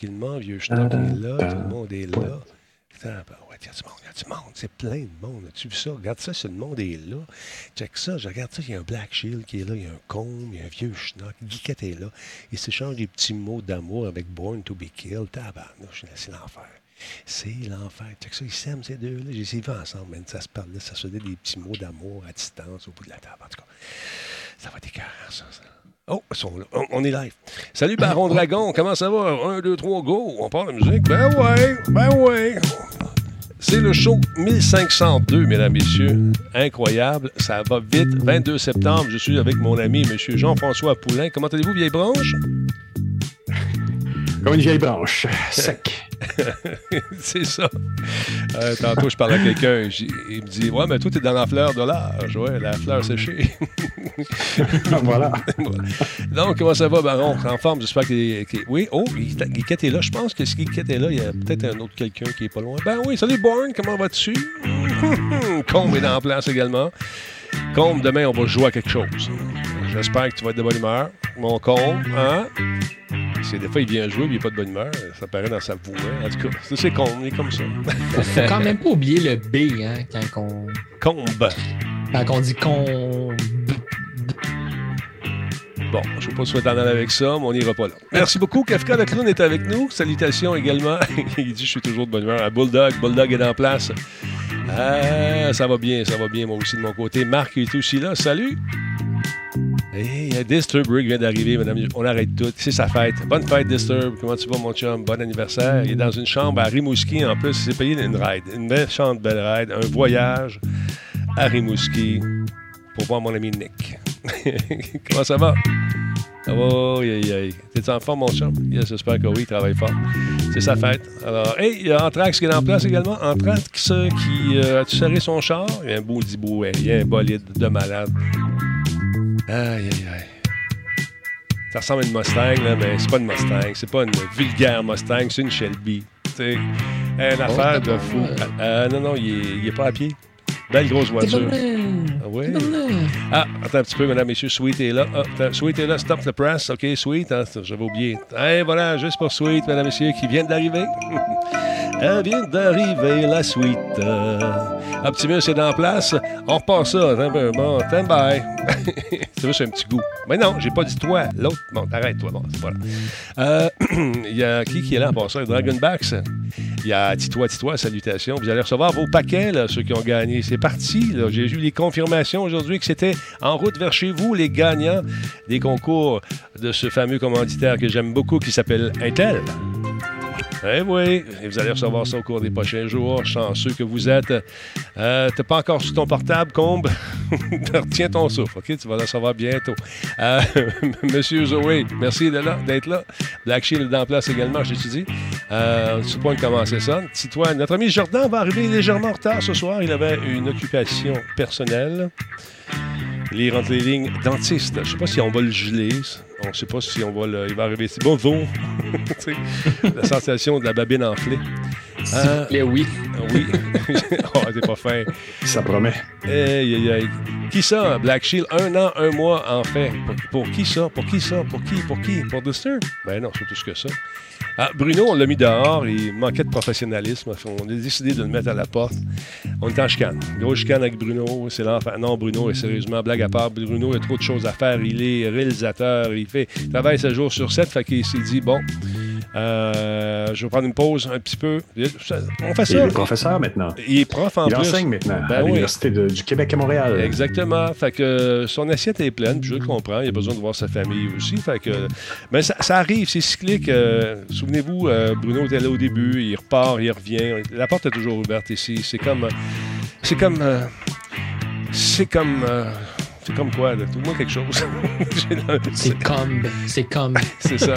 tranquillement, vieux schnock est là, tout le monde est là. Ben ouais, il y a du monde, il y a du monde, c'est plein de monde. As-tu vu ça? Regarde ça, ce le monde est là. Check ça, je regarde ça, il y a un Black Shield qui est là, il y a un combe, il y a un vieux schnock, Guiquette est là. Ils s'échangent des petits mots d'amour avec Born to be Killed. Tabarnouche, c'est l'enfer. C'est l'enfer. Check ça, ils s'aiment ces deux-là. J'ai essayé ensemble, même. Ça se parlait, ça se faisait des petits mots d'amour à distance au bout de la table. En tout cas, ça va être écœurant, ça, ça. Oh, là. On, est live. Salut Baron Dragon, comment ça va? Un, deux, trois, go. On parle de musique? Ben ouais, ben ouais. C'est le show 1502, mesdames, messieurs. Incroyable. Ça va vite. 22 septembre, je suis avec mon ami, M. Jean-François Poulain. Comment allez-vous, vieille branche? Comme une vieille branche, sec. c'est ça. Euh, tantôt, je parle à quelqu'un, il me dit Ouais, mais toi, t'es dans la fleur de l'âge. Ouais, la fleur séchée. voilà. Donc, comment ça va, Baron? En forme, j'espère qu'il qu'il- Oui, oh, Guiquette est là. Je pense que si Guiquette est là, il y a peut-être un autre quelqu'un qui est pas loin. Ben oui, salut, Born, comment vas-tu? Combe est en place également. Combe, demain, on va jouer à quelque chose. J'espère que tu vas être de bonne humeur. Mon Combe, hein? C'est des fois, il vient jouer, puis il n'est pas de bonne humeur. Ça paraît dans sa voix. En tout cas, c'est- Combe, il est comme ça. Faut quand même pas oublier le B hein, quand, on, Combe. quand on dit qu'on. Bon, je ne sais pas si on va t'en aller avec ça, mais on n'ira pas là. Merci beaucoup. Kafka le clown est avec nous. Salutations également. Il dit Je suis toujours de bonne humeur. À Bulldog, Bulldog est en place. Ah, ça va bien, ça va bien, moi aussi de mon côté. Marc est aussi là. Salut. Et a Disturb vient d'arriver, madame. On arrête tout. C'est sa fête. Bonne fête, Disturb. Comment tu vas, mon chum? Bon anniversaire. Il est dans une chambre à Rimouski. En plus, il payé une ride. Une belle chambre, belle ride. Un voyage à Rimouski pour voir mon ami Nick. Comment ça va? Ça va, aïe, aïe, aïe. T'es en forme, mon chum? Yes, j'espère que oui, il travaille fort. C'est sa fête. Alors, hey, il y a Anthrax qui est en place également. Anthrax qui euh, a-tu serré son char? Il y a un beau dibouet. Il y a un bolide de malade. Aïe, aïe, aïe. Ça ressemble à une Mustang, là, mais c'est pas une Mustang. C'est pas une vulgaire Mustang, c'est une Shelby. Tu sais, une affaire de fou. Euh, non, non, il est, il est pas à pied. Belle grosse voiture. Ah oui? Ah, attends un petit peu, mesdames, messieurs. Sweet est là. Ah, Sweet est là. Stop the press. OK, Sweet. hein, J'avais oublié. Et voilà, juste pour Sweet, mesdames, messieurs, qui vient d'arriver. Elle vient d'arriver, la. Euh, Optimus est en place. On repart ça. Bon, stand by. c'est juste un petit goût. Mais non, j'ai pas dit toi. L'autre. Bon, t'arrêtes, toi. Bon, voilà. Euh, Il y a qui qui est là en passant? Dragonbacks. Il y a Titois, Titois, salutations. Vous allez recevoir vos paquets, là, ceux qui ont gagné. C'est parti. J'ai eu les confirmations aujourd'hui que c'était en route vers chez vous, les gagnants des concours de ce fameux commanditaire que j'aime beaucoup qui s'appelle Intel. Eh oui, et vous allez recevoir ça au cours des prochains jours. Chanceux que vous êtes. Euh, T'as pas encore sur ton portable, Combe? Retiens ton souffle, OK? Tu vas le recevoir bientôt. Euh, Monsieur Zoé, merci d'être là. Black Shield est en place également, je t'ai dit. Euh, sur commencer ça. Titoine, notre ami Jordan va arriver légèrement en retard ce soir. Il avait une occupation personnelle. Lire entre les lignes, dentiste. Je sais pas si on va le geler. On ne sait pas si on va le. Il va arriver. C'est bon, bon. Tu sais, la sensation de la babine enflée. S'il Euh, vous plaît, oui. oui. oh, t'es pas fin. Ça promet. Qui ça, Black Shield? Un an, un mois, en fait. Pour, pour qui ça? Pour qui ça? Pour qui? Pour qui? Pour Disturb? Ben non, c'est plus que ça. Ah, Bruno, on l'a mis dehors. Il manquait de professionnalisme. On a décidé de le mettre à la porte. On est en chicane. Grosse chicane avec Bruno. C'est l'enfer. Non, Bruno, sérieusement, blague à part. Bruno, a trop de choses à faire. Il est réalisateur. Il fait il travaille 7 jours sur 7. Fait qu'il s'est dit, bon, euh, je vais prendre une pause un petit peu. On fait Il est professeur maintenant. Il est prof en Il plus. enseigne maintenant Ben à oui. l'Université du Québec à Montréal. Exactement. Fait que euh, son assiette est pleine, je le comprends. Il a besoin de voir sa famille aussi. Fait que, mais ça, ça arrive, c'est cyclique. euh, Souvenez-vous, euh, Bruno était là au début, il repart, il revient. La porte est toujours ouverte ici. C'est comme. C'est comme. C'est comme. C'est comme quoi, là? Trouve-moi quelque chose. C'est comme. C'est comme. c'est ça.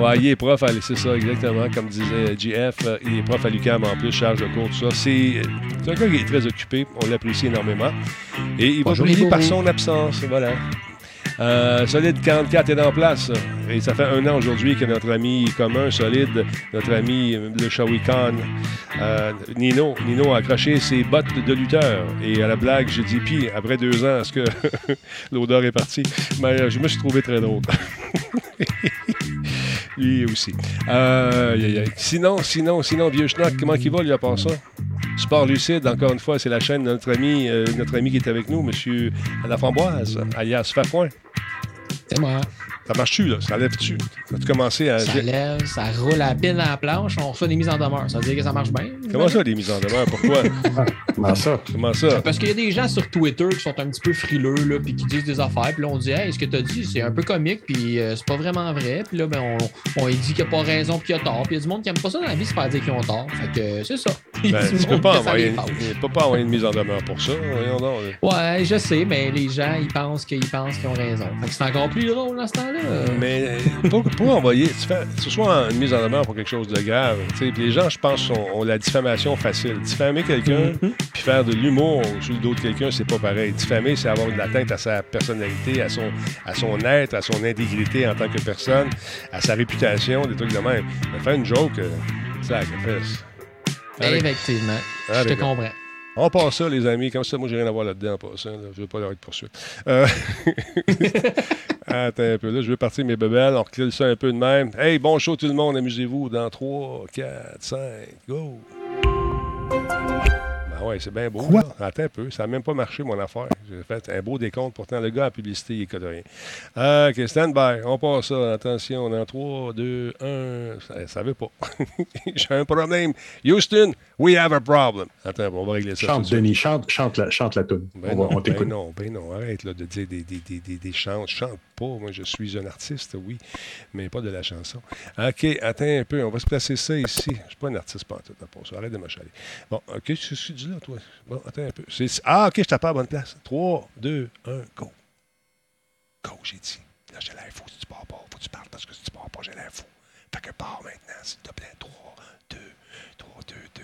Ouais, il est prof, à- c'est ça, exactement. Comme disait GF, euh, il est prof à l'UQAM en plus, charge de cours, tout ça. C'est un gars qui est très occupé, on l'apprécie énormément. Et il va Bonjour, briller par son absence, voilà. Euh, Solide 44 est en place. Et ça fait un an aujourd'hui que notre ami commun, Solide, notre ami euh, le Shawikan, euh, Nino, Nino a accroché ses bottes de lutteur. Et à la blague, j'ai dit, puis après deux ans, est-ce que l'odeur est partie? Mais euh, je me suis trouvé très drôle. Lui aussi. Euh. Sinon, sinon, sinon, vieux schnock, comment il va, lui, à ça? Sport Lucide, encore une fois, c'est la chaîne de notre ami, euh, notre ami qui est avec nous, M. Laframboise, alias Fafouin. C'est moi. Ça marche-tu, là? Ça lève-tu? As-tu commencé à... Ça lève, ça roule à pile dans la planche, on reçoit des mises en demeure. Ça veut dire que ça marche bien. Comment ça, des mises en demeure? Pourquoi? Comment ça? Comment ça? Parce qu'il y a des gens sur Twitter qui sont un petit peu frileux, là, puis qui disent des affaires, puis là, on dit, hey, ce que tu as dit, c'est un peu comique, puis euh, c'est pas vraiment vrai. Puis là, ben, on, on dit qu'il a pas raison, puis qu'il a tort. Puis il y a du monde qui aime pas ça dans la vie, se faire dire qu'ils ont tort. Fait que euh, c'est ça. Il y a Ben, tu peux pas envoyer, une, fâche. tu peux pas envoyer une mise en demeure pour ça. Voyons donc. Ouais, je sais, mais les gens, ils pensent qu'ils pensent qu'ils ont raison. Fait que c'est encore plus drôle dans ce temps-là. Mais euh, pour, pour envoyer, tu fais, que ce soit une mise en demeure pour quelque chose de grave, tu sais, puis les gens, je pense, ont, ont la diffamation facile. Diffamer quelqu'un, puis faire de l'humour sur le dos de quelqu'un, c'est pas pareil. Diffamer, c'est avoir une atteinte à sa personnalité, à son, à son être, à son intégrité en tant que personne, à sa réputation, des trucs de même. Mais faire une joke, euh, ça, ça fait. Allez. Effectivement. Je te comprends. On passe ça, les amis. Comme ça, moi, j'ai rien à voir là-dedans en passant. là. Je veux pas leur être poursuite. Euh... Attends un peu. Là, je vais partir mes bebelles. On recule ça un peu de même. Hey, bon show tout le monde. Amusez-vous dans 3, 4, 5, go. Ouais, c'est bien beau. Quoi? là. Attends un peu. Ça n'a même pas marché, mon affaire. J'ai fait un beau décompte. Pourtant, le gars à publicité, il est de rien. OK, stand by. On passe ça. Attention, dans 3, 2, 1. Ça, ça veut pas. j'ai un problème. Houston, we have a problem. Attends, on va régler ça. tout Chante. Denis, chante, chante la, chante la toune. Ben on on ben t'écoute. non, ben non, arrête là, de dire des, des, des, des, des chants. Je chante pas, moi je suis un artiste, oui, mais pas de la chanson. OK, attends un peu, on va se placer ça ici. Je suis pas un artiste pas tout pour ça. Arrête de m'achaler. Bon, OK, que tu dis là, toi? Bon, attends un peu. Ah, OK, je tape à la bonne place. 3, 2, 1, go. Go, j'ai dit. Là, j'ai l'air fou si tu pars pas. Faut que tu parles parce que si tu pars pas, j'ai l'air fou. Fait que pars maintenant, s'il te plaît. 3, 2, 3, 2, 2,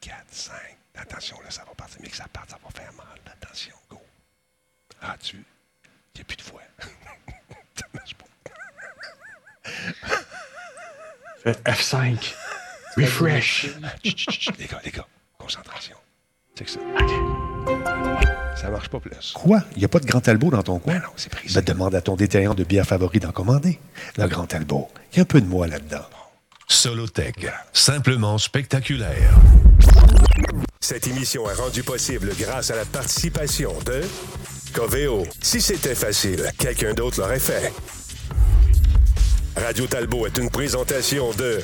4, 5. Attention, là, ça va partir. Mais que ça parte, ça va faire mal. Attention, go. Ah, tu. Il n'y a plus de voix. ça marche pas. Fais F5. Refresh. Les gars, les gars, concentration. C'est que ça. Ça marche pas plus. Quoi? Il n'y a pas de Grand Talbot dans ton coin? Ben non, c'est pris. Ben, demande à ton détaillant de bière favori d'en commander. Le Grand Talbot. Il y a un peu de moi là-dedans. Solotech, simplement spectaculaire. Cette émission est rendue possible grâce à la participation de Coveo. Si c'était facile, quelqu'un d'autre l'aurait fait. Radio Talbot est une présentation de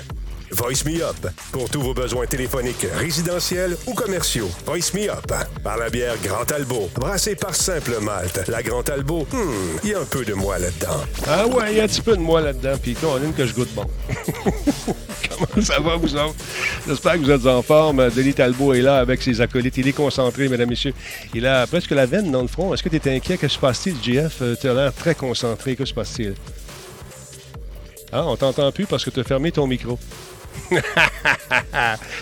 Voice Me Up pour tous vos besoins téléphoniques, résidentiels ou commerciaux. Voice Me Up par la bière Grand Talbot, brassée par Simple Malte. La Grand hmm, il y a un peu de moi là-dedans. Ah ouais, il y a un petit peu de moi là-dedans, puis une que je goûte bon. Comment ça va, vous autres? J'espère que vous êtes en forme. Denis Talbot est là avec ses acolytes. Il est concentré, mesdames, messieurs. Il a presque la veine dans le front. Est-ce que tu es inquiet? Que se passe-t-il, JF? Euh, Tu as l'air très concentré. Que se passe-t-il? Ah, on t'entend plus parce que tu as fermé ton micro.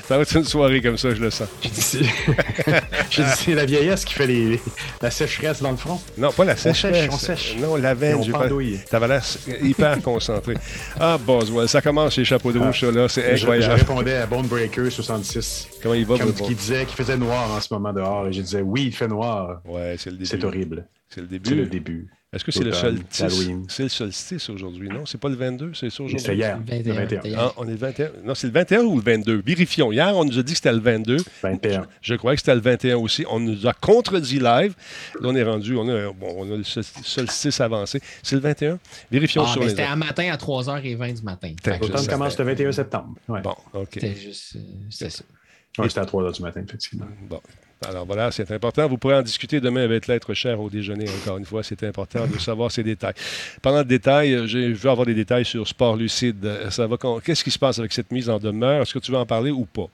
Ça va être une soirée comme ça, je le sens. J'ai dit, c'est- J'ai dit, c'est la vieillesse qui fait les, la sécheresse dans le front. Non, pas la sèche, sécheresse. on sèche. Non, la veine. On pendouille. T'avais l'air hyper concentré. Ah, Boswell, ça commence chez Chapeau de Rouge, ça, là. C'est Je, je incroyable. répondais à Bone Breaker 66. Comment il va, Comme qui disait qu'il faisait noir en ce moment dehors. Et je disais, oui, il fait noir. Ouais, c'est le début. C'est horrible. C'est le C'est début. le début. Est-ce que c'est le solstice? C'est le solstice aujourd'hui, non? C'est pas le 22, c'est ça aujourd'hui? C'était hier. 21, Le 21. c'était hier. Ah, on est le 21. Non, c'est le 21 ou le 22? Vérifions. Hier, on nous a dit que c'était le 22. 21. Je croyais que c'était le 21 aussi. On nous a contredit live. Là, on est rendu, on a, bon, on a le sol- solstice avancé. C'est le 21? Vérifions Ah, sur mais les... c'était à matin à 3h20 du matin. L'automne ça commence le 21 septembre. Ouais. Bon, OK. C'était juste. euh, C'était ça. Ouais, c'était à 3 h du matin, effectivement. Bon. Alors voilà, c'est important. Vous pourrez en discuter demain avec l'être cher au déjeuner, encore une fois. C'est important de savoir ces détails. Pendant le détail, euh, je veux avoir des détails sur Sport Lucide. Euh, Ça va con- Qu'est-ce qui se passe avec cette mise en demeure? Est-ce que tu veux en parler ou pas?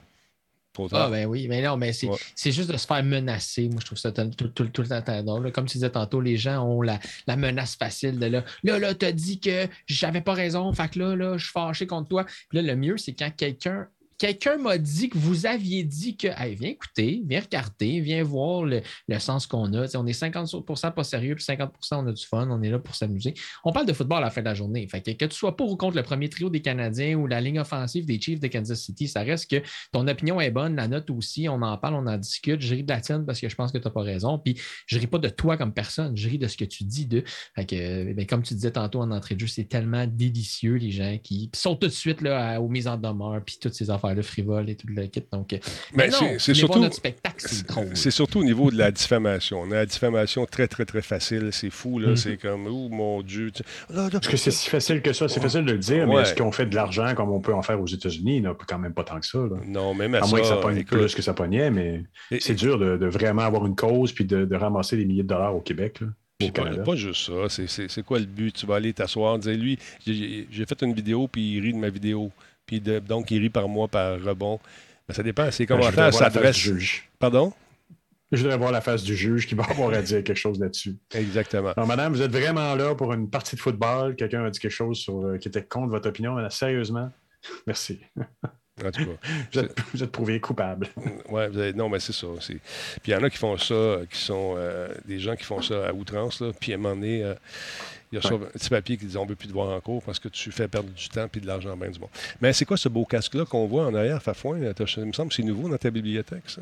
Ah, ben oui, mais non, mais c'est Ouais. juste de se faire menacer. Moi, je trouve ça tout, tout, tout, tout le temps. Comme tu disais tantôt, les gens ont la, la menace facile de là. Là, là, t'as dit que j'avais pas raison, fait que là, là, je suis fâché contre toi. Puis là, le mieux, c'est quand quelqu'un quelqu'un m'a dit que vous aviez dit que, viens écouter, viens regarder, viens voir le, le sens qu'on a. On est 50% pas sérieux, puis 50% on a du fun, on est là pour s'amuser. On parle de football à la fin de la journée. Que, que tu sois pour ou contre le premier trio des Canadiens ou la ligne offensive des Chiefs de Kansas City, ça reste que ton opinion est bonne, la note aussi, on en parle, on en discute. Je ris de la tienne parce que je pense que tu n'as pas raison. Puis je ris pas de toi comme personne, je ris de ce que tu dis de. Fait que, ben, comme tu disais tantôt en entrée de jeu, c'est tellement délicieux, les gens qui sont tout de suite aux mises en demeure, puis toutes ces affaires-là frivoles et tout le kit. Donc, euh, Mais mais non, c'est- surtout- notre spectacle, c'est surtout au niveau de la diffamation. On a la diffamation très, très, très facile. C'est fou, là. Mhm. C'est comme, oh mon Dieu. tu- Là, là, Est-ce que c'est si facile que ça? C'est facile de le dire, mais Ouais. est-ce qu'on fait de l'argent comme on peut en faire aux États-Unis? Il n'y en a quand même pas tant que ça. là. Non, même à, À moins que ça ça, pogne écoute, plus que ça pognait, mais et- c'est dur de, de vraiment avoir une cause puis de, de ramasser des milliers de dollars au Québec. Là, Pas, pas juste ça. C'est- C'est c'est quoi le but? Tu vas aller t'asseoir, dire lui, j'ai j'ai fait une vidéo, puis il rit de ma vidéo. Puis de- donc, il rit par moi, par rebond. Mais ça dépend. Ses Ben, commentaires s'adressent. juge. Pardon? Je voudrais voir la face du juge qui va avoir à dire quelque chose là-dessus. Exactement. Alors, madame, vous êtes vraiment là pour une partie de football. Quelqu'un a dit quelque chose sur, euh, qui était contre votre opinion. Madame, Sérieusement? Merci. En tout cas. Vous êtes, vous êtes prouvé coupable. Ouais, vous avez- non, mais c'est ça. c'est- Puis il y en a qui font ça, euh, qui sont euh, des gens qui font ça à outrance. Là. Puis à un moment donné, euh, il reçoivent un petit papier qui dit on ne veut plus te voir en cours parce que tu fais perdre du temps et de l'argent à bien du monde. Mais c'est quoi ce beau casque-là qu'on voit en arrière, Fafouin? T'as- Il me semble que c'est nouveau dans ta bibliothèque, ça.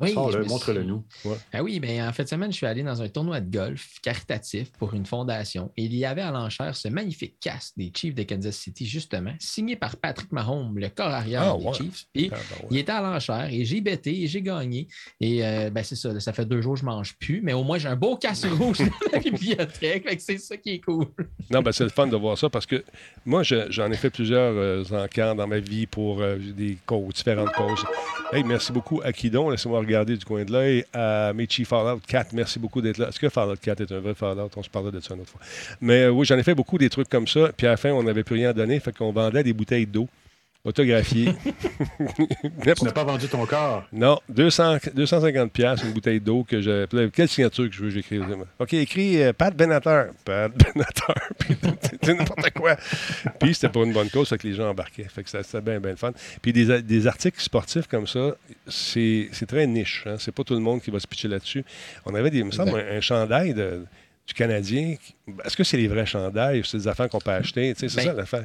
Oui, montre-le suis- nous. Ah oui, bien, en fait, semaine, je suis allé dans un tournoi de golf caritatif pour une fondation et il y avait à l'enchère ce magnifique casque des Chiefs de Kansas City, justement, signé par Patrick Mahomes, le corps arrière Ah, des ouais. Chiefs. Puis, Ah, ben ouais. il était à l'enchère et j'ai bêté et j'ai gagné. Et euh, ben, c'est ça, ça fait deux jours que je mange plus, mais au moins j'ai un beau casque rouge dans la bibliothèque. C'est ça qui est cool. Non, ben, c'est le fun de voir ça parce que moi, je- j'en ai fait plusieurs euh, encans dans ma vie pour euh, des causes, différentes causes. Hey, merci beaucoup à Kidon. Laissez-moi regarder du coin de l'œil. À Mechi Fallout 4, merci beaucoup d'être là. Est-ce que Fallout 4 est un vrai Fallout? On se parlera de ça une autre fois. Mais euh, oui, j'en ai fait beaucoup des trucs comme ça. Puis à la fin, on n'avait plus rien à donner. Fait qu'on vendait des bouteilles d'eau autographiées. Tu n'as pas vendu ton corps. Non, 200, 250 pièces une bouteille d'eau que je. Quelle signature que je veux j'écris? OK, écrit euh, Pat Benatar. Pat Benatar. Puis n'importe quoi. Puis c'était pour une bonne cause, fait que les gens embarquaient. Fait que ça- c'était bien, bien le fun. Puis des, des articles sportifs comme ça, c'est c'est très niche. Hein? C'est pas tout le monde qui va se pitcher là-dessus. On avait, des, il me semble, un, un chandail de- du Canadien. Est-ce que c'est les vrais chandails ou c'est des affaires qu'on peut acheter? Tu sais, c'est Ben, ça l'affaire.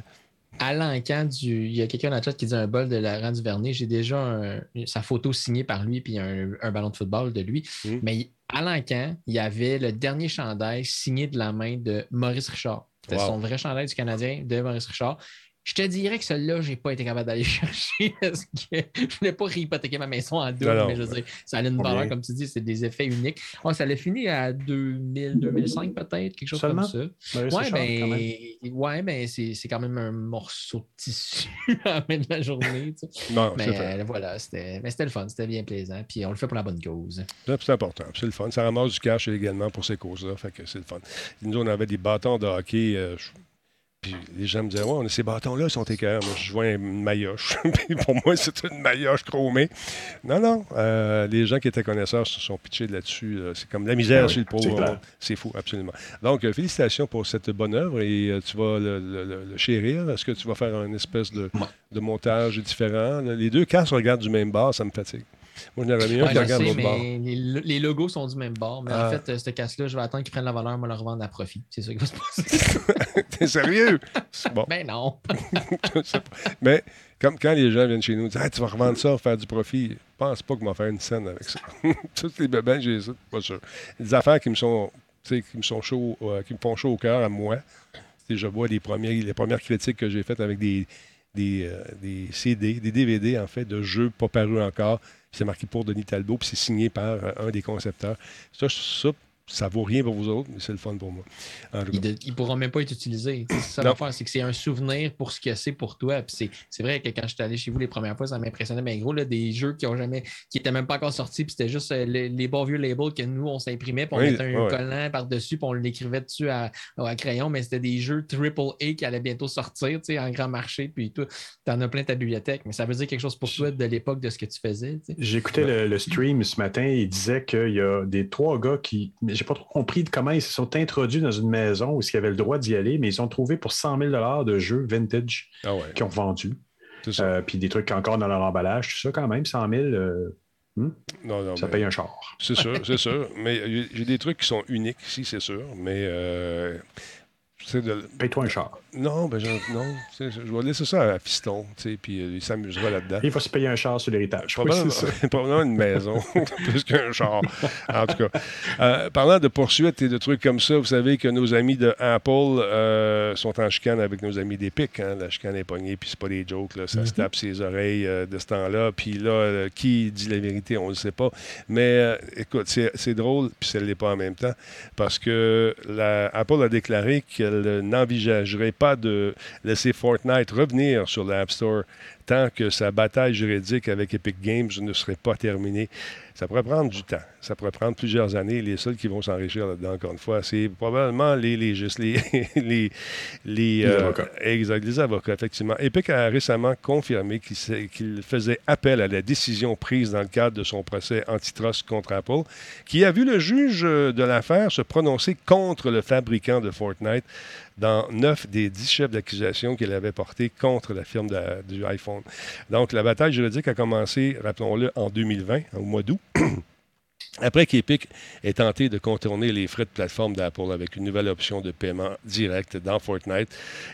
À l'encan du. Il y a quelqu'un dans le chat qui dit un bol de Laurent Duvernay. J'ai déjà un- sa photo signée par lui puis un, un ballon de football de lui. Mm. Mais à l'encan, il y avait le dernier chandail signé de la main de Maurice Richard. C'était Wow. son vrai chandail du Canadien de Maurice Richard. Je te dirais que celui-là, j'ai pas été capable d'aller chercher parce que je voulais pas réhypothéquer ma maison en non, mais je veux ouais. dire, ça a une valeur, comme tu dis, c'est des effets uniques. Ouais, ça l'a fini à 2000, 2005 peut-être, quelque chose Seulement? comme ça. Maurice Ouais, ben, ouais, ben c'est c'est quand même un morceau de tissu à la fin de la journée. tu sais. Non, Mais euh, voilà, c'était mais c'était le fun, c'était bien plaisant. Puis on le fait pour la bonne cause. C'est important, c'est le fun. Ça ramasse du cash également pour ces causes-là, fait que c'est le fun. Nous, on avait des bâtons de hockey. euh, Puis les gens me disaient, ouais, ces bâtons-là, ils sont écœurants. Moi, je vois une maillotche. Puis pour moi, c'est une maillotche chromée. Non, non. euh, les gens qui étaient connaisseurs se sont pitchés là-dessus. là. C'est comme la misère Ah oui, sur le pauvre. c'est monde. C'est fou, absolument. Donc, euh, félicitations pour cette bonne œuvre et euh, tu vas le, le- le- le chérir. Est-ce que tu vas faire une espèce de, montage différent? Les deux casques regardent du même bar, ça me fatigue. Moi, je n'aurais mis un qui je regarde l'autre mais les, lo- les logos sont du même bord. Mais Ah. en fait, euh, ce casse-là, je vais attendre qu'ils prennent la valeur, moi le revendre à profit. C'est ça qui va se passer. T'es sérieux? Bon. ben non. Je sais pas. Mais comme quand les gens viennent chez nous et disent Ah, Tu vas revendre ça, faire du profit, je pense pas qu'on va faire une scène avec ça. Toutes les bébés, j'ai ça, pas sûr. Des affaires qui me sont, qui me sont chaud, euh, qui me font chaud au cœur à moi. Je vois les, premiers, les premières critiques que j'ai faites avec des, des, euh, des CD, des DVD en fait, de jeux pas parus encore. C'est marqué pour Denis Talbot, puis c'est signé par euh, un des concepteurs. Ça, ça, ça vaut rien pour vous autres, mais c'est le fun pour moi. En. Il ne pourra même pas être utilisé. Tu ça l'affaire, c'est que c'est un souvenir pour ce que c'est pour toi. Puis c'est- c'est vrai que quand j'étais allé chez vous les premières fois, ça m'impressionnait. Mais gros, là, des jeux qui ont jamais, qui étaient même pas encore sortis, puis c'était juste euh, les, les bons vieux labels que nous, on s'imprimait, puis on Oui, mettait un ouais. collant par-dessus, puis on l'écrivait dessus à, à crayon. Mais c'était des jeux AAA qui allaient bientôt sortir, tu sais, en grand marché, puis tout. T'en as plein ta bibliothèque. Mais ça veut dire quelque chose pour toi de l'époque de ce que tu faisais. tu sais. J'écoutais le, le stream ce matin, il disait qu'il y a des trois gars qui. J'ai pas trop compris de comment ils se sont introduits dans une maison où ils avaient le droit d'y aller, mais ils ont trouvé pour 100 000 de jeux vintage Ah ouais. qu'ils ont vendus. Euh, puis des trucs encore dans leur emballage, tout ça, quand même, 100 000, euh, non, non, ça mais- paye un char. C'est sûr, c'est sûr. Mais j'ai des trucs qui sont uniques ici, c'est sûr. Mais euh, de- Paye-toi un char. non, ben je, non, je vais laisser ça à Fiston, tu sais, puis euh, il s'amusera là-dedans. Il va se payer un char sur l'héritage. Probablement, probablement une maison, plus qu'un char. En tout cas, Euh, parlant de poursuites et de trucs comme ça, vous savez que nos amis de Apple euh, sont en chicane avec nos amis d'Epic. Hein? La chicane est pognée, puis c'est pas des jokes. Là. Ça se tape ses oreilles de ce temps-là. Puis là, qui dit la vérité, on ne le sait pas. Mais écoute, c'est drôle, puis ça ne l'est pas en même temps, parce que la, Apple a déclaré qu'elle n'envisagerait pas de laisser Fortnite revenir sur l'App Store tant que sa bataille juridique avec Epic Games ne serait pas terminée. Ça pourrait prendre du temps. Ça pourrait prendre plusieurs années. Les seuls qui vont s'enrichir là-dedans, encore une fois, c'est probablement les légistes, les, les, les, euh, avocats. Exact, les avocats, effectivement. Epic a récemment confirmé qu'il faisait appel à la décision prise dans le cadre de son procès antitrust contre Apple, qui a vu le juge de l'affaire se prononcer contre le fabricant de Fortnite dans neuf des dix chefs d'accusation qu'il avait portés contre la firme du iPhone. Donc, la bataille juridique a commencé, rappelons-le, en 2020, au mois d'août. Après qu'Epic ait tenté de contourner les frais de plateforme d'Apple avec une nouvelle option de paiement direct dans Fortnite.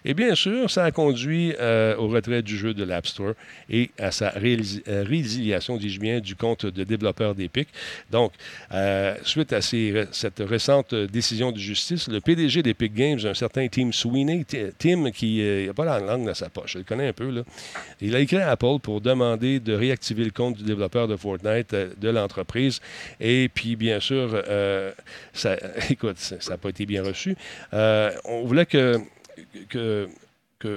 Et bien sûr, ça a conduit euh, au retrait du jeu de l'App Store et à sa euh, résiliation, dis-je bien, du compte de développeur d'Epic. Donc, euh, suite à cette récente décision de justice, le PDG d'Epic Games, un certain Tim Sweeney, Ti- Tim, qui n'a pas la langue dans sa poche, je le connais un peu, il a écrit à Apple pour demander de réactiver le compte du développeur de Fortnite de l'entreprise. Et puis, bien sûr, euh, ça, écoute, ça n'a pas été bien reçu. Euh, on voulait que,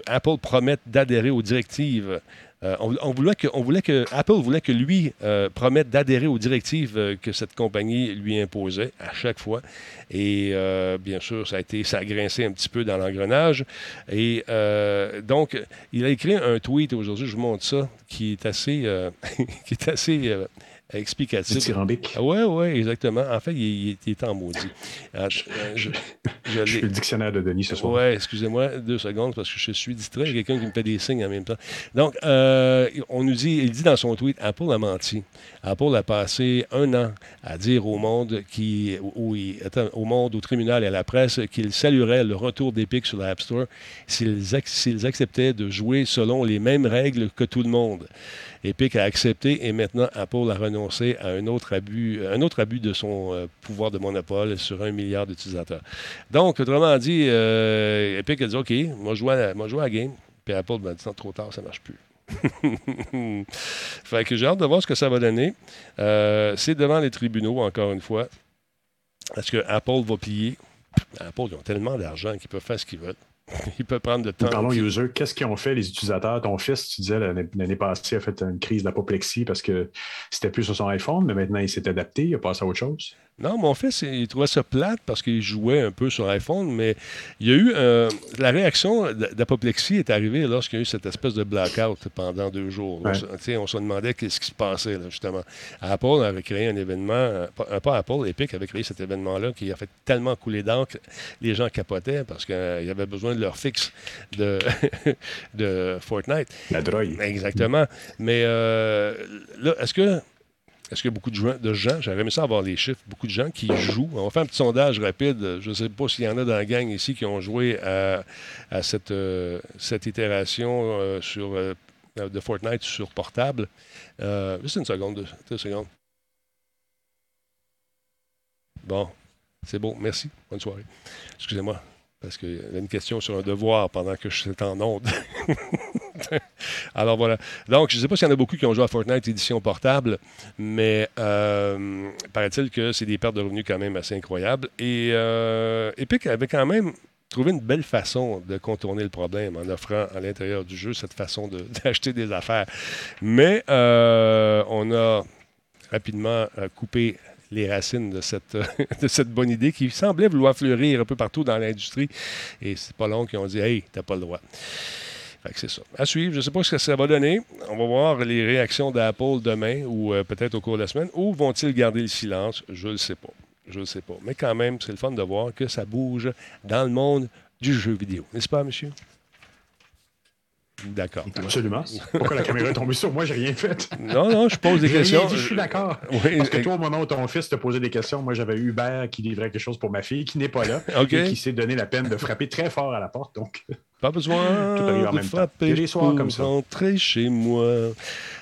Apple promette d'adhérer aux directives. Euh, on, voulait que, on voulait que Apple voulait que lui promette d'adhérer aux directives que cette compagnie lui imposait à chaque fois. Et bien sûr, ça a été, ça a grincé un petit peu dans l'engrenage. Et donc, il a écrit un tweet aujourd'hui, je vous montre ça, qui est assez, qui est assez explicatif. Dithyrambique. Ah ouais, ouais, exactement. En fait, il, il- il est en maudit. Ah, je, je- je le dictionnaire de Denis ce soir. Ouais, excusez-moi, deux secondes, parce que je suis distrait. Il y a quelqu'un qui me fait des signes en même temps. Donc, euh, on nous dit, il dit dans son tweet, Apple a menti. Apple a passé un an à dire au monde, qui, où il- attends, au monde, au tribunal et à la presse, qu'il saluerait le retour d'Epic sur l'App Store s'ils ac- s'ils acceptaient de jouer selon les mêmes règles que tout le monde. Epic a accepté et maintenant Apple a renoncé à un autre abus, un autre abus de son euh, pouvoir de monopole sur un milliard d'utilisateurs. Donc, autrement dit, euh, Epic a dit OK, moi je joue à la, game. Puis Apple m'a dit non, trop tard, ça marche plus. fait que j'ai hâte de voir ce que ça va donner. Euh, c'est devant les tribunaux, encore une fois. Est-ce que Apple va plier? Apple, ils ont tellement d'argent qu'ils peuvent faire ce qu'ils veulent. Ils peuvent prendre le temps. Parlons user. Qu'est-ce qu'ils ont fait, les utilisateurs? Ton fils, tu disais, l'année passée, a fait une crise d'apoplexie parce que c'était plus sur son iPhone, mais maintenant, il s'est adapté, il a passé à autre chose. Non, mon fils, il trouvait ça plate parce qu'il jouait un peu sur iPhone, mais il y a eu euh, la réaction d'apoplexie est arrivée lorsqu'il y a eu cette espèce de blackout pendant deux jours. On Ouais. se- On, demandait qu'est-ce qui se passait, là, justement. Apple avait créé un événement, euh, pas, euh, pas Apple, Epic avait créé cet événement-là qui a fait tellement couler d'encre, les gens capotaient parce qu'il y avait besoin de leur fixe de, de Fortnite. La drogue. Exactement. Mais euh, là, est-ce que est-ce qu'il y a beaucoup de gens, de gens, j'aurais aimé ça avoir les chiffres, beaucoup de gens qui jouent. On va faire un petit sondage rapide. Je ne sais pas s'il y en a dans la gang ici qui ont joué à, cette, euh, cette itération euh, sur, euh, de Fortnite sur portable. Juste une seconde, deux, secondes. Bon, c'est bon, merci. Bonne soirée. Excusez-moi, parce qu'il y avait une question sur un devoir pendant que je suis en onde. Alors voilà. Donc, je ne sais pas s'il y en a beaucoup qui ont joué à Fortnite édition portable, mais euh, paraît-il que c'est des pertes de revenus quand même assez incroyables. Et euh, Epic avait quand même trouvé une belle façon de contourner le problème en offrant à l'intérieur du jeu cette façon d'acheter des affaires. Mais euh, on a rapidement coupé les racines de cette, de cette bonne idée qui semblait vouloir fleurir un peu partout dans l'industrie. Et c'est pas long qu'ils ont dit Hey, t'as pas le droit. À suivre. Je ne sais pas ce que ça va donner. On va voir les réactions d'Apple demain ou euh, peut-être au cours de la semaine. Ou vont-ils garder le silence? Je ne le sais pas. Je ne le sais pas. Mais quand même, c'est le fun de voir que ça bouge dans le monde du jeu vidéo. N'est-ce pas, monsieur? D'accord. Absolument. Pourquoi la caméra est tombée sur moi? J'ai rien fait? Non, non, je pose des rien questions. dit, je suis d'accord. Oui, Parce que euh, toi, au moment où ton fils te posait des questions, moi, j'avais Hubert qui livrait quelque chose pour ma fille, qui n'est pas là, et qui s'est donné la peine de frapper très fort à la porte. Donc, Pas besoin Tout arrive en de même temps. Frapper des soirs pour comme ça. rentrer chez moi.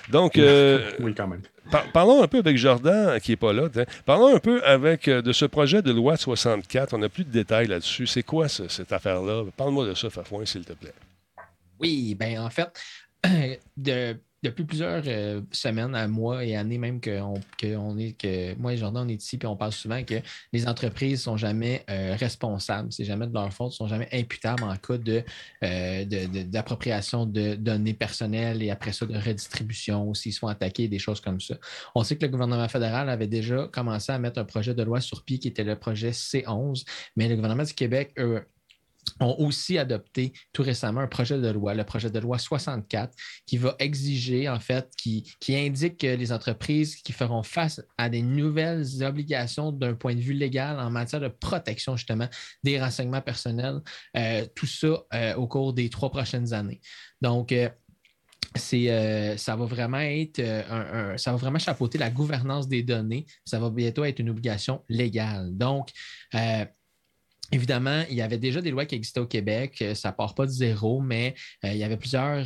Donc, euh, oui, quand même. par- parlons un peu avec Jordan, qui n'est pas là. Parlons un peu avec, euh, de ce projet de loi 64. On n'a plus de détails là-dessus. C'est quoi ce- cette affaire-là? Parle-moi de ça, Fafouin, s'il te plaît. Oui, ben en fait, de- depuis plusieurs euh, semaines à mois et années même que, on, est que moi et Jordan on est ici puis on parle souvent que les entreprises sont jamais euh, responsables, c'est jamais de leur faute, sont jamais imputables en cas de, euh, d'appropriation de, données personnelles et après ça de redistribution ou s'ils sont attaqués, des choses comme ça. On sait que le gouvernement fédéral avait déjà commencé à mettre un projet de loi sur pied qui était le projet C11, mais le gouvernement du Québec, eux, ont aussi adopté tout récemment un projet de loi, le projet de loi 64, qui va exiger, en fait, qui, qui indique que les entreprises qui feront face à des nouvelles obligations d'un point de vue légal en matière de protection, justement, des renseignements personnels, euh, tout ça euh, au cours des trois prochaines années. Donc, euh, c'est, ça va vraiment être un, un- ça va vraiment chapeauter la gouvernance des données. Ça va bientôt être une obligation légale. Donc, euh, Évidemment, il y avait déjà des lois qui existaient au Québec. euh, Ça part pas de zéro, mais euh, il y avait plusieurs.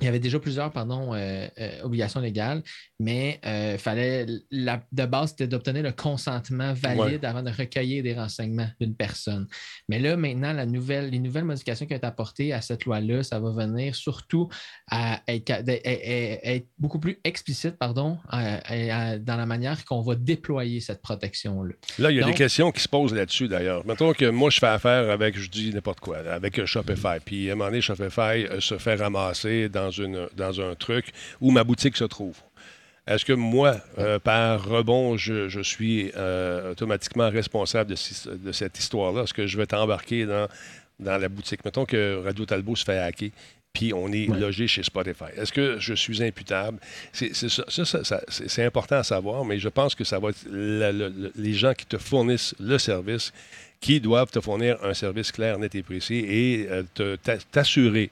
Il y avait déjà plusieurs pardon, euh, euh, obligations légales, mais euh, fallait la, de base, c'était d'obtenir le consentement valide avant de recueillir des renseignements d'une personne. Mais là, maintenant, la nouvelle, les nouvelles modifications qui ont été apportées à cette loi-là, ça va venir surtout à être, à- à- à- être beaucoup plus explicite pardon, dans la manière qu'on va déployer cette protection-là. Là, il y a Donc- des questions qui se posent là-dessus, d'ailleurs. Mettons que moi, je fais affaire avec, je dis n'importe quoi, avec Shopify. Puis, à un moment donné, Shopify se fait ramasser dans, une, dans un truc où ma boutique se trouve. Est-ce que moi, euh, par rebond, je, je suis euh, automatiquement responsable de, ci- de cette histoire-là? Est-ce que je vais t'embarquer dans, dans la boutique? Mettons que Radio Talbot se fait hacker, puis on est Ouais. logé chez Spotify. Est-ce que je suis imputable? C'est c'est ça, ça, ça- ça- c'est- c'est important à savoir, mais je pense que ça va être la- les gens qui te fournissent le service qui doivent te fournir un service clair, net et précis et euh, te- t'a- t'assurer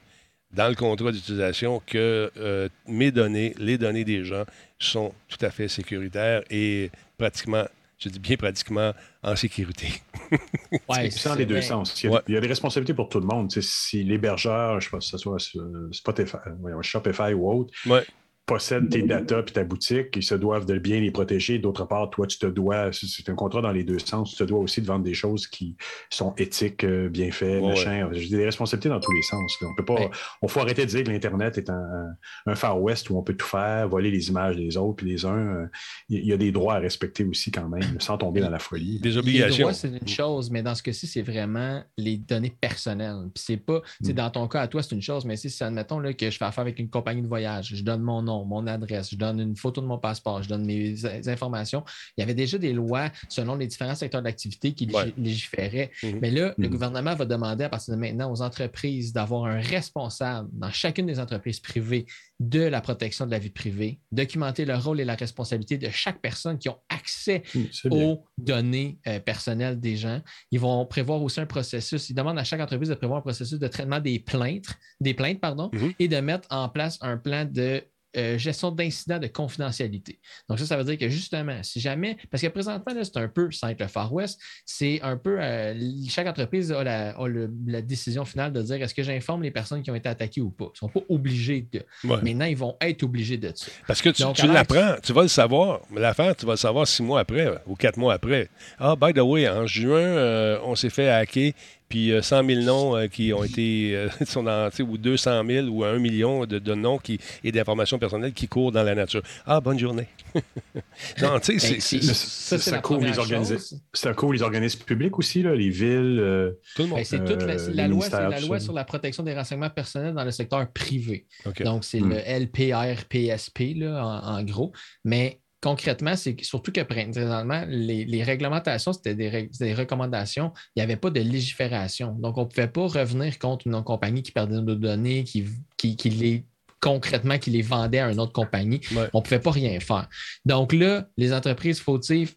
dans le contrat d'utilisation que euh, mes données, les données des gens sont tout à fait sécuritaires et pratiquement, je dis bien pratiquement, en sécurité. C'est dans les deux sens. Il y, a, Ouais. il y a des responsabilités pour tout le monde. Si l'hébergeur, je ne sais pas si ce soit sur Spotify, euh, Shopify ou autre, Ouais. Possède tes datas puis ta boutique, ils se doivent de bien les protéger. D'autre part, toi, tu te dois, c'est- un contrat dans les deux sens, tu te dois aussi de vendre des choses qui sont éthiques, euh, bien faites, Ouais, machin. J'ai des responsabilités dans tous les sens. On peut pas, Ouais. on faut arrêter de dire que l'Internet est un, un Far West où on peut tout faire, voler les images des autres puis des uns. euh, Il y, a des droits à respecter aussi quand même, sans tomber dans la folie. Des Les obligations. droits, c'est une chose, mais dans ce cas-ci, c'est vraiment les données personnelles. Puis c'est pas, tu sais, Mm. dans ton cas, à toi, c'est une chose, mais si, si, admettons là, que je fais affaire avec une compagnie de voyage, je donne mon nom, mon adresse, je donne une photo de mon passeport, je donne mes informations. Il y avait déjà des lois selon les différents secteurs d'activité qui Ouais. légiféraient. Mhm. Mais là, le Mhm. gouvernement va demander à partir de maintenant aux entreprises d'avoir un responsable dans chacune des entreprises privées de la protection de la vie privée, documenter le rôle et la responsabilité de chaque personne qui ont accès bien. aux données euh, personnelles des gens. Ils vont prévoir aussi un processus. Ils demandent à chaque entreprise de prévoir un processus de traitement des plaintes, des plaintes pardon, Mhm. et de mettre en place un plan de euh, gestion d'incidents de confidentialité. Donc, ça, ça veut dire que justement, si jamais, parce que présentement, là, c'est un peu, sans être le Far West, c'est un peu, euh, chaque entreprise a, la, a le- la décision finale de dire est-ce que j'informe les personnes qui ont été attaquées ou pas? Ils ne sont pas obligés de. Ouais. Maintenant, ils vont être obligés de ça. Parce que tu, tu l'apprends, tu vas le savoir. L'affaire, tu vas le savoir six mois après ou quatre mois après. Ah, by the way, en juin, euh, on s'est fait hacker, puis euh, 100 000 noms euh, qui ont été, euh, sont dans, tu sais, ou 200 000 ou 1 million de, de noms qui, et d'informations personnelles qui courent dans la nature. Ah, bonne journée. non, tu sais, c'est- Ben, ça, ça, ça couvre les. C'est un coup les organismes publics aussi, là, les villes. euh, tout le monde. Ben, c'est toute la, Euh, la loi, c'est la loi ça. sur la protection des renseignements personnels dans le secteur privé. Donc, c'est Hmm. le LPRPSP, là, en, en gros. Mais concrètement, c'est surtout que présentement, les, les réglementations, c'était des, recommandations. Il n'y avait pas de légifération. Donc, on ne pouvait pas revenir contre une compagnie qui perdait nos données, qui, qui, qui les concrètement qui les vendait à une autre compagnie. Ouais. On ne pouvait pas rien faire. Donc là, les entreprises fautives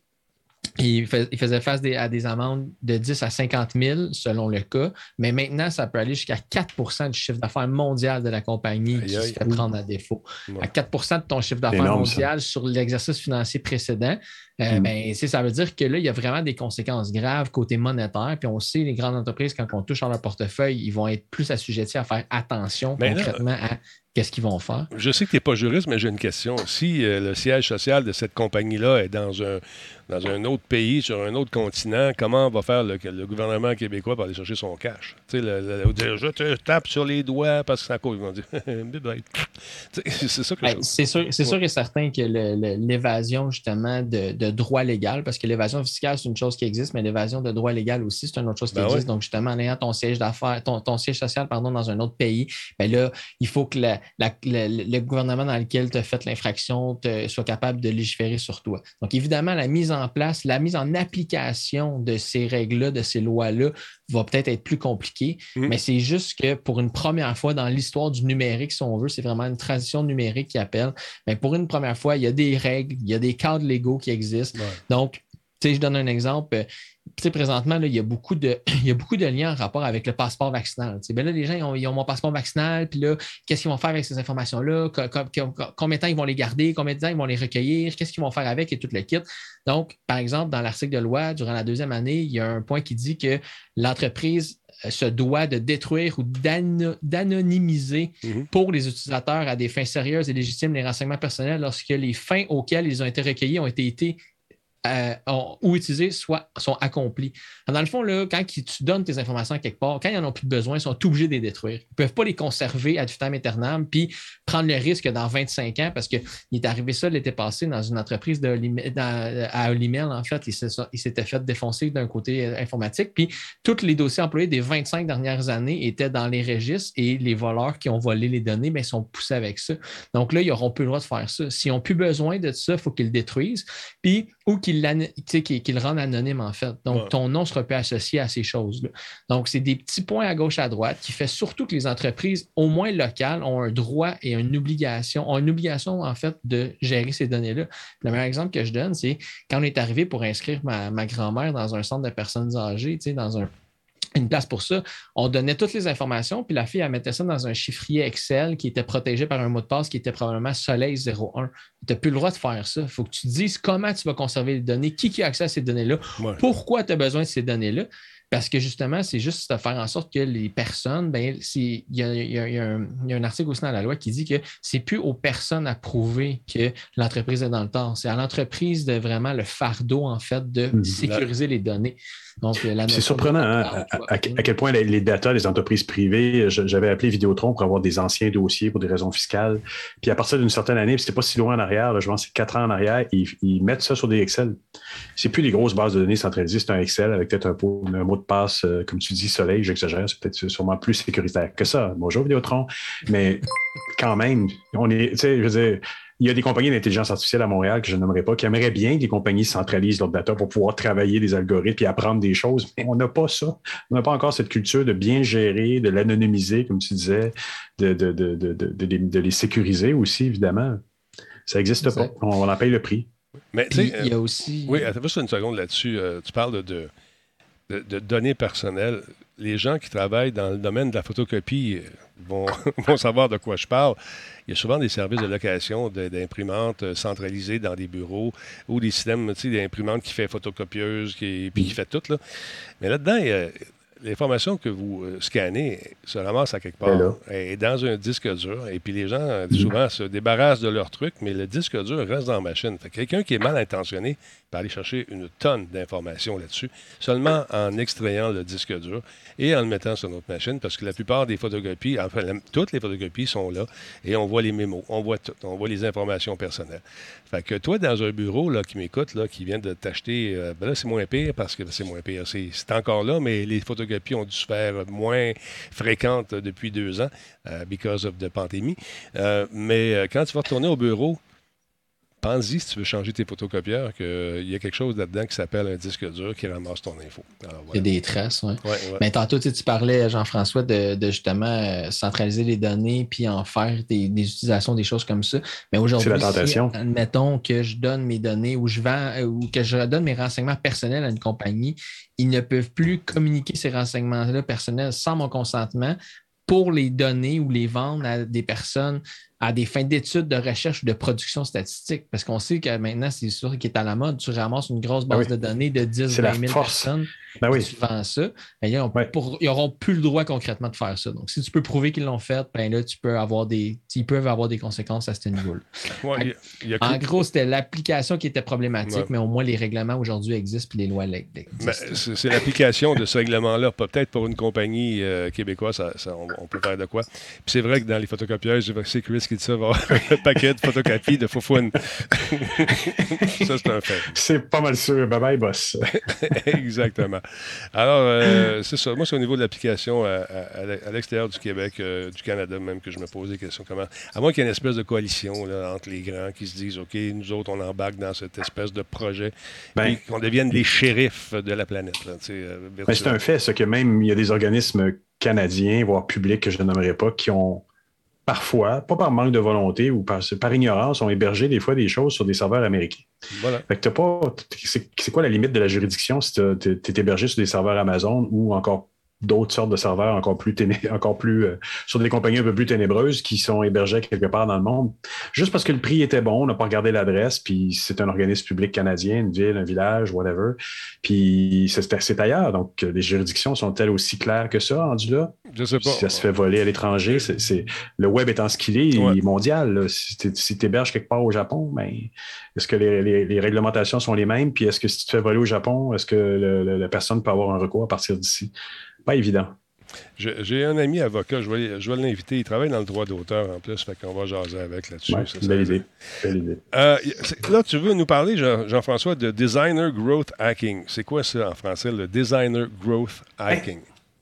il, fais- il faisait face des- à des amendes de 10 à 50 000 selon le cas, mais maintenant, ça peut aller jusqu'à 4% du chiffre d'affaires mondial de la compagnie qui Aïe, se aïe. fait prendre à défaut. Ouais. À 4% de ton chiffre d'affaires ça. mondial sur l'exercice financier précédent, euh, Mm. ben, ça veut dire que là, il y a vraiment des conséquences graves côté monétaire. Puis on sait, les grandes entreprises, quand on touche à leur portefeuille, ils vont être plus assujettis à faire attention là- concrètement à qu'est-ce qu'ils vont faire. Je sais que tu n'es pas juriste, mais j'ai une question. Si euh, le siège social de cette compagnie-là est dans un, dans un autre pays, sur un autre continent, comment va faire le, le gouvernement québécois pour aller chercher son cash? Tu sais, je te tape sur les doigts parce que c'est à cause. Ils vont dire, c'est ça que Ben, je c'est sûr, et certain que l'évasion, justement, de, de droit légal, parce que l'évasion fiscale, c'est une chose qui existe, mais l'évasion de droit légal aussi, c'est une autre chose qui Ben existe. Donc, justement, en ayant ton siège d'affaires, ton, ton siège social, pardon, dans un autre pays, ben là, il faut que la- la- le, le gouvernement dans lequel tu as fait l'infraction soit capable de légiférer sur toi. Donc, évidemment, la mise en place, la mise en application de ces règles-là, de ces lois-là, va peut-être être plus compliquée, Mhm. mais c'est juste que pour une première fois dans l'histoire du numérique, si on veut, c'est vraiment une transition numérique qui appelle. Mais pour une première fois, il y a des règles, il y a des cadres légaux qui existent. Ouais. Donc, tu sais, je donne un exemple. Sais, présentement, là, il, y a beaucoup de, il y a beaucoup de liens en rapport avec le passeport vaccinal. Ben là, les gens, ils ont, ils ont mon passeport vaccinal, puis là, qu'est-ce qu'ils vont faire avec ces informations-là? Co- co- co- Combien de temps ils vont les garder? Combien de temps ils vont les recueillir? Qu'est-ce qu'ils vont faire avec? Et tout le kit? Donc, par exemple, dans l'article de loi, durant la deuxième année, il y a un point qui dit que l'entreprise euh, se doit de détruire ou d'ano- d'anonymiser Mhm. pour les utilisateurs à des fins sérieuses et légitimes les renseignements personnels lorsque les fins auxquelles ils ont été recueillis ont été, été euh, ou utilisés soit, sont accomplis. Dans le fond, là, quand tu donnes tes informations à quelque part, quand ils n'en ont plus besoin, ils sont obligés de les détruire. Ils ne peuvent pas les conserver à vitam aeternam puis prendre le risque dans 25 ans parce qu'il est arrivé ça l'été passé dans une entreprise dans- à Olimel, en fait. Il s'était fait défoncer d'un côté euh, informatique. Puis tous les dossiers employés des 25 dernières années étaient dans les registres et les voleurs qui ont volé les données ben, sont poussés avec ça. Donc là, ils n'auront plus le droit de faire ça. S'ils n'ont plus besoin de ça, il faut qu'ils le détruisent. Puis, ou qu'ils le rendent anonyme, en fait. Donc, Ouais. ton nom sera plus associé à ces choses-là. Donc, c'est des petits points à gauche, à droite qui fait surtout que les entreprises, au moins locales, ont un droit et une obligation, ont une obligation, en fait, de gérer ces données-là. Le meilleur exemple que je donne, c'est quand on est arrivé pour inscrire ma, ma grand-mère dans un centre de personnes âgées, tu sais, dans un une place pour ça. On donnait toutes les informations, puis la fille, elle mettait ça dans un chiffrier Excel qui était protégé par un mot de passe qui était probablement Soleil 01. Tu n'as plus le droit de faire ça. Il faut que tu te dises comment tu vas conserver les données, qui, qui a accès à ces données-là, Ouais. pourquoi tu as besoin de ces données-là. Parce que justement, c'est juste de faire en sorte que les personnes, ben, il y, y a- il y a un, article aussi dans la loi qui dit que c'est plus aux personnes à prouver que l'entreprise est dans le tort. C'est à l'entreprise de vraiment le fardeau, en fait, de Mhm. sécuriser les données. Euh, C'est surprenant hein, à, à- à quel point les, les data des entreprises privées, je- j'avais appelé Vidéotron pour avoir des anciens dossiers pour des raisons fiscales. Puis à partir d'une certaine année, puis c'était pas si loin en arrière, là, je pense que c'est quatre ans en arrière, ils, ils mettent ça sur des Excel. C'est plus des grosses bases de données centralisées, c'est un Excel avec peut-être un mot de passe, euh, comme tu dis, soleil, j'exagère, c'est peut-être sûrement plus sécuritaire que ça. Bonjour Vidéotron. Mais quand même, on est, tu sais, je veux dire, il y a des compagnies d'intelligence artificielle à Montréal que je n'aimerais pas, qui aimeraient bien que les compagnies centralisent leurs data pour pouvoir travailler des algorithmes et apprendre des choses, mais on n'a pas ça. On n'a pas encore cette culture de bien gérer, de l'anonymiser, comme tu disais, de, de, de, de, de, de les, de les sécuriser aussi, évidemment. Ça n'existe pas. On, on en paye le prix. Mais tu Puis, sais, il y euh, a aussi. Oui, attends juste une seconde là-dessus. Euh, tu parles de, de, de- de données personnelles. Les gens qui travaillent dans le domaine de la photocopie euh, vont, vont savoir de quoi je parle. Il y a souvent des services de location d'imprimantes euh, centralisées dans des bureaux ou des systèmes tu sais, d'imprimantes qui fait photocopieuse, qui, puis qui fait tout. Là. Mais là-dedans, il y a- l'information que vous euh, scannez se ramasse à quelque part. Là. Elle est dans un disque dur. Et puis les gens, euh, souvent, se débarrassent de leur truc, mais le disque dur reste dans la machine. Fait que quelqu'un qui est mal intentionné peut aller chercher une tonne d'informations là-dessus, seulement en extrayant le disque dur et en le mettant sur notre machine, parce que la plupart des photocopies, enfin, toutes les photocopies sont là, et on voit les mémos, on voit tout, on voit les informations personnelles. Fait que toi, dans un bureau là, qui m'écoute, là, qui vient de t'acheter, euh, ben là, c'est moins pire parce que c'est moins pire. C'est encore là, mais les photocopies ont dû se faire moins fréquentes depuis deux ans, euh, because of the pandémie. Euh, mais quand tu vas retourner au bureau, pense-y si tu veux changer tes photocopieurs, qu'il y a quelque chose là-dedans qui s'appelle un disque dur qui ramasse ton info. Alors, Il y a des traces, oui. Ouais, ouais. Mais tantôt, tu sais, tu parlais, Jean-François, de, de justement euh, centraliser les données puis en faire des, des utilisations, des choses comme ça. Mais aujourd'hui, C'est la tentation. si, admettons que je donne mes données ou je vends euh, ou que je donne mes renseignements personnels à une compagnie, ils ne peuvent plus communiquer ces renseignements-là personnels sans mon consentement pour les donner ou les vendre à des personnes à des fins d'études, de recherche ou de production statistique. Parce qu'on sait que maintenant, c'est sûr qu'il est à la mode. Tu ramasses une grosse base Ah oui. de données de 10, C'est la 20 000 force. personnes. Ben oui. Tu vends ça. ben, ils Ouais. n'auront plus le droit concrètement de faire ça. Donc, si tu peux prouver qu'ils l'ont fait, ben là, tu peux avoir des, ils peuvent avoir des conséquences à ce niveau-là. Ouais, il y a- il y a En gros, c'était l'application qui était problématique, Ouais. mais au moins les règlements aujourd'hui existent puis les lois Ben, existent. c'est c'est l'application de ce règlement-là. Peut-être pour une compagnie euh, québécoise, ça- ça- on, on peut faire de quoi. Puis c'est vrai que dans les photocopieuses, c'est Chris qui dit ça, va avoir un paquet de photocopies de foufoune. ça, c'est un fait. C'est pas mal sûr. Bye bye, boss. Exactement. Alors, euh, c'est ça. Moi, c'est au niveau de l'application à, à- à l'extérieur du Québec, euh, du Canada même, que je me pose des questions. Comment... À moins qu'il y ait une espèce de coalition là, entre les grands qui se disent, OK, nous autres, on embarque dans cette espèce de projet, Ben, qu'on devienne les shérifs de la planète. là, euh, Ben, c'est un fait, ça, que même il y a des organismes canadiens, voire publics que je ne nommerai pas, qui ont parfois, pas par manque de volonté ou par, par ignorance, ont hébergé des fois des choses sur des serveurs américains. Voilà. Fait que t'as pas. C'est c'est quoi la limite de la juridiction si tu es hébergé sur des serveurs Amazon ou encore d'autres sortes de serveurs encore plus, téné- encore plus euh, sur des compagnies un peu plus ténébreuses qui sont hébergées quelque part dans le monde. Juste parce que le prix était bon, on n'a pas regardé l'adresse, puis c'est un organisme public canadien, une ville, un village, whatever. Puis c'est c'est ailleurs. Donc, euh, les juridictions sont-elles aussi claires que ça, rendu là? Je sais pas. Si ça se fait voler à l'étranger, c'est, le web étant ce qu'il est, il est mondial. là. Si tu si héberges quelque part au Japon, ben, est-ce que les, les- les réglementations sont les mêmes? Puis est-ce que si tu te fais voler au Japon, est-ce que le- le- la personne peut avoir un recours à partir d'ici? Pas évident. J'ai un ami avocat, je vais, je vais l'inviter. Il travaille dans le droit d'auteur en plus, fait qu'on va jaser avec là-dessus. Ouais, belle idée. Belle idée. Euh, là, tu veux nous parler, Jean- Jean-François, de Designer Growth Hacking. C'est quoi ça en français, le Designer Growth Hacking?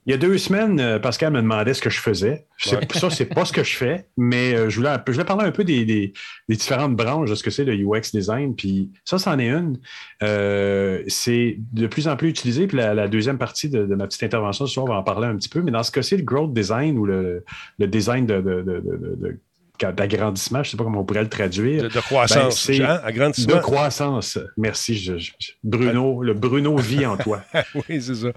Il y a deux semaines, euh, Pascal me demandait ce que je faisais. Ouais. Ça, c'est pas ce que je fais, mais euh, je, voulais, un peu- je voulais parler un peu des, des- des différentes branches de ce que c'est le UX design. Puis ça, c'en est une. Euh, c'est de plus en plus utilisé. Puis la, la deuxième partie de, de ma petite intervention ce soir, on va en parler un petit peu. Mais dans ce cas-ci, le growth design ou le, le design de, d'agrandissement, je ne sais pas comment on pourrait le traduire. De, de croissance, Ben, c'est Jean, De croissance. Merci. je- je- Bruno, le Bruno vit en toi. oui, c'est ça.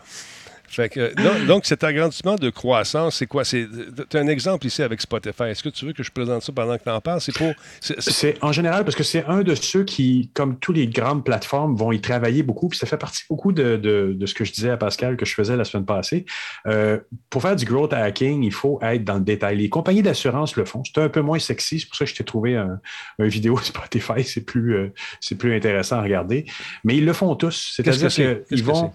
Fait que, donc, donc, cet agrandissement de croissance, c'est quoi? Tu as un exemple ici avec Spotify. Est-ce que tu veux que je présente ça pendant que tu en parles? C'est pour. c'est- en général parce que c'est un de ceux qui, comme toutes les grandes plateformes, vont y travailler beaucoup. Puis ça fait partie beaucoup de, de- de ce que je disais à Pascal que je faisais la semaine passée. Euh, pour faire du growth hacking, il faut être dans le détail. Les compagnies d'assurance le font. C'est un peu moins sexy. C'est pour ça que je t'ai trouvé un, un vidéo Spotify. C'est plus, euh, c'est plus intéressant à regarder. Mais ils le font tous. C'est-à-dire qu'ils que vont.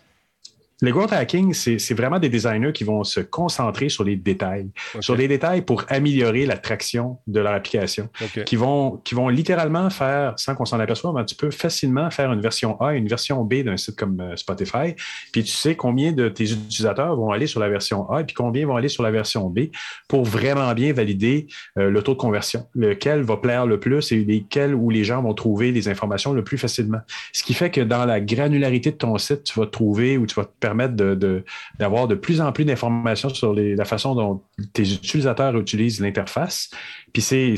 Le growth hacking, c'est vraiment des designers qui vont se concentrer sur les détails, sur les détails pour améliorer la traction de leur application. Qui vont, qui vont littéralement faire, sans qu'on s'en aperçoive, mais tu peux facilement faire une version A et une version B d'un site comme euh, Spotify. Puis tu sais combien de tes utilisateurs vont aller sur la version A et puis combien vont aller sur la version B pour vraiment bien valider euh, le taux de conversion, lequel va plaire le plus et lesquels où les gens vont trouver les informations le plus facilement. Ce qui fait que dans la granularité de ton site, tu vas trouver ou tu vas te permettre de- de- d'avoir de, plus en plus d'informations sur les- la façon dont tes utilisateurs utilisent l'interface. Puis c'est,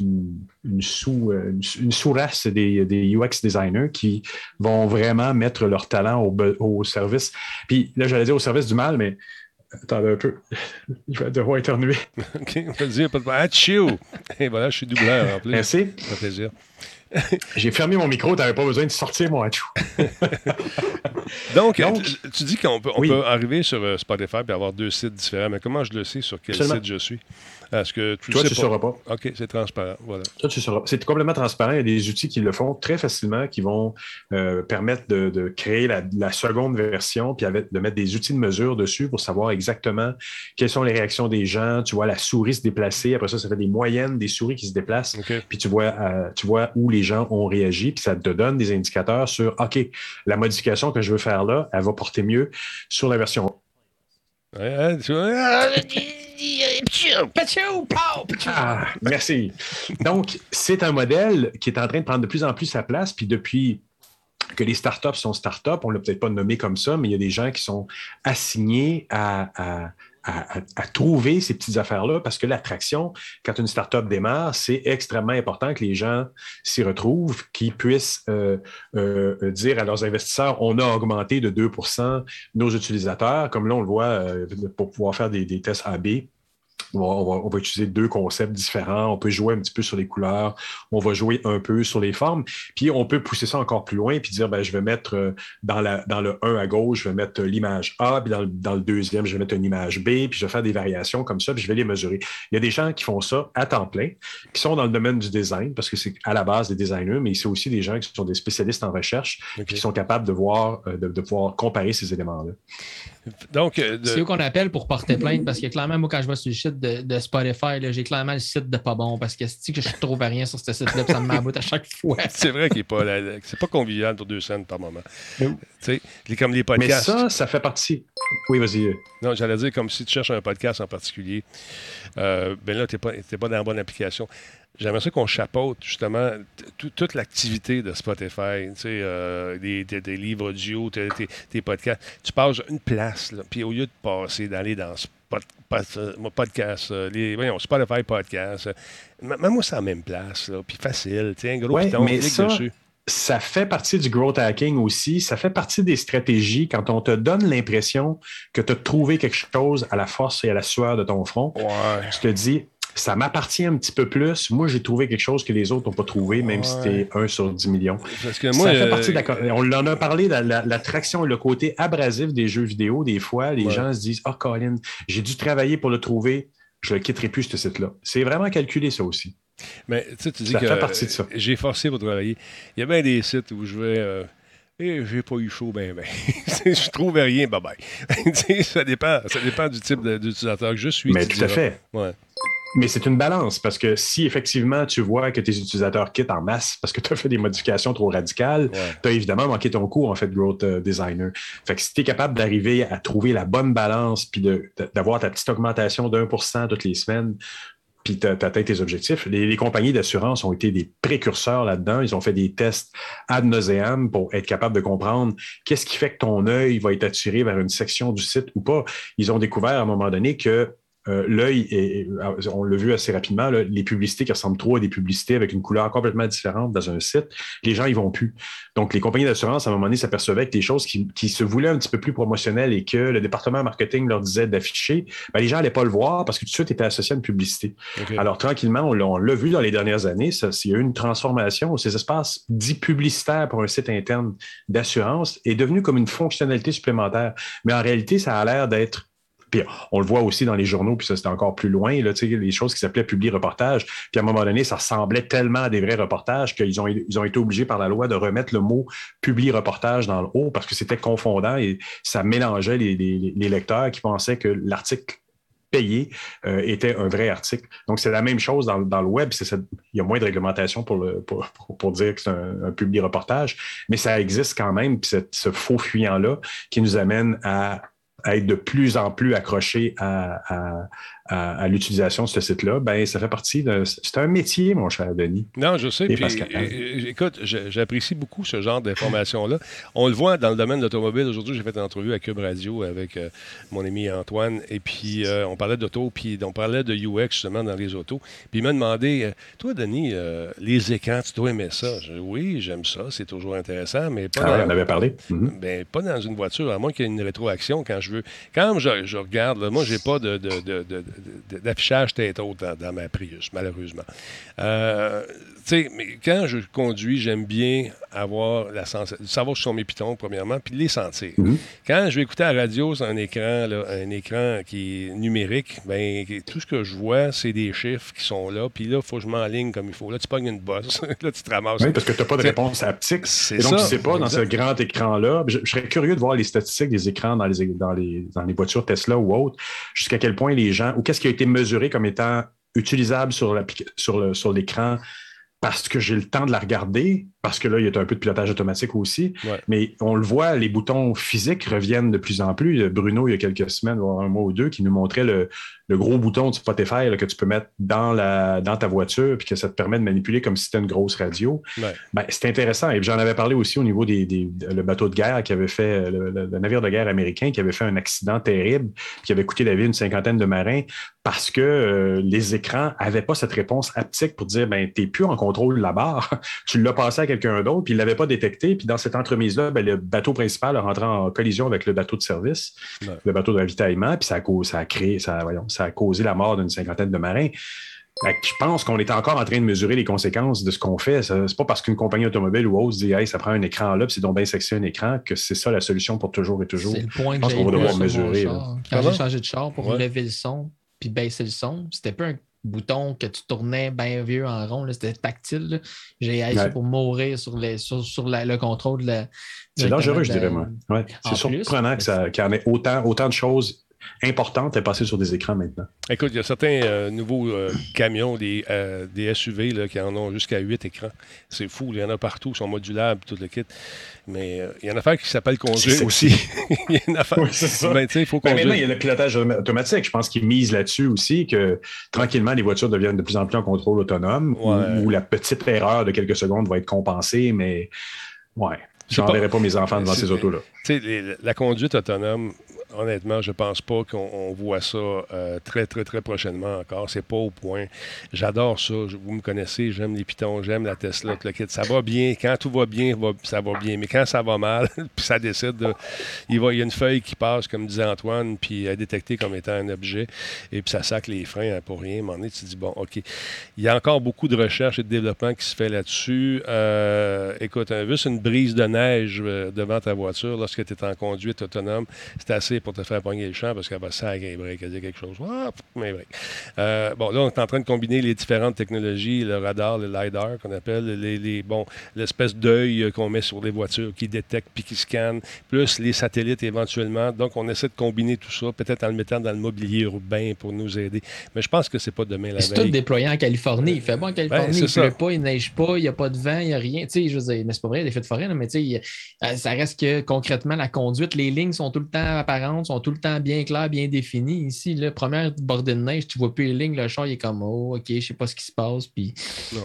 une, une, sous, euh, une, sous-race des, des UX designers qui vont vraiment mettre leur talent au, service. Puis là, j'allais dire au service du mal, mais attendez un peu. Je vais devoir éternuer. OK, on le dire. Pas de... Achou! Et voilà, je suis doubleur en plus. Merci. Ça fait plaisir. J'ai fermé mon micro, tu n'avais pas besoin de sortir mon hachou. Donc, Donc- tu, tu dis qu'on peut, on Oui. peut arriver sur euh, Spotify et avoir deux sites différents, mais comment je le sais sur quel Absolument. site je suis? Est-ce que tu Toi, le tu sais ne sauras pas. OK, c'est transparent. Voilà. Toi, tu sauras. C'est complètement transparent. Il y a des outils qui le font très facilement, qui vont euh, permettre de, de créer la, la seconde version, puis avec, de mettre des outils de mesure dessus pour savoir exactement quelles sont les réactions des gens. Tu vois la souris se déplacer. Après ça, ça fait des moyennes des souris qui se déplacent. Puis tu vois, euh, tu vois où les gens ont réagi, puis ça te donne des indicateurs sur OK, la modification que je veux faire là, elle va porter mieux sur la version ah. Ah, merci. Donc, c'est un modèle qui est en train de prendre de plus en plus sa place. Puis depuis que les startups sont startups, on ne l'a peut-être pas nommé comme ça, mais il y a des gens qui sont assignés à, à- à- trouver ces petites affaires-là parce que l'attraction, quand une startup démarre, c'est extrêmement important que les gens s'y retrouvent, qu'ils puissent euh, euh, dire à leurs investisseurs on a augmenté de 2% nos utilisateurs, comme là on le voit euh, pour pouvoir faire des, des tests AB. On va, on va- on va utiliser deux concepts différents. On peut jouer un petit peu sur les couleurs. On va jouer un peu sur les formes. Puis on peut pousser ça encore plus loin puis dire ben, je vais mettre euh, dans, la, dans le 1 à gauche, je vais mettre l'image A, puis dans, le- dans le deuxième, je vais mettre une image B, puis je vais faire des variations comme ça, puis je vais les mesurer. Il y a des gens qui font ça à temps plein, qui sont dans le domaine du design, parce que c'est à la base des designers, mais c'est aussi des gens qui sont des spécialistes en recherche, OK. qui sont capables de voir, euh, de, de pouvoir comparer ces éléments-là. Donc, euh, de- C'est eux qu'on appelle pour porter plainte parce que clairement, moi, quand je vais sur le site de, de Spotify, là, j'ai clairement le site de pas bon parce que c'est que je trouve rien sur ce site-là, ça me m'aboute à chaque fois. c'est vrai qu'il n'est pas, c'est pas convivial pour deux scènes par moment. Non. Tu sais, les- comme les Mais podcasts. ça, ça fait partie. Oui, vas-y. Non, j'allais dire comme si tu cherches un podcast en particulier. Euh, ben là, tu n'es pas, t'es pas dans la bonne application. J'aimerais ça qu'on chapeaute justement toute l'activité de Spotify, tu sais, euh, des, des- des livres audio, tes, tes- tes podcasts. Tu passes une place, là, puis au lieu de passer, d'aller dans pod- euh, podcast, euh, les, voyons, Spotify podcast, mets-moi ça la même place, là, puis facile, tu sais, un gros Ouais, piton, mais ça, dessus. ça fait partie du growth hacking aussi. Ça fait partie des stratégies quand on te donne l'impression que tu as trouvé quelque chose à la force et à la sueur de ton front. Ouais. Je te dis, ça m'appartient un petit peu plus. Moi, j'ai trouvé quelque chose que les autres n'ont pas trouvé, même si c'était 1 sur 10 millions. Parce que moi, ça fait euh, partie de la- On en a parlé, la, la- l'attraction et le côté abrasif des jeux vidéo. Des fois, les Ouais. gens se disent Ah, Colin, j'ai dû travailler pour le trouver. Je ne le quitterai plus, ce site-là. C'est vraiment calculé, ça aussi. Mais tu sais, tu dis Ça que fait partie de ça. euh, j'ai forcé pour travailler. Il y a bien des sites où je vais. euh, et j'ai pas eu chaud, ben, ben. je trouvais rien, bye bye. Ça, dépend, ça dépend du type d'utilisateur que je suis. Mais tout à fait. Ouais. Mais c'est une balance parce que si effectivement tu vois que tes utilisateurs quittent en masse parce que tu as fait des modifications trop radicales, Ouais. tu as évidemment manqué ton coup en fait, growth euh, designer. Fait que si tu es capable d'arriver à trouver la bonne balance puis de- de- d'avoir ta petite augmentation d'un pour cent toutes les semaines, puis tu atteint tes objectifs. Les, les compagnies d'assurance ont été des précurseurs là-dedans. Ils ont fait des tests ad nauseam pour être capable de comprendre qu'est-ce qui fait que ton œil va être attiré vers une section du site ou pas. Ils ont découvert à un moment donné que euh, l'œil, est- est- on l'a vu assez rapidement, là, les publicités qui ressemblent trop à des publicités avec une couleur complètement différente dans un site, les gens y vont plus. Donc, les compagnies d'assurance, à un moment donné, s'apercevaient que des choses qui, qui se voulaient un petit peu plus promotionnelles et que le département marketing leur disait d'afficher, ben, les gens n'allaient pas le voir parce que tout de suite était associé à une publicité. Alors, tranquillement, on l'a, vu dans les dernières années, ça, il y a eu une transformation. Ces espaces dits publicitaires pour un site interne d'assurance est devenu comme une fonctionnalité supplémentaire. Mais en réalité, ça a l'air d'être puis on le voit aussi dans les journaux, puis ça, c'était encore plus loin, là, les choses qui s'appelaient publi-reportage. Puis à un moment donné, ça ressemblait tellement à des vrais reportages qu'ils ont, été obligés par la loi de remettre le mot publi-reportage dans le haut parce que c'était confondant et ça mélangeait les, lecteurs qui pensaient que l'article payé euh, était un vrai article. Donc, c'est la même chose dans, le web. C'est il y a moins de réglementation pour, dire que c'est un, un publi-reportage, mais ça existe quand même. Puis ce faux fuyant-là qui nous amène à être de plus en plus accrochés à, à- à- à l'utilisation de ce site-là, ben ça fait partie d'un... C'est un métier, mon cher Denis. Non, je sais. Puis, euh, euh, écoute, j'apprécie beaucoup ce genre d'informations-là. On le voit dans le domaine de l'automobile. Aujourd'hui, j'ai fait une entrevue à Cube Radio avec euh, mon ami Antoine. Et puis, euh, on parlait d'auto, puis on parlait de UX, justement, dans les autos. Puis, il m'a demandé Toi, Denis, euh, les écrans, tu dois aimer ça? Je Oui, j'aime ça. C'est toujours intéressant, mais pas Ah dans- on avait parlé. Ben, pas dans une voiture, à moins qu'il y ait une rétroaction quand je veux. Quand je, je regarde, là, moi, j'ai pas de, de- de- de- de- d'affichage tête haute dans, dans ma Prius, malheureusement. Euh, sais, mais quand je conduis, j'aime bien avoir la sens savoir sont mes pitons, premièrement, puis les sentir. Mhm. Quand je vais écouter à la radio sur un écran, là, un écran qui est numérique, ben, tout ce que je vois, c'est des chiffres qui sont là, puis là, il faut que je m'enligne comme il faut. Là, tu pognes une bosse, là, tu te ramasses. Oui, parce que tu n'as pas de réponse haptique. Et donc, ça. tu ne sais pas, dans ce grand écran-là, je, je serais curieux de voir les statistiques des écrans dans les, dans les, dans les voitures Tesla ou autres, jusqu'à quel point les gens, ou qu'est-ce qui a été mesuré comme étant utilisable sur, sur, le, sur l'écran parce que j'ai le temps de la regarder, parce que là, il y a un peu de pilotage automatique aussi. Ouais. Mais on le voit, les boutons physiques reviennent de plus en plus. Bruno, il y a quelques semaines, voire un mois ou deux, qui nous montrait le, le gros bouton de Spotify là, que tu peux mettre dans, la, dans ta voiture, puis que ça te permet de manipuler comme si c'était une grosse radio. Ouais. Ben, c'est intéressant. Et j'en avais parlé aussi au niveau des, des le bateau de guerre qui avait fait, le, navire de guerre américain qui avait fait un accident terrible, qui avait coûté la vie à une cinquantaine de marins parce que euh, les écrans n'avaient pas cette réponse haptique pour dire ben, tu n'es plus en contrôle la barre, tu l'as passé à quelqu'un d'autre, puis il ne l'avait pas détecté. Puis dans cette entremise-là, ben, le bateau principal a rentré en collision avec le bateau de service, Ouais. le bateau de ravitaillement, puis ça a, ça a créé, ça, voyons, ça a causé la mort d'une cinquantaine de marins. Je pense qu'on est encore en train de mesurer les conséquences de ce qu'on fait. Ce n'est pas parce qu'une compagnie automobile ou autre dit hey, ça prend un écran là, puis c'est donc bien sexy un écran que c'est ça la solution pour toujours et toujours. C'est le point Je pense qu'on va devoir mesurer. Quand j'ai changé de char pour Ouais. lever le son puis baisser le son, c'était pas un bouton que tu tournais bien vieux en rond, c'était tactile. J'ai essayé Ouais. pour mourir sur, les, sur, sur la- le contrôle de la. C'est dangereux, je dirais, moi. Ouais. C'est surprenant qu'il y en ait autant, autant de choses importantes à passer sur des écrans maintenant. Écoute, il y a certains euh, nouveaux euh, camions, des, euh, des SUV, là, qui en ont jusqu'à 8 écrans. C'est fou, il y en a partout, ils sont modulables, tout le kit. Mais il y a une affaire qui s'appelle conduire aussi. il y a une affaire. Oui, c'est ça. Ben, il faut Ben, conduire. maintenant, il y a le pilotage automatique. Je pense qu'ils misent là-dessus aussi, que tranquillement, les voitures deviennent de plus en plus en contrôle autonome, où- Ouais. où, la petite erreur de quelques secondes va être compensée, mais ouais. Je C'est pas- n'enverrai pas mes enfants devant ces autos-là. La conduite autonome, honnêtement, je pense pas qu'on on voit ça euh, très, très, très prochainement encore. C'est pas au point. J'adore ça. Vous me connaissez, j'aime les pitons, j'aime la Tesla, le kit. Ça va bien. Quand tout va bien, ça va bien. Mais quand ça va mal, puis ça décide, de- il, y a une feuille qui passe, comme disait Antoine, puis elle est détectée comme étant un objet, et puis ça sac les freins hein, pour rien. À tu te dis, bon, OK. Il y a encore beaucoup de recherche et de développement qui se fait là-dessus. Euh, écoute, juste une brise de neige euh, devant ta voiture lorsque tu es en conduite autonome, c'est assez pour te faire pogner le champ parce qu'elle va sacrer break, elle dit quelque chose. Ah, mais break. Euh, bon, là, on est en train de combiner les différentes technologies, le radar, le LiDAR qu'on appelle, les, les- bon, l'espèce d'œil qu'on met sur les voitures qui détecte puis qui scanne, plus les satellites éventuellement. Donc, on essaie de combiner tout ça, peut-être en le mettant dans le mobilier urbain pour nous aider. Mais je pense que c'est pas demain la C'est tout déployé en Californie. Il fait bon en Californie, Ben, il ça. pleut pas, il neige pas, il n'y a pas de vent, il n'y a rien. Tu sais, je veux dire, mais c'est pas vrai, des feux de forêt, là, mais tu sais, euh, ça reste que concrètement, la conduite, les lignes sont tout le temps apparentes, sont tout le temps bien claires, bien définies. Ici, la première bordée de neige, tu vois plus les lignes, le char, il est comme, oh, OK, je sais pas ce qui se passe. Puis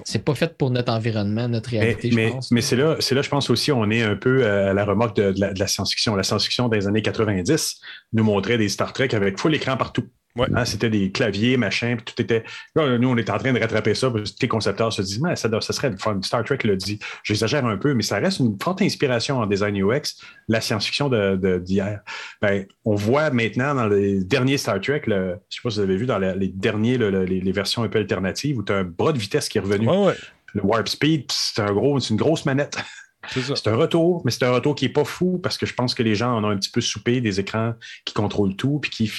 c'est pas fait pour notre environnement, notre réalité, mais- je pense. mais c'est là, c'est là, je pense aussi, on est un peu euh, à la remorque de, de la, de la science-fiction. La science-fiction des années 90 nous montrait des Star Trek avec full écran partout. Ouais. Hein, C'était des claviers, machin, puis tout était. Là, nous, on est en train de rattraper ça. parce que tous les concepteurs se disent, mais ça, ça serait le fun. Star Trek le dit. J'exagère un peu, mais ça reste une forte inspiration en design UX, la science-fiction de- de- d'hier. Ben, on voit maintenant dans les derniers Star Trek, le, je ne sais pas si vous avez vu dans la- les derniers, le- le- les, les versions un peu alternatives, où tu as un bras de vitesse qui est revenu. Ouais, ouais, Le Warp Speed, c'est un gros, une grosse manette. c'est un retour, mais c'est un retour qui n'est pas fou parce que je pense que les gens en ont un petit peu soupé des écrans qui contrôlent tout puis qui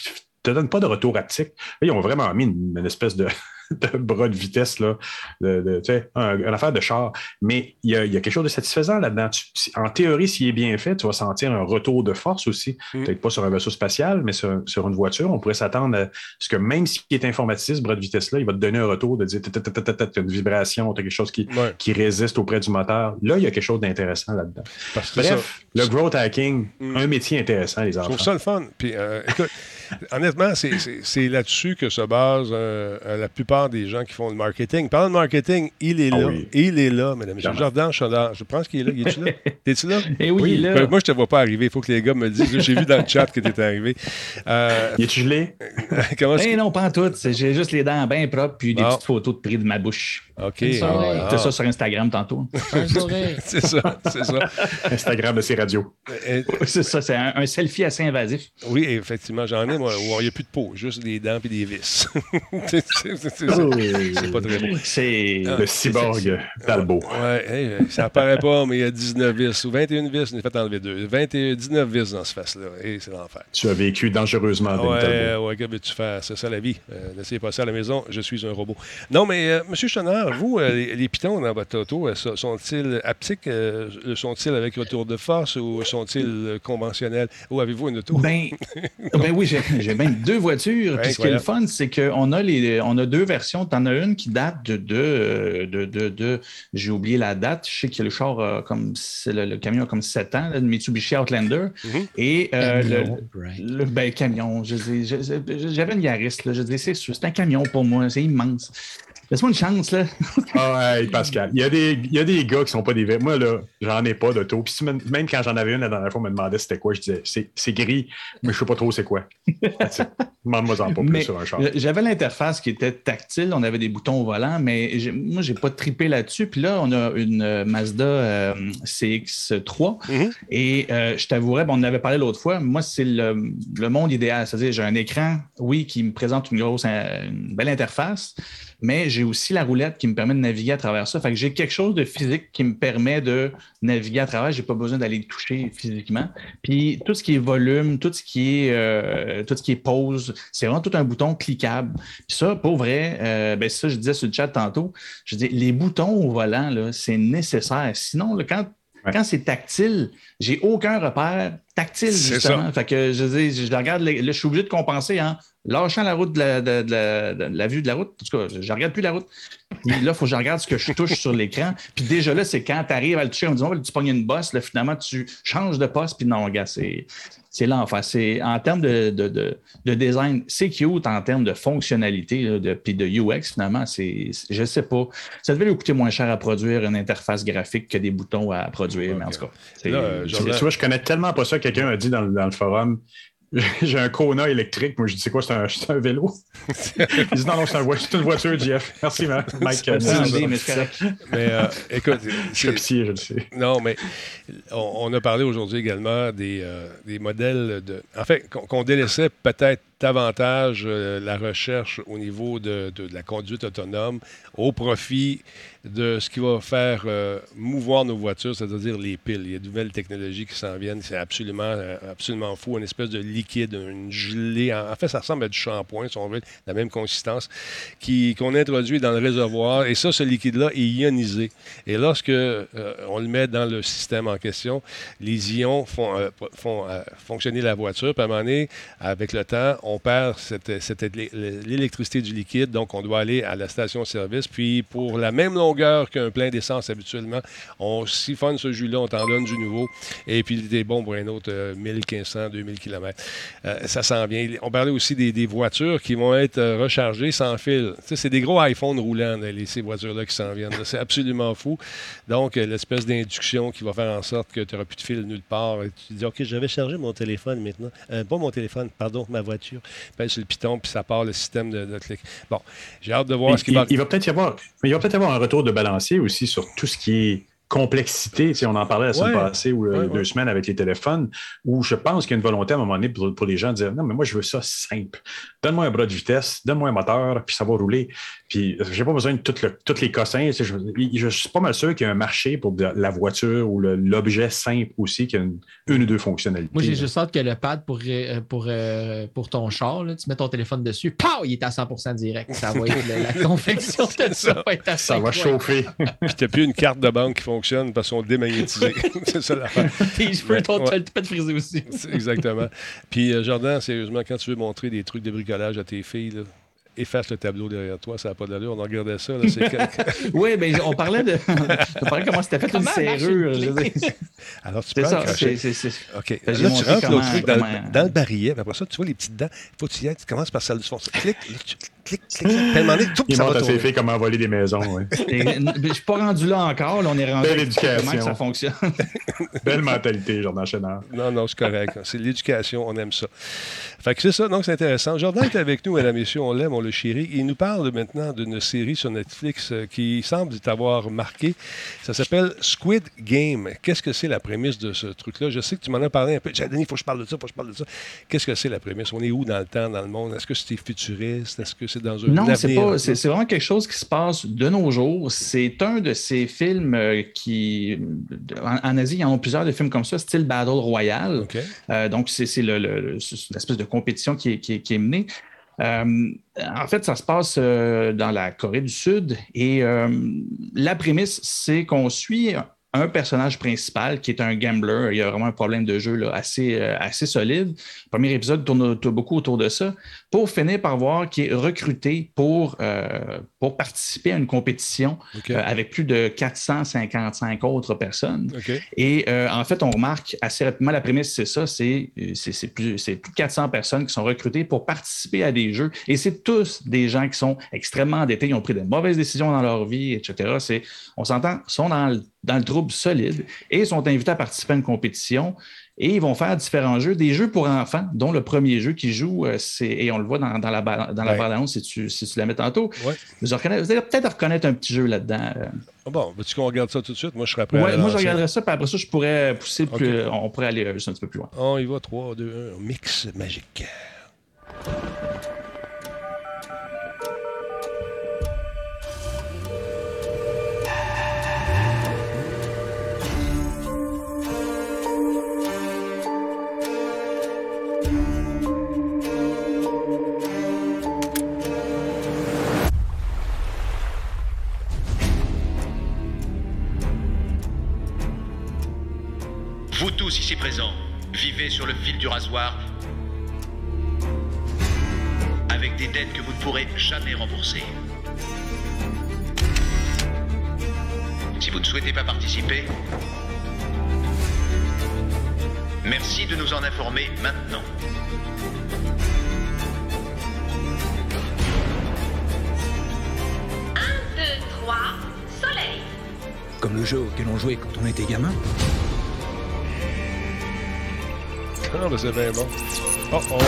te donnent pas de retour haptique. Là, ils ont vraiment mis une, une espèce de, de bras de vitesse, là, de, un- une affaire de char. Mais il y a, il y a quelque chose de satisfaisant là-dedans. En théorie, s'il est bien fait, tu vas sentir un retour de force aussi. Mm. Peut-être pas sur un vaisseau spatial, mais sur, sur une voiture, on pourrait s'attendre à ce que même s'il est informatisé, ce bras de vitesse-là, il va te donner un retour de dire tu as une vibration, tu as quelque chose qui, Ouais, qui résiste auprès du moteur. Là, il y a quelque chose d'intéressant là-dedans. ça. Bref, le growth hacking, Mm. un métier intéressant, les Je enfants. trouve ça le fun. Puis, euh, écoute, honnêtement, c'est- c'est c'est là-dessus que se base euh, euh, la plupart des gens qui font le marketing. Parlant de marketing, il est Ah là. oui. Il est là, mesdames et messieurs. Clairement. Jordan je pense qu'il est là. Il est-tu là? T'es-tu là? Eh oui, il est là. Moi, je te vois pas arriver. Il faut que les gars me le disent. J'ai vu dans le chat que tu étais arrivé. Euh, Il est gelé? comment Eh non, pas en tout. J'ai juste les dents bien propres puis des Bon. petites photos de prix de ma bouche. OK. Ah, C'est ça sur Instagram tantôt. C'est ça, c'est ça. Instagram de ses radios. Euh, c'est ça, c'est un, un selfie assez invasif. oui, effectivement, j'en ai, moi, où il n'y a plus de peau, juste des dents et des vis. c'est pas très beau. C'est. Ah. Le cyborg Talbot. Ouais, hey, euh, ça apparaît pas, mais il y a 19 vis ou 21 vis, on est fait enlever deux. 21, 19 vis dans ce face-là. Et c'est l'enfer. Tu as vécu dangereusement. Ouais, ouais, que veux-tu faire? C'est ça la vie. Euh, N'essayez pas ça à la maison, je suis un robot. Non, mais euh, M. Chenard, D'ailleurs, vous, euh, les, les pitons dans votre auto, euh, so- sont-ils haptiques? euh, sont-ils avec retour de force ou sont-ils conventionnels? Ou avez-vous une auto? Ben, ben oui, j'ai même deux voitures. Puis ce qui est le fun, c'est qu'on a, les, on a deux versions. Tu en as une qui date de. de, de, de, de- J'ai oublié la date. Je sais que le char, a comme, le, le camion a comme 7 ans, le Mitsubishi Outlander. Mhm. Et euh, le- ben, camion, j'avais une Yaris, là, je dis, c'est sûr, c'est un camion pour moi, c'est immense. Laisse-moi une chance, là. Ah ouais, Pascal. Il y, a des, il y a des gars qui sont pas des vrais. Moi, là, j'en ai pas d'auto. Puis même même quand j'en avais une la dernière fois, on me demandait c'était quoi. Je disais, c'est c'est gris, mais je sais pas trop c'est quoi. Demande-moi en pas plus Mais sur un char. J'avais l'interface qui était tactile, on avait des boutons au volant, mais moi, j'ai pas trippé là-dessus. Puis là, on a une euh, Mazda euh, CX3. Mhm. Et euh, je t'avouerais, bon, on en avait parlé l'autre fois, moi, c'est le, le monde idéal. C'est-à-dire, j'ai un écran, oui, qui me présente une grosse, une belle interface, mais j'ai aussi la roulette qui me permet de naviguer à travers ça. J'ai quelque chose de physique qui me permet de naviguer à travers. J'ai pas besoin d'aller le toucher physiquement. Puis tout ce qui est volume, tout ce qui est, euh, tout ce qui est pause, c'est vraiment tout un bouton cliquable. Puis ça, pour vrai, euh, ben ça, je disais sur le chat tantôt, je dis les boutons au volant, c'est nécessaire. Sinon, quand, Ouais. quand c'est tactile, j'ai aucun repère tactile, justement. Fait que je dis, je regarde, là, je suis obligé de compenser en lâchant la route de la, de- de la- de la vue de la route. En tout cas, je ne regarde plus la route. Puis là, il faut que je regarde ce que je touche sur l'écran. Puis déjà là, c'est quand tu arrives à le toucher, me dit, oh, tu pognes une bosse, là, finalement, tu changes de poste, puis non, gars, c'est. C'est l'enfer. C'est en termes de, de, de- de design, c'est cute en termes de fonctionnalité, de, puis de UX, finalement, c'est, je sais pas. Ça devait lui coûter moins cher à produire une interface graphique que des boutons à produire, mais en tout cas. Là, vois, je connais tellement pas ça. Quelqu'un a dit dans le forum j'ai un Kona électrique. Moi, je dis c'est quoi? C'est un, c'est un vélo Il dit non, non, c'est un vo- c'est une voiture, Jeff. Merci, man. Mike. c'est euh, dit mais. Mais euh, écoute, Je pitié, je le sais. Non, mais on, on a parlé aujourd'hui également des, euh, des modèles de. En fait, qu'on qu'on délaissait peut-être davantage euh, la recherche au niveau de, de- la conduite autonome au profit de ce qui va faire euh, mouvoir nos voitures, c'est-à-dire les piles. Il y a de nouvelles technologies qui s'en viennent. C'est absolument, euh, absolument fou. Une espèce de liquide, une gelée. En, fait, ça ressemble à du shampoing, si on veut, la même consistance, qui- qu'on introduit dans le réservoir. Et ça, ce liquide-là est ionisé. Et lorsque euh, on le met dans le système en question, les ions font, font fonctionner la voiture. Puis à un moment donné, avec le temps, on perd l'électricité du liquide. Donc, on doit aller à la station-service. Puis, pour la même longueur qu'un plein d'essence habituellement, on siphonne ce jus-là, on t'en donne du nouveau. Et puis, il est bon pour un autre euh, 1500, 2000 km. Ça s'en vient. On parlait aussi des, des voitures qui vont être euh, rechargées sans fil. C'est des gros iPhones roulants, les- ces voitures-là qui s'en viennent. C'est absolument fou. Donc, euh, l'espèce d'induction qui va faire en sorte que tu n'auras plus de fil nulle part. Et tu dis, OK, je vais charger mon téléphone maintenant. Euh, pas mon téléphone, pardon, ma voiture. Pèse sur le piton, puis ça part le système de, de clic. Bon, j'ai hâte de voir ce qui il, va... il va peut-être y avoir, mais il va peut-être avoir un retour de balancier aussi sur tout ce qui est complexité. Tu sais, on en parlait la semaine Ouais. passée ou euh, Ouais, deux ouais. semaines avec les téléphones, où je pense qu'il y a une volonté à un moment donné pour, pour les gens de dire Non, mais moi, je veux ça simple. Donne-moi un bras de vitesse, donne-moi un moteur, puis ça va rouler. Puis, j'ai pas besoin de tout le- tous les cossins. Je, je suis pas mal sûr qu'il y a un marché pour de- la voiture ou l'objet simple aussi qui a une, une ou deux fonctionnalités. Moi, j'ai juste hâte que le pad pour, euh, pour, euh, pour ton char, là, tu mets ton téléphone dessus, pow, il est à 100% direct. Ça va être le- la confection de ça. ça. va être Ça va chauffer. Puis t'as plus une carte de banque qui fonctionne parce qu'on démagnétisé. c'est ça l'affaire. Tes cheveux, ton ouais. tu peux te friser aussi. Exactement. Puis, euh, Jordan, sérieusement, quand tu veux montrer des trucs de bricolage à tes filles, là, efface le tableau derrière toi, ça n'a pas d'allure. On regardait ça. là, Oui, ben, on parlait de. on parlait comment c'était fait une Comment serrure. une dire. Alors, tu C'est prends ça. c'est- c'est- c'est- OK. Là, tu rentres comment- le truc dans, comment- dans le barillet, puis après ça, tu vois les petites dents. Il faut que tu y ailles, tu commences par celle du fond. Clic, clic, clic, clic, clic. Puis à un moment donné, tout, Il ça montre va à ses filles comment voler des maisons. ouais. Je suis pas rendu là encore. Là, on est rendu Belle éducation. comment que ça fonctionne. Belle mentalité, Jordan Chénard. Non, non, c'est correct. C'est l'éducation, on aime ça. Fait que c'est ça, donc c'est intéressant. Jordan est avec nous, mesdames et messieurs, on l'aime, on le chérit. Il nous parle maintenant d'une série sur Netflix euh, qui semble t'avoir marqué. Ça s'appelle Squid Game. Qu'est-ce que c'est la prémisse de ce truc-là? Je sais que tu m'en as parlé un peu. J'ai dit, il faut que je parle de ça, il faut que je parle de ça. Qu'est-ce que c'est la prémisse? On est où dans le temps, dans le monde? Est-ce que c'est futuriste? Est-ce que c'est dans un Non, c'est pas. C'est vraiment quelque chose qui se passe de nos jours. C'est un de ces films euh, qui. En, en Asie, il y en a plusieurs de films comme ça, style Battle Royale. OK. Euh, donc, c'est c'est le- le- le- c'est l'espèce de compétition qui est, qui est- qui est menée. Euh, en fait, ça se passe euh, dans la Corée du Sud et euh, la prémisse, c'est qu'on suit un personnage principal qui est un gambler. Il y a vraiment un problème de jeu là, assez, euh, assez solide. Le premier épisode tourne, beaucoup autour de ça. Pour finir par voir qu'il est recruté pour, euh, pour participer à une compétition euh, avec plus de 455 autres personnes. Et en fait, on remarque assez rapidement, la prémisse, c'est ça, c'est plus, c'est plus de 400 personnes qui sont recrutées pour participer à des jeux. Et c'est tous des gens qui sont extrêmement endettés, ils ont pris de mauvaises décisions dans leur vie, etc. C'est, on s'entend, sont dans le, dans le trouble solide et sont invités à participer à une compétition. Et ils vont faire différents jeux, des jeux pour enfants, dont le premier jeu qu'ils jouent, euh, c'est, et on le voit dans, dans la, dans la Ouais. si tu, si tu la mets tantôt. Ouais. Vous, allez peut-être reconnaître un petit jeu là-dedans. euh. Ah Bon, veux-tu qu'on regarde ça tout de suite? Moi, je serais prêt Ouais, moi, je regarderais ça, puis après ça, je pourrais pousser, plus, on pourrait aller euh, juste un petit peu plus loin. On y va, 3, 2, 1, mix magique. Ici présents, vivez sur le fil du rasoir avec des dettes que vous ne pourrez jamais rembourser. Si vous ne souhaitez pas participer, merci de nous en informer maintenant. Un, deux, trois, soleil. Comme le jeu auquel on jouait quand on était gamin. Ah, ben c'est bien bon? Oh, oh.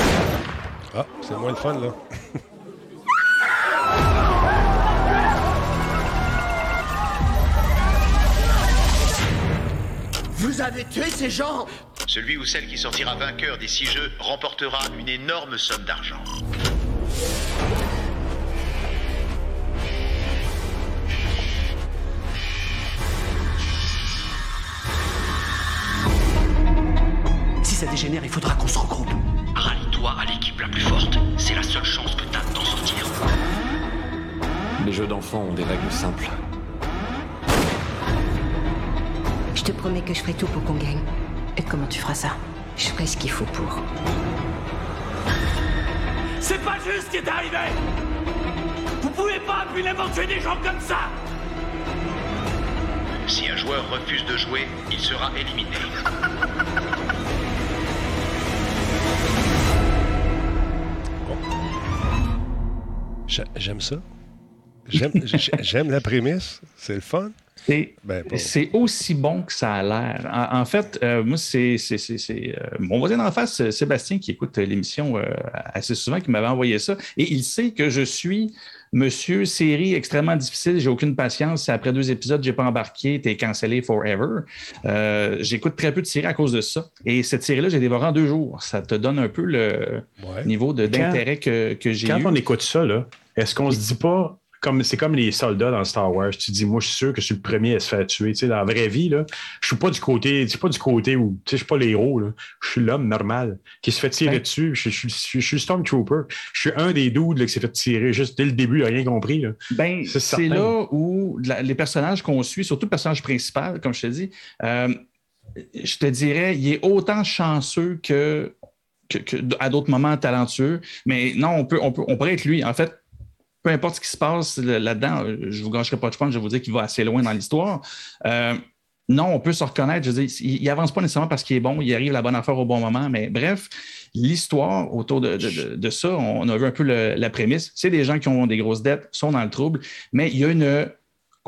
Ah, c'est moins le fun, là. Vous avez tué ces gens Celui ou celle qui sortira vainqueur des six jeux remportera une énorme somme d'argent. Dégénère, il faudra qu'on se regroupe. Rallie-toi à l'équipe la plus forte. C'est la seule chance que t'as d'en sortir. Les jeux d'enfants ont des règles simples. Je te promets que je ferai tout pour qu'on gagne. Et comment tu feras ça? Je ferai ce qu'il faut pour. C'est pas juste ce qui est arrivé Vous pouvez pas impunément tuer des gens comme ça Si un joueur refuse de jouer, il sera éliminé. J'aime ça. J'aime j'ai- j'aime la prémisse. C'est le fun. C'est Ben, c'est aussi bon que ça a l'air. En, en fait, euh, moi, c'est euh, mon voisin d'en face, euh, Sébastien, qui écoute l'émission euh, assez souvent, qui m'avait envoyé ça. Et il sait que je suis monsieur série extrêmement difficile. J'ai aucune patience. Après deux épisodes, j'ai pas embarqué. T'es cancellé forever. Euh, J'écoute très peu de séries à cause de ça. Et cette série-là, j'ai dévoré en deux jours. Ça te donne un peu le Ouais. niveau d'intérêt que, que j'ai Quand eu. on écoute ça, là, est-ce qu'on se dit pas, comme c'est comme les soldats dans Star Wars, tu dis, moi, je suis sûr que je suis le premier à se faire tuer. Tu sais, dans la vraie vie, là, je suis pas du côté, je suis pas du côté où, tu sais, je suis pas l'héros, là. Je suis l'homme normal qui se fait tirer Ouais. dessus. Je, je- je- je suis le Stormtrooper. Je suis un des dudes là, qui s'est fait tirer juste dès le début, il a rien compris. là. Ben, C'est là où la- les personnages qu'on suit, surtout le personnage principal, comme je te dis, euh, je te dirais, il est autant chanceux que, que- que à d'autres moments talentueux. Mais non, on peut, on peut, on pourrait être lui. En fait, peu importe ce qui se passe là-dedans, euh, je vous gâcherai pas de point, je vais vous dire qu'il va assez loin dans l'histoire. Euh, non, on peut se reconnaître. Je veux dire, il, il avance pas nécessairement parce qu'il est bon, il arrive la bonne affaire au bon moment, mais bref, l'histoire autour de, ça, on a vu un peu la prémisse. C'est des gens qui ont des grosses dettes, sont dans le trouble, mais il y a une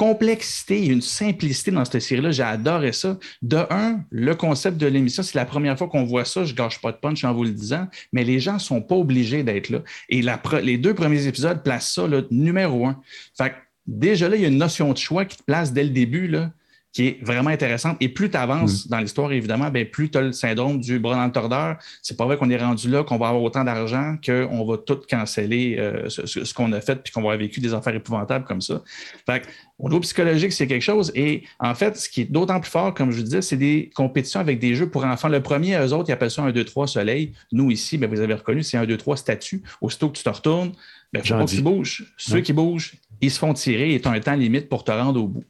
complexité et une simplicité dans cette série-là. J'ai adoré ça. De un, le concept de l'émission, c'est la première fois qu'on voit ça. Je gâche pas de punch en vous le disant, mais les gens sont pas obligés d'être là. Et la les deux premiers épisodes placent ça là, numéro un. Fait que déjà là, il y a une notion de choix qui te place dès le début. Là. Qui est vraiment intéressante. Et plus tu avances dans l'histoire, évidemment, ben, plus tu as le syndrome du bras dans le tordeur. C'est pas vrai qu'on est rendu là, qu'on va avoir autant d'argent qu'on va tout canceller euh, ce, qu'on a fait puis qu'on va avoir vécu des affaires épouvantables comme ça. Fait que, au niveau psychologique, c'est quelque chose. Et en fait, ce qui est d'autant plus fort, comme je vous disais, c'est des compétitions avec des jeux pour enfants. Le premier, eux autres, ils appellent ça un 2-3 soleil. Nous, ici, ben, vous avez reconnu, c'est un 2-3 statut. Aussitôt que tu te retournes, ben, faut pas que tu bouges. Ceux qui bougent, ils se font tirer et tu as un temps limite pour te rendre au bout.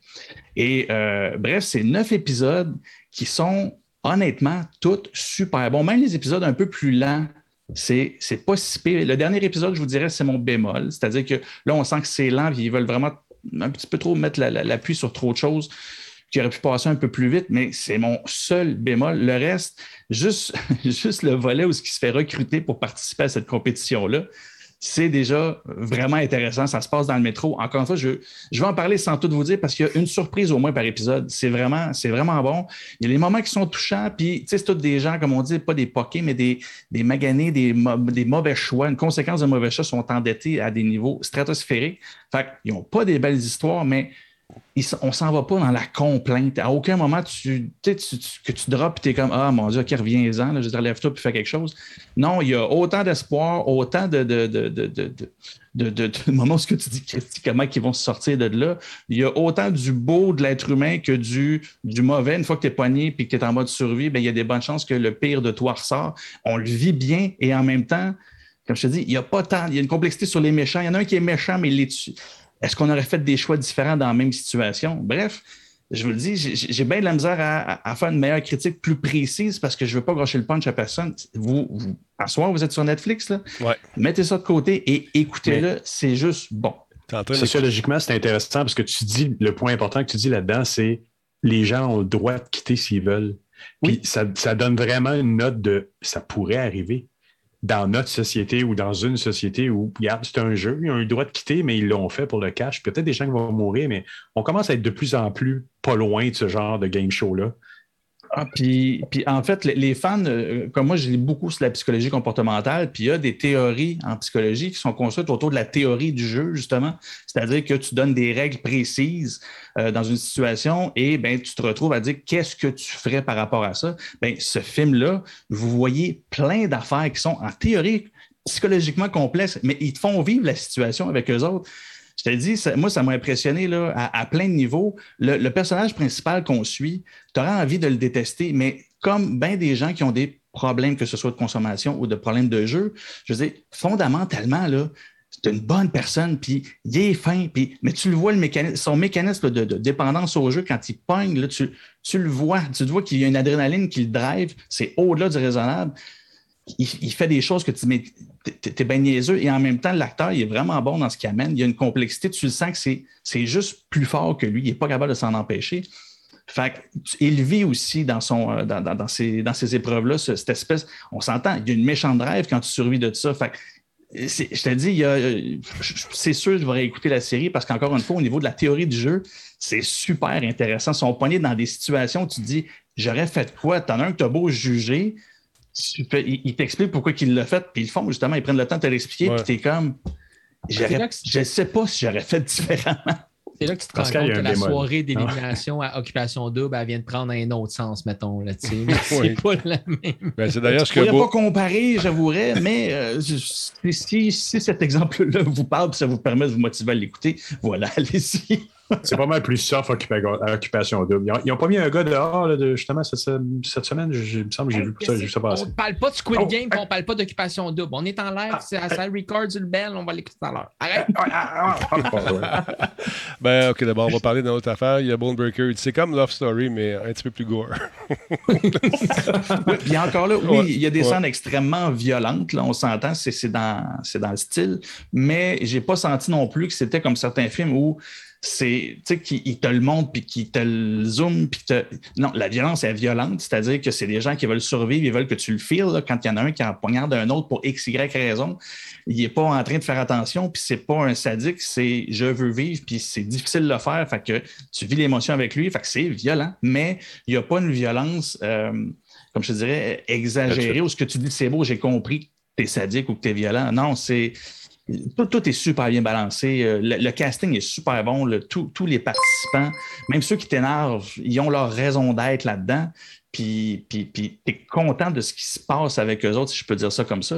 Et euh, bref, c'est neuf épisodes qui sont honnêtement tous super bons. Même les épisodes un peu plus lents, c'est, c'est pas si pire. Le dernier épisode, je vous dirais, c'est mon bémol. C'est-à-dire que là, on sent que c'est lent, puis ils veulent vraiment un petit peu trop mettre la- la- l'appui sur trop de choses qui auraient pu passer un peu plus vite, mais c'est mon seul bémol. Le reste, juste, juste le volet où ce qui se fait recruter pour participer à cette compétition-là, c'est déjà vraiment intéressant. Ça se passe dans le métro. Encore une fois, je, je vais en parler sans tout vous dire parce qu'il y a une surprise au moins par épisode. C'est vraiment, c'est vraiment bon. Il y a des moments qui sont touchants, puis tu sais, c'est tous des gens, comme on dit, pas des poqués, mais des, des maganés, des mauvais choix. Une conséquence de mauvais choix sont endettés à des niveaux stratosphériques. Fait qu'ils n'ont pas des belles histoires, mais ils s- on s'en va pas dans la complainte. À aucun moment, tu, tu que tu drops et tu es comme Ah mon Dieu, ok, reviens-en, je te relève-toi puis fais quelque chose. Non, il y a autant d'espoir, autant de, de, de, de, de, moments où tu dis, comment ils vont se sortir de là. Il y a autant du beau de l'être humain que du, du mauvais. Une fois que tu es poigné et que tu es en mode survie, ben, il y a des bonnes chances que le pire de toi ressort. On le vit bien et en même temps, comme je te dis, il n'y a pas tant, il y a une complexité sur les méchants. Il y en a un qui est méchant, mais il est dessus. Est-ce qu'on aurait fait des choix différents dans la même situation? Bref, je vous le dis, j'ai- bien de la misère à, faire une meilleure critique plus précise parce que je ne veux pas gâcher le punch à personne. Vous, vous, à soir, vous êtes sur Netflix, là. Ouais. mettez ça de côté et écoutez-le. C'est juste bon. Sociologiquement, c'est intéressant parce que tu dis, le point important que tu dis là-dedans, c'est les gens ont le droit de quitter s'ils veulent. Puis ça, ça donne vraiment une note de ça pourrait arriver dans notre société ou dans une société où, c'est un jeu, ils ont eu le droit de quitter, mais ils l'ont fait pour le cash. Peut-être des gens qui vont mourir, mais on commence à être de plus en plus pas loin de ce genre de game show-là. Ah, puis, en fait, les, les fans, euh, comme moi, je lis beaucoup sur la psychologie comportementale, puis il y a des théories en psychologie qui sont construites autour de la théorie du jeu, justement. C'est-à-dire que tu donnes des règles précises euh, dans une situation et ben, tu te retrouves à dire qu'est-ce que tu ferais par rapport à ça. Ben, ce film-là, vous voyez plein d'affaires qui sont en théorie psychologiquement complexes, mais ils te font vivre la situation avec eux autres. Je te dis, ça- moi, ça m'a impressionné là, à, plein de niveaux. Le, personnage principal qu'on suit, tu auras envie de le détester, mais comme bien des gens qui ont des problèmes, que ce soit de consommation ou de problèmes de jeu, je veux dire, fondamentalement, là, c'est une bonne personne, puis il est fin, puis, mais tu le vois, le son mécanisme de, dépendance au jeu, quand il pogne, là, tu, tu le vois, tu le vois qu'il y a une adrénaline qui le drive, c'est au-delà du raisonnable. Il, fait des choses que tu mais t'es- bien niaiseux, et en même temps, l'acteur, il est vraiment bon dans ce qu'il amène. Il y a une complexité, tu le sens que c'est- juste plus fort que lui, il n'est pas capable de s'en empêcher. Fait il vit aussi dans, son, euh, dans, dans- ces, dans ces épreuves-là, ce- cette espèce. On s'entend, il y a une méchante drive quand tu survis de ça. Fait je te dis, c'est sûr je vais réécouter la série parce qu'encore une fois, au niveau de la théorie du jeu, c'est super intéressant. Ils sont poignés dans des situations où tu te dis, j'aurais fait quoi? T'en as un que tu as beau juger, il, il t'explique pourquoi il l'a fait, puis ils le font justement, ils prennent le temps de te l'expliquer, Ouais. puis t'es comme, je ne sais pas si j'aurais fait différemment. C'est là que tu te rends compte que la soirée d'élimination à Occupation Double, elle vient de prendre un autre sens, mettons. Là, tu sais. Mais c'est Oui. pas la même. Ben, c'est d'ailleurs ce Je ne pourrais Beau- pas comparer, j'avouerais, mais euh, si- si cet exemple-là vous parle et ça vous permet de vous motiver à l'écouter, voilà, allez-y. C'est pas mal plus soft occupation double. Ils n'ont pas mis un gars dehors, là, de, justement, cette, cette semaine? Je- Il me semble que j'ai vu ça, j'ai vu ça passer. On ne parle pas de Squid Oh, Game, puis on ne parle pas d'Occupation Double. On est en live, c'est à ça record le bell, on va l'écouter tout à l'heure. Arrête! Ben, ok, d'abord, on va parler d'une autre affaire. Il y a Bone Breaker. C'est comme Love Story, mais un petit peu plus gore. Oui, puis encore là, oui, Ouais, il y a des ouais. scènes extrêmement violentes, là, on s'entend, c'est c'est dans, c'est dans le style, mais j'ai pas senti non plus que c'était comme certains films où c'est, tu sais, qu'ils te le montrent, puis qu'ils te le zoom, puis te... Non, la violence est violente, c'est-à-dire que c'est des gens qui veulent survivre, ils veulent que tu le files, là, quand il y en a un qui en poignarde un autre pour X, Y raison, il est pas en train de faire attention, puis c'est pas un sadique, c'est je veux vivre, puis c'est difficile de le faire, fait que tu vis l'émotion avec lui, fait que c'est violent, mais il n'y a pas une violence... euh, comme je te dirais, exagéré, ou ce que tu dis, c'est beau, j'ai compris que tu es sadique ou que tu es violent. Non, c'est. Tout, est super bien balancé. Euh, Le, casting est super bon. Tous- les participants, même ceux qui t'énervent, ils ont leur raison d'être là-dedans. Puis, puis, puis t'es content de ce qui se passe avec eux autres, si je peux dire ça comme ça.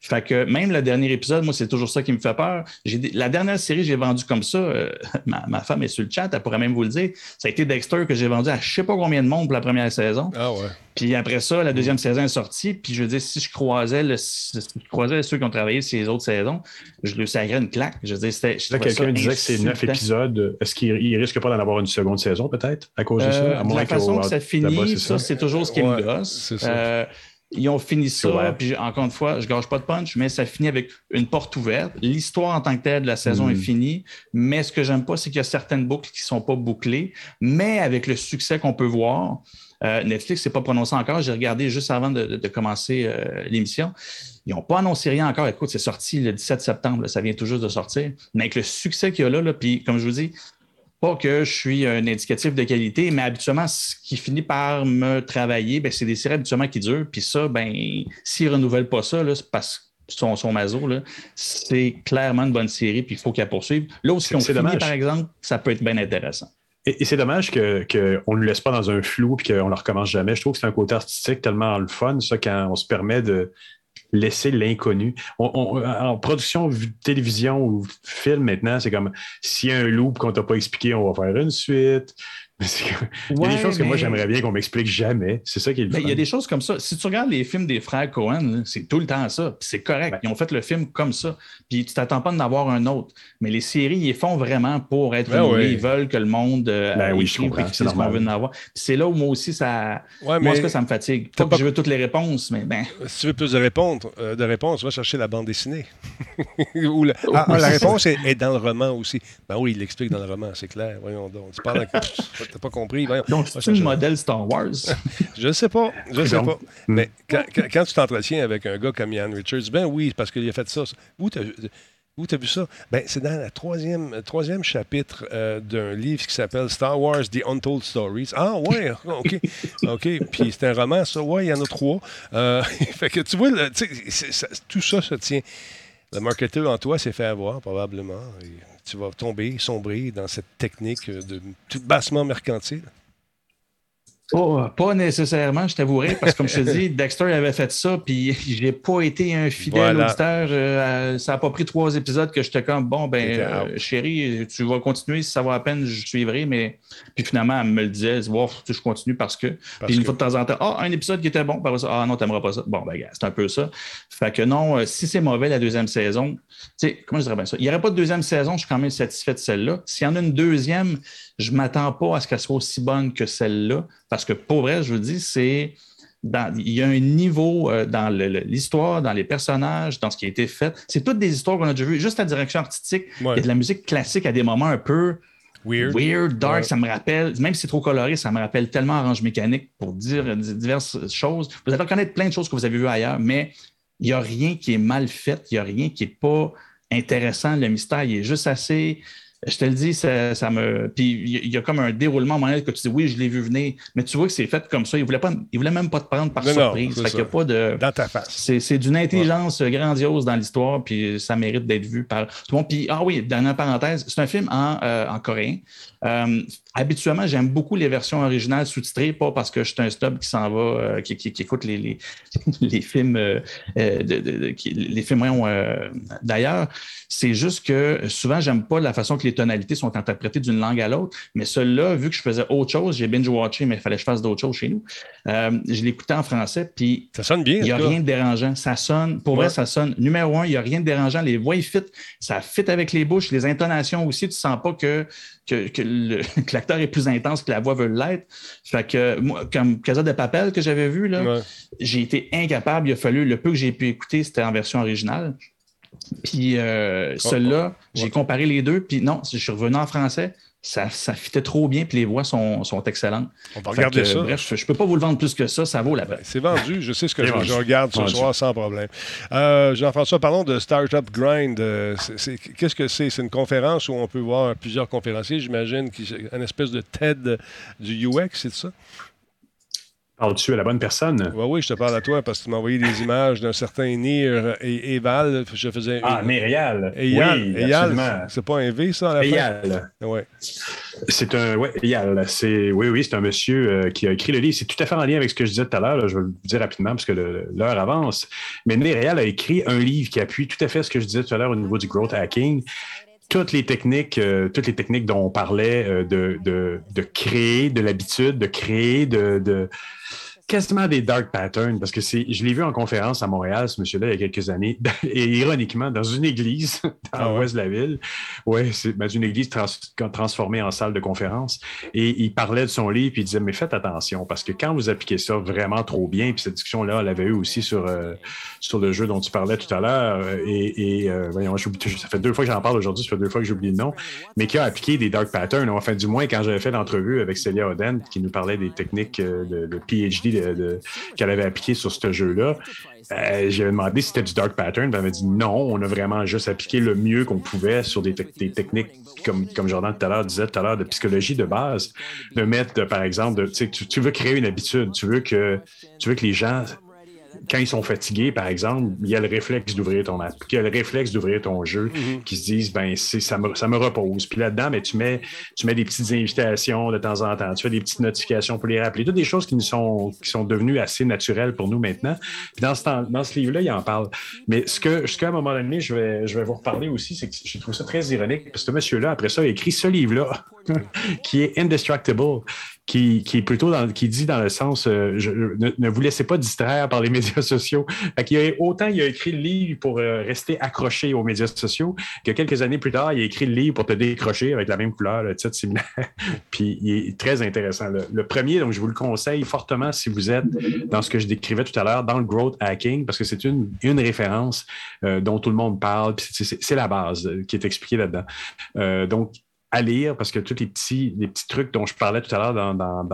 Fait que même le dernier épisode, moi, c'est toujours ça qui me fait peur. La dernière série j'ai vendue comme ça, euh, ma, ma femme est sur le chat, elle pourrait même vous le dire. Ça a été Dexter que j'ai vendu à je sais pas combien de monde pour la première saison. Ah ouais. Puis après ça, la deuxième saison est sortie. Puis je veux dire, si je croisais, le- si je croisais ceux qui ont travaillé sur les autres saisons, je lui sacrais une claque. Je veux dire, c'était. quelqu'un disait que c'est neuf épisodes. Est-ce qu'il il risque pas d'en avoir une seconde saison, peut-être, à cause de Euh, ça? À de moins la façon que ça finit, ça, c'est toujours ce qui me gosse. c'est ça. Euh, ils ont fini ça, Ouais. puis encore une fois, je gâche pas de punch, mais ça finit avec une porte ouverte. L'histoire en tant que telle de la saison Mm. est finie, mais ce que j'aime pas, c'est qu'il y a certaines boucles qui sont pas bouclées, mais avec le succès qu'on peut voir, euh, Netflix s'est pas prononcé encore. J'ai regardé juste avant de, de- de commencer euh, l'émission. Ils n'ont pas annoncé rien encore. Écoute, c'est sorti le 17 septembre, là, ça vient tout juste de sortir. Mais avec le succès qu'il y a là, là puis comme je vous dis, pas que je suis un indicatif de qualité, mais habituellement, ce qui finit par me travailler, ben, c'est des séries habituellement qui durent. Puis ça, ben, s'ils ne renouvellent pas ça, c'est parce que son, son mazo, là, c'est clairement une bonne série, puis il faut qu'elle poursuive. Là C'est- on finit, dommage. par exemple, ça peut être bien intéressant. Et, c'est dommage qu'on ne le laisse pas dans un flou et qu'on ne le recommence jamais. Je trouve que c'est un côté artistique tellement le fun, ça, quand on se permet de laisser l'inconnu. On- on- en production télévision ou film maintenant, c'est comme s'il y a un loop qu'on t'a pas expliqué, on va faire une suite. Il y a des choses que moi j'aimerais bien qu'on m'explique jamais. C'est ça qui est le Ben, il y a des choses comme ça. Si tu regardes les films des frères Cohen, c'est tout le temps ça. Puis c'est correct. Ben. Ils ont fait le film comme ça. Puis tu t'attends pas d'en avoir un autre. Mais les séries, ils les font vraiment pour être Ben oui. Ils veulent que le monde euh, Ben oui, je comprends. C'est ce qu'on veut en avoir. Puis c'est là où moi aussi, ça. Ouais, moi, cas, ça me fatigue. t'as Pas pas- que je veux toutes les réponses, mais ben. Si tu veux plus de réponses, euh, de réponses va chercher la bande dessinée. Ou le- Ah, ah, la réponse est, est dans le roman aussi. Ben oui, il l'explique dans le roman, c'est clair. Voyons donc. Tu parles avec- T'as pas compris. Voyons. Donc, c'est une modèle Star Wars. Je ne sais pas. Je ne sais pas. Mais quand, quand- quand tu t'entretiens avec un gars comme Ian Richards, ben oui, parce qu'il a fait ça. Où tu as vu ça? Ben, c'est dans le troisième, troisième chapitre euh, d'un livre qui s'appelle Star Wars The Untold Stories. Ah, ouais, OK. OK. Puis c'est un roman, ça. Ouais, il y en a trois. Euh, fait que tu vois, le- ça- tout ça se tient. Le marketeur en toi s'est fait avoir, probablement. Et tu vas tomber, sombrer dans cette technique de tout bassement mercantile. Pas, pas nécessairement, je t'avouerai, parce que comme je te dis, Dexter avait fait ça, puis j'ai pas été un fidèle Voilà. auditeur. euh, ça a pas pris trois épisodes que j'étais comme bon, ben euh, chérie, tu vas continuer si ça va à peine, je suivrai, mais puis finalement, elle me le disait, Wow, je continue parce que. Parce puis une que- fois de temps en temps, ah, un épisode qui était bon, par ça, ah non, t'aimeras pas ça. Bon, ben c'est un peu ça. Fait que non, euh, si c'est mauvais la deuxième saison, tu sais, comment je dirais bien ça? Il n'y aurait pas de deuxième saison, je suis quand même satisfait de celle-là. S'il y en a une deuxième, je ne m'attends pas à ce qu'elle soit aussi bonne que celle-là, parce que pour vrai, je vous dis, c'est. dans- il y a un niveau euh, dans le- le- l'histoire, dans les personnages, dans ce qui a été fait. C'est toutes des histoires qu'on a déjà vues. Juste la direction artistique, Ouais. il y a de la musique classique à des moments un peu Weird. weird, dark. Ouais. Ça me rappelle, même si c'est trop coloré, ça me rappelle tellement Orange Mécanique pour dire diverses choses. Vous allez reconnaître plein de choses que vous avez vues ailleurs, mais il n'y a rien qui est mal fait, il n'y a rien qui n'est pas intéressant. Le mystère, il est juste assez. Je te le dis, ça, ça me. Puis il y a- comme un déroulement donné que tu dis oui, je l'ai vu venir, mais tu vois que c'est fait comme ça. Il voulait, pas- il voulait même pas te prendre par Non, surprise. Fait y a pas de. Dans ta face. C'est, d'une intelligence grandiose dans l'histoire, puis ça mérite d'être vu par tout le monde. Puis, ah oui, dernière parenthèse, c'est un film en, euh, en coréen. Euh, habituellement, j'aime beaucoup les versions originales sous-titrées, pas parce que je suis un stub qui s'en va, euh, qui, qui- qui écoute les, les, les films, euh, de- de- de- qui- les films d'ailleurs. C'est juste que souvent, j'aime pas la façon que les tonalités sont interprétées d'une langue à l'autre. Mais celui-là, vu que je faisais autre chose, j'ai binge-watché, mais il fallait que je fasse d'autres choses chez nous. Euh, je l'écoutais en français, puis Ça sonne bien. il n'y a rien de dérangeant. Ça sonne, pour Ouais. vrai, ça sonne. Numéro un, il n'y a rien de dérangeant. Les voix, ils fit. Ça fit avec les bouches, les intonations aussi. Tu sens pas que, que, l'acteur est plus intense que la voix veut l'être. Fait que, moi, comme Casa de Papel que j'avais vu, là, Ouais. j'ai été incapable. Il a fallu, le peu que j'ai pu écouter, c'était en version originale. Puis euh, celui-là, j'ai comparé les deux. Puis non, je suis revenu en français. Ça, ça fitait trop bien, puis les voix sont, sont excellentes. On va Fait regarder que, ça. Bref, je ne peux pas vous le vendre plus que ça. Ça vaut la peine. C'est vendu. Je sais ce que je, regarde ce Vendu. soir sans problème. Euh, Jean-François, parlons de Startup Grind. Euh, Qu'est-ce que c'est? C'est une conférence où on peut voir plusieurs conférenciers, j'imagine, une espèce de TED du UX, c'est ça? Parles-tu à la bonne personne? Oui, oui, je te parle à toi parce que tu m'as envoyé des images d'un certain Nir et Eval. Je faisais. Ah, Myrial. Eyal. Oui, Eyal, c'est pas un V, ça, à la fin? Eyal. Ouais. C'est un. Ouais, Eyal. C'est, oui, oui, c'est un monsieur euh, qui a écrit le livre. C'est tout à fait en lien avec ce que je disais tout à l'heure. Je vais le dire rapidement parce que l'heure avance. Mais Myrial a écrit un livre qui appuie tout à fait ce que je disais tout à l'heure au niveau du growth hacking. Toutes les techniques, euh, toutes les techniques dont on parlait euh, de, de, de créer de l'habitude, de créer de, de- quasiment des dark patterns, parce que c'est, je l'ai vu en conférence à Montréal, ce monsieur-là, il y a quelques années, et ironiquement, dans une église dans Ah l'ouest de la ville. Oui, c'est ben, une église trans- transformée en salle de conférence. Et il parlait de son livre, puis il disait, mais faites attention, parce que quand vous appliquez ça vraiment trop bien, puis cette discussion-là, on l'avait eu aussi sur, euh, sur le jeu dont tu parlais tout à l'heure, euh, et, et euh, voyons, ça fait deux fois que j'en parle aujourd'hui, ça fait deux fois que j'oublie le nom, mais qui a appliqué des dark patterns, enfin, du moins, quand j'avais fait l'entrevue avec Celia Oden, qui nous parlait des techniques euh, de, de PhD qu'elle avait appliquées sur ce jeu-là, euh, j'avais demandé si c'était du dark pattern. Elle m'a dit non, on a vraiment juste appliqué le mieux qu'on pouvait sur des, tec- des techniques, comme, Jordan tout à l'heure disait tout à l'heure, de psychologie de base. De mettre, par exemple, tu, tu veux créer une habitude, tu veux que, tu veux que les gens quand ils sont fatigués, par exemple, il y a le réflexe d'ouvrir ton app, il y a le réflexe d'ouvrir ton jeu, qui se disent, ben, c'est, ça, me, ça me repose. Puis là-dedans, ben, tu, mets, tu mets des petites invitations de temps en temps, tu fais des petites notifications pour les rappeler, toutes des choses qui, nous sont, qui sont devenues assez naturelles pour nous maintenant. Puis dans ce, temps- dans ce livre-là, il en parle. Mais ce que, ce qu'à un moment donné, je vais, je vais vous reparler aussi, c'est que je trouve ça très ironique, parce que ce monsieur-là, après ça, a écrit ce livre-là, qui est Indestructible, qui, qui est plutôt qui dit dans le sens euh, ne, ne vous laissez pas distraire par les médias sociaux. Qu'il a- autant il a écrit le livre pour euh, rester accroché aux médias sociaux que quelques années plus tard, il a écrit le livre pour te décrocher avec la même couleur, le. Puis il est très intéressant. Le, premier, donc je vous le conseille fortement si vous êtes dans ce que je décrivais tout à l'heure, dans le growth hacking, parce que c'est une, une référence euh, dont tout le monde parle. c'est- la base qui est expliquée là-dedans. Donc, à lire parce que tous les petits, les petits trucs dont je parlais tout à l'heure dans, dans,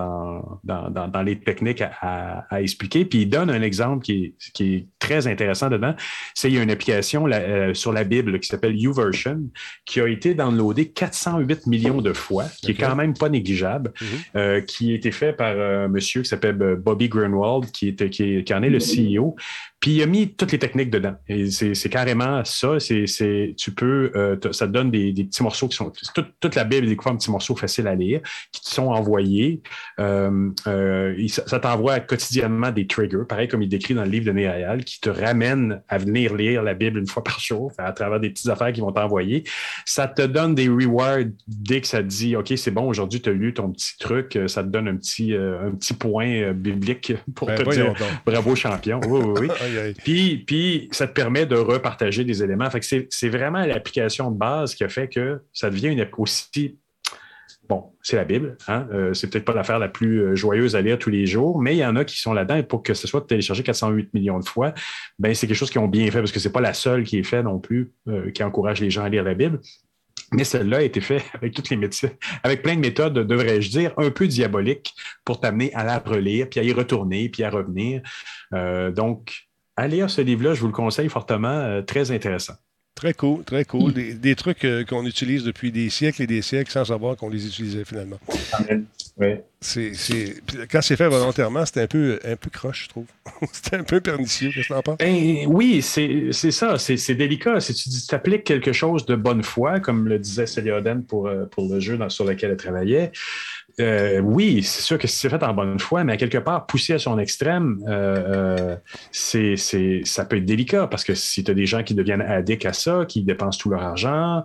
dans, dans, les techniques à, à- à expliquer. Puis il donne un exemple qui est, qui est très intéressant dedans. C'est il y a une application là, euh, sur la Bible qui s'appelle YouVersion qui a été downloadée 408 millions de fois, qui est quand même pas négligeable, euh, qui a été fait par un monsieur qui s'appelle euh, Bobby Grunwald, qui, était, qui, est- qui en est le CEO. Puis il a mis toutes les techniques dedans. Et c'est c'est carrément ça. C'est, c'est, tu peux, euh, ça te donne des, des petits morceaux qui sont. Toute, toute la Bible est découpée en petits morceaux faciles à lire, qui te sont envoyés. Euh, euh, ça, t'envoie quotidiennement des triggers, pareil comme il décrit dans le livre de Néréal, qui te ramènent à venir lire la Bible une fois par jour, à travers des petites affaires qu'ils vont t'envoyer. Ça te donne des rewards dès que ça te dit OK, c'est bon, aujourd'hui, tu as lu ton petit truc, euh, ça te donne un petit, euh, un petit point euh, biblique pour Ben, te dire donc. bravo champion. Oui, oui, oui. Puis, ça te permet de repartager des éléments. C'est, vraiment l'application de base qui a fait que ça devient une aussi. Bon, c'est la Bible, hein? Euh, c'est peut-être pas l'affaire la plus euh, joyeuse à lire tous les jours, mais il y en a qui sont là-dedans et pour que ce soit téléchargé 408 millions de fois, ben c'est quelque chose qu'ils ont bien fait parce que c'est pas la seule qui est faite non plus euh, qui encourage les gens à lire la Bible. Mais celle-là a été faite avec toutes les médecines, avec plein de méthodes, devrais-je dire, un peu diaboliques pour t'amener à la relire, puis à y retourner, puis à revenir. Donc, à lire ce livre-là, je vous le conseille fortement, euh, très intéressant. Très cool, très cool. Des, des trucs euh, qu'on utilise depuis des siècles et des siècles sans savoir qu'on les utilisait finalement. Oui. C'est, c'est- Quand c'est fait volontairement, c'était un peu, un peu croche, je trouve. c'était un peu pernicieux, qu'est-ce que t'en penses? Ben, oui, c'est c'est ça, c'est c'est délicat. Si tu dis- tu appliques quelque chose de bonne foi, comme le disait Celia Oden pour, euh, pour le jeu dans- sur lequel elle travaillait, euh, oui, c'est sûr que si c'est fait en bonne foi, mais à quelque part, poussé à son extrême, euh, euh, c'est ça peut être délicat parce que si tu as des gens qui deviennent addicts à ça, qui dépensent tout leur argent,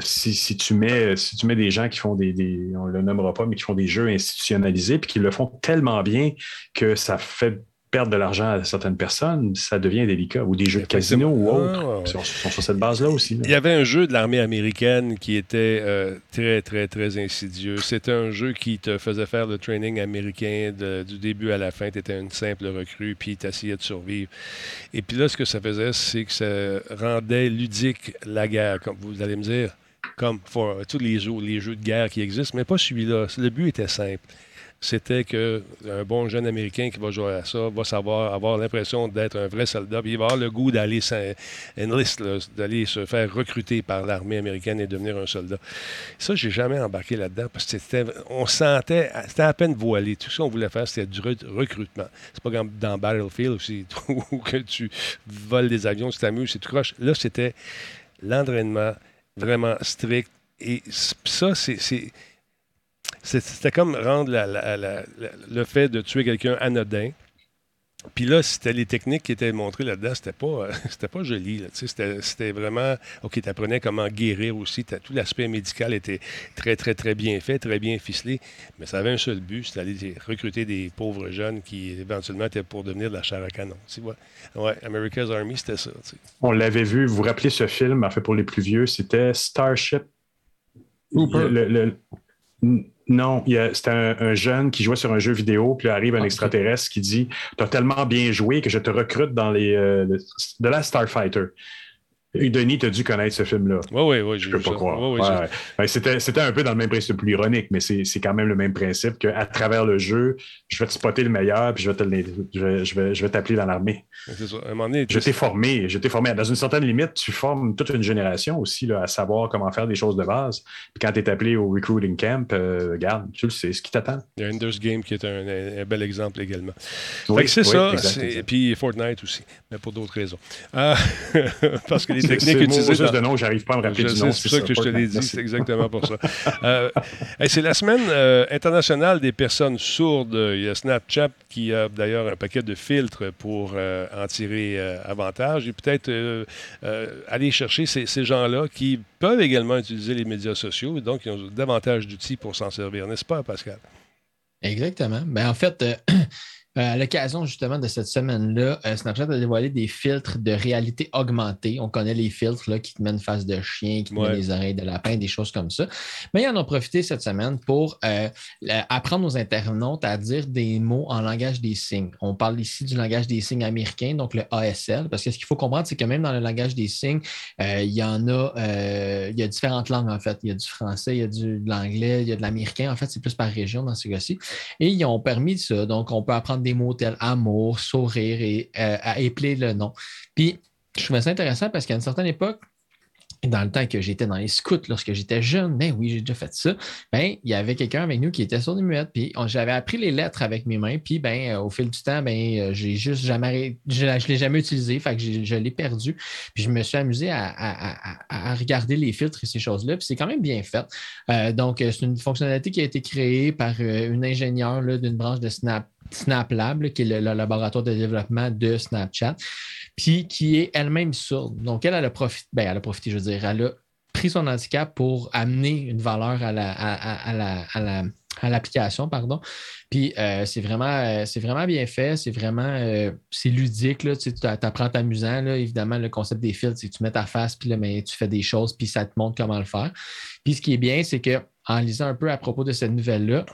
si, tu mets, des gens qui font des, des- on le nommera pas, mais qui font des jeux institutionnalisés, puis qui le font tellement bien que ça fait perdre de l'argent à certaines personnes, ça devient délicat. Ou des jeux de casino ou Ah, autres. ouais. Ils sont, sont sur cette base-là aussi. là. Il y avait un jeu de l'armée américaine qui était euh, très, très, très insidieux. C'était un jeu qui te faisait faire le training américain de- du début à la fin. Tu étais une simple recrue, puis tu essayais de survivre. Et puis là, ce que ça faisait, c'est que ça rendait ludique la guerre, comme vous allez me dire, comme pour tous les jeux, les jeux de guerre qui existent, mais pas celui-là. Le but était simple. C'était que un bon jeune Américain qui va jouer à ça va savoir avoir l'impression d'être un vrai soldat, puis il va avoir le goût d'aller d'aller se faire recruter par l'armée américaine et devenir un soldat. Ça, j'ai jamais embarqué là-dedans parce que c'était, on sentait, c'était à peine voilé. Tout ce qu'on voulait faire, c'était du re- recrutement. C'est pas comme dans Battlefield aussi, où tu voles des avions, tu t'amuses, c'est tout croche. Là, c'était l'entraînement vraiment strict. Et ça, c'est- c'était comme rendre la- la- la- la- le fait de tuer quelqu'un anodin. Puis là, c'était les techniques qui étaient montrées là-dedans, c'était pas, euh, c'était pas joli. là, tu sais, C'était, c'était vraiment. OK, tu apprenais comment guérir aussi. T'as- Tout l'aspect médical était très, très, très bien fait, très bien ficelé. Mais ça avait un seul but, c'était d'aller recruter des pauvres jeunes qui éventuellement étaient pour devenir de la chair à canon. Tu vois? Ouais, America's Army, c'était ça. On l'avait vu, vous vous rappelez ce film, en fait, pour les plus vieux, c'était Starship. Le- le- non, c'était un, un jeune qui jouait sur un jeu vidéo, puis là arrive un extraterrestre qui dit Tu as tellement bien joué que je te recrute dans les. euh, de la Starfighter. Denis, tu as dû connaître ce film-là. Oui, oui, oui. Je peux pas croire. Ouais, ouais. Ouais, C'était c'était un peu dans le même principe, plus ironique, mais c'est quand même le même principe qu'à travers le jeu, je vais te spotter le meilleur, puis je vais te le- je vais, je vais, je vais t'appeler dans l'armée. C'est ça. À un moment donné, Je t'ai formé, je t'ai formé. Dans une certaine limite, tu formes toute une génération aussi là, à savoir comment faire des choses de base. Puis quand tu es appelé au recruiting camp, euh, regarde, tu le sais, ce qui t'attend. Il y a Ender's Game qui est un, bel exemple également. Oui, c'est oui, ça. Et puis Fortnite aussi, mais pour d'autres raisons. Euh, parce que les C'est- techniques c'est- moi, utilisées. juste dans- de nom, j'arrive pas à me rappeler Je du sais, nom, C'est c'est pour ça que je te l'ai Fortnite, dit, merci. c'est exactement pour ça. Euh, c'est la semaine euh, internationale des personnes sourdes. Il y a Snapchat qui a d'ailleurs un paquet de filtres pour euh, en tirer euh, avantage et peut-être euh, euh, aller chercher ces, ces gens-là qui peuvent également utiliser les médias sociaux et donc ils ont davantage d'outils pour s'en servir, n'est-ce pas, Pascal? Exactement. Ben, en fait, euh, à l'occasion justement de cette semaine-là, euh, Snapchat a dévoilé des filtres de réalité augmentée. On connaît les filtres là, qui te mettent une face de chien, qui te Ouais. mettent les oreilles de lapin, des choses comme ça. Mais ils en ont profité cette semaine pour euh, apprendre aux internautes à dire des mots en langage des signes. On parle ici du langage des signes américain, donc le ASL, parce que ce qu'il faut comprendre, c'est que même dans le langage des signes, euh, il y en a, euh, il y a différentes langues en fait. Il y a du français, il y a du, de l'anglais, il y a de l'américain. En fait, c'est plus par région dans ce cas-ci. Et ils ont permis ça. Donc, on peut apprendre des mots tels amour, sourire et euh, à épeler le nom. Puis, je trouvais ça intéressant parce qu'à une certaine époque, dans le temps que j'étais dans les scouts, lorsque j'étais jeune, ben oui, j'ai déjà fait ça, ben, il y avait quelqu'un avec nous qui était sur des muettes, puis j'avais appris les lettres avec mes mains, puis ben, euh, au fil du temps, ben, euh, j'ai juste jamais, je ne l'ai jamais utilisé, fait que je l'ai perdu, puis je me suis amusé à, à- regarder les filtres et ces choses-là, puis c'est quand même bien fait. Donc, c'est une fonctionnalité qui a été créée par une ingénieure d'une branche de Snap, Snap Lab, là, qui est le, laboratoire de développement de Snapchat, puis qui est elle-même sourde. Donc, elle, a profité, ben, elle a profité, je veux dire, elle a pris son handicap pour amener une valeur à la, à, à- à la, à la- à l'application, pardon. Puis euh, c'est vraiment, euh, c'est vraiment bien fait, c'est vraiment, euh, c'est ludique, là, tu apprends t'amusant, évidemment, le concept des filtres, c'est que tu mets ta face, puis ben, tu fais des choses, puis ça te montre comment le faire. Puis ce qui est bien, c'est que en lisant un peu à propos de cette nouvelle-là,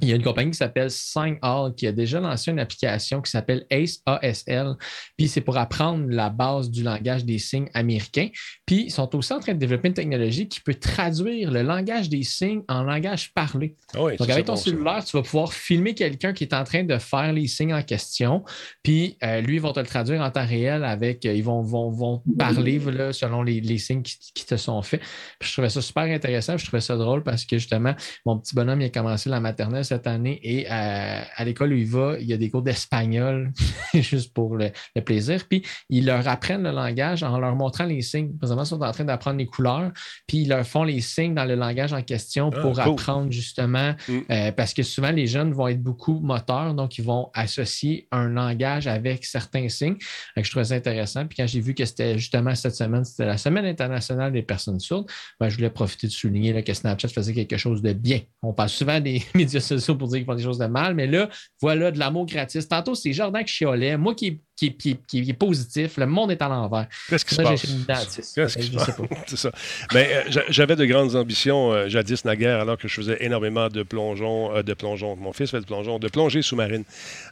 il y a une compagnie qui s'appelle SignAll qui a déjà lancé une application qui s'appelle Ace ASL. Puis c'est pour apprendre la base du langage des signes américains. Puis ils sont aussi en train de développer une technologie qui peut traduire le langage des signes en langage parlé. Ah oui, Donc avec ton bon, ça. cellulaire, tu vas pouvoir filmer quelqu'un qui est en train de faire les signes en question. Puis euh, lui, ils vont te le traduire en temps réel avec, euh, ils vont, vont, vont parler là, selon les, les signes qui, qui te sont faits. Puis je trouvais ça super intéressant. puis Je trouvais ça drôle parce que justement, mon petit bonhomme, il a commencé la maternelle cette année et euh, à l'école où il va, il y a des cours d'espagnol juste pour le, le plaisir. Puis ils leur apprennent le langage en leur montrant les signes. Présentement, ils sont en train d'apprendre les couleurs. Puis ils leur font les signes dans le langage en question Ah, pour cool. apprendre justement, Mm. euh, parce que souvent les jeunes vont être beaucoup moteurs, donc ils vont associer un langage avec certains signes. Que je trouvais ça intéressant. Puis quand j'ai vu que c'était justement cette semaine, c'était la Semaine internationale des personnes sourdes, ben, je voulais profiter de souligner là, que Snapchat faisait quelque chose de bien. On parle souvent des médias sociaux pour dire qu'ils font des choses de mal, mais là, voilà de l'amour gratis. Tantôt, c'est Jordan qui chiolait. Moi qui, qui, qui- qui- qui est positif. Le monde est à l'envers. Qu'est-ce qui se passe? C'est ça. Mais euh, j'a- j'avais de grandes ambitions euh, jadis naguère, alors que je faisais énormément de plongeons, euh, de plongeons. Mon fils fait de plongeons, de plongée sous-marine.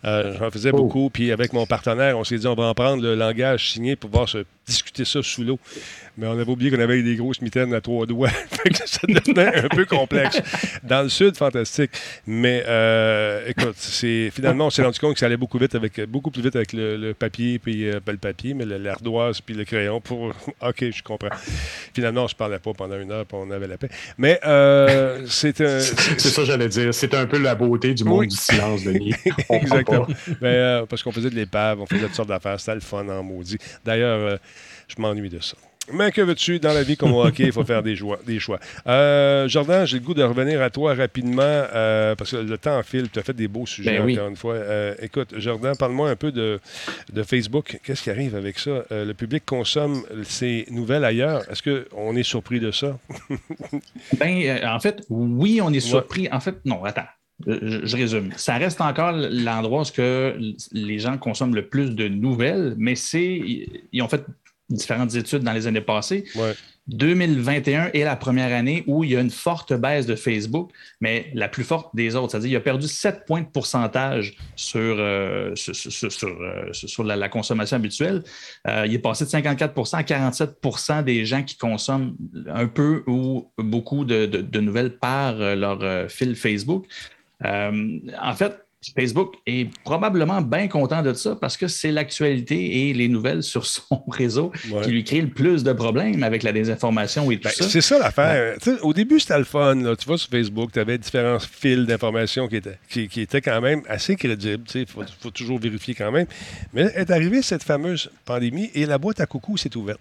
Euh, J'en faisais Oh. beaucoup. Puis avec mon partenaire, on s'est dit, on va en prendre le langage signé pour pouvoir se discuter ça sous l'eau. Mais on avait oublié qu'on avait des grosses mitaines à trois doigts. Ça devenait un peu complexe. Dans le sud, fantastique. Mais euh, écoute, c'est finalement, on s'est rendu compte que ça allait beaucoup vite avec beaucoup plus vite avec le, le papier, puis euh, pas le papier, mais l'ardoise puis le crayon pour. OK, je comprends. Finalement, on se parlait pas pendant une heure, puis on avait la paix. Mais euh, c'est un. C'est ça, j'allais dire. C'est un peu la beauté du monde Oui. du silence, Denis. Exactement. pas. Ben, euh, parce qu'on faisait de l'épave, on faisait toutes sortes d'affaires. C'était le fun en maudit. D'ailleurs, euh, je m'ennuie de ça. Mais que veux-tu, dans la vie comme au hockey, il faut faire des, des choix. Euh, Jordan, j'ai le goût de revenir à toi rapidement, euh, parce que le temps file, tu as fait des beaux sujets Ben oui. encore une fois. Euh, écoute, Jordan, parle-moi un peu de, de Facebook. Qu'est-ce qui arrive avec ça? Le public consomme ces nouvelles ailleurs. Est-ce qu'on est surpris de ça? Ben, en fait, oui, on est surpris. En fait, non, attends. Je, je résume. Ça reste encore l'endroit où les gens consomment le plus de nouvelles, mais c'est. Ils ont fait différentes études dans les années passées. 2021 est la première année où il y a une forte baisse de Facebook, mais la plus forte des autres. C'est-à-dire qu'il a perdu 7 points de pourcentage sur, euh, sur, sur- sur, euh, sur la, la consommation habituelle. Euh, il est passé de 54% à 47% des gens qui consomment un peu ou beaucoup de, de- de nouvelles par leur fil Facebook. Euh, en fait, Facebook est probablement bien content de ça parce que c'est l'actualité et les nouvelles sur son réseau Ouais. qui lui créent le plus de problèmes avec la désinformation et tout Ben, ça. c'est ça l'affaire. Au début, c'était le fun. là. Tu vois, sur Facebook, tu avais différents fils d'informations qui étaient, qui, qui étaient quand même assez crédibles. Il faut, faut toujours vérifier quand même. Mais est arrivée cette fameuse pandémie et la boîte à coucou s'est ouverte.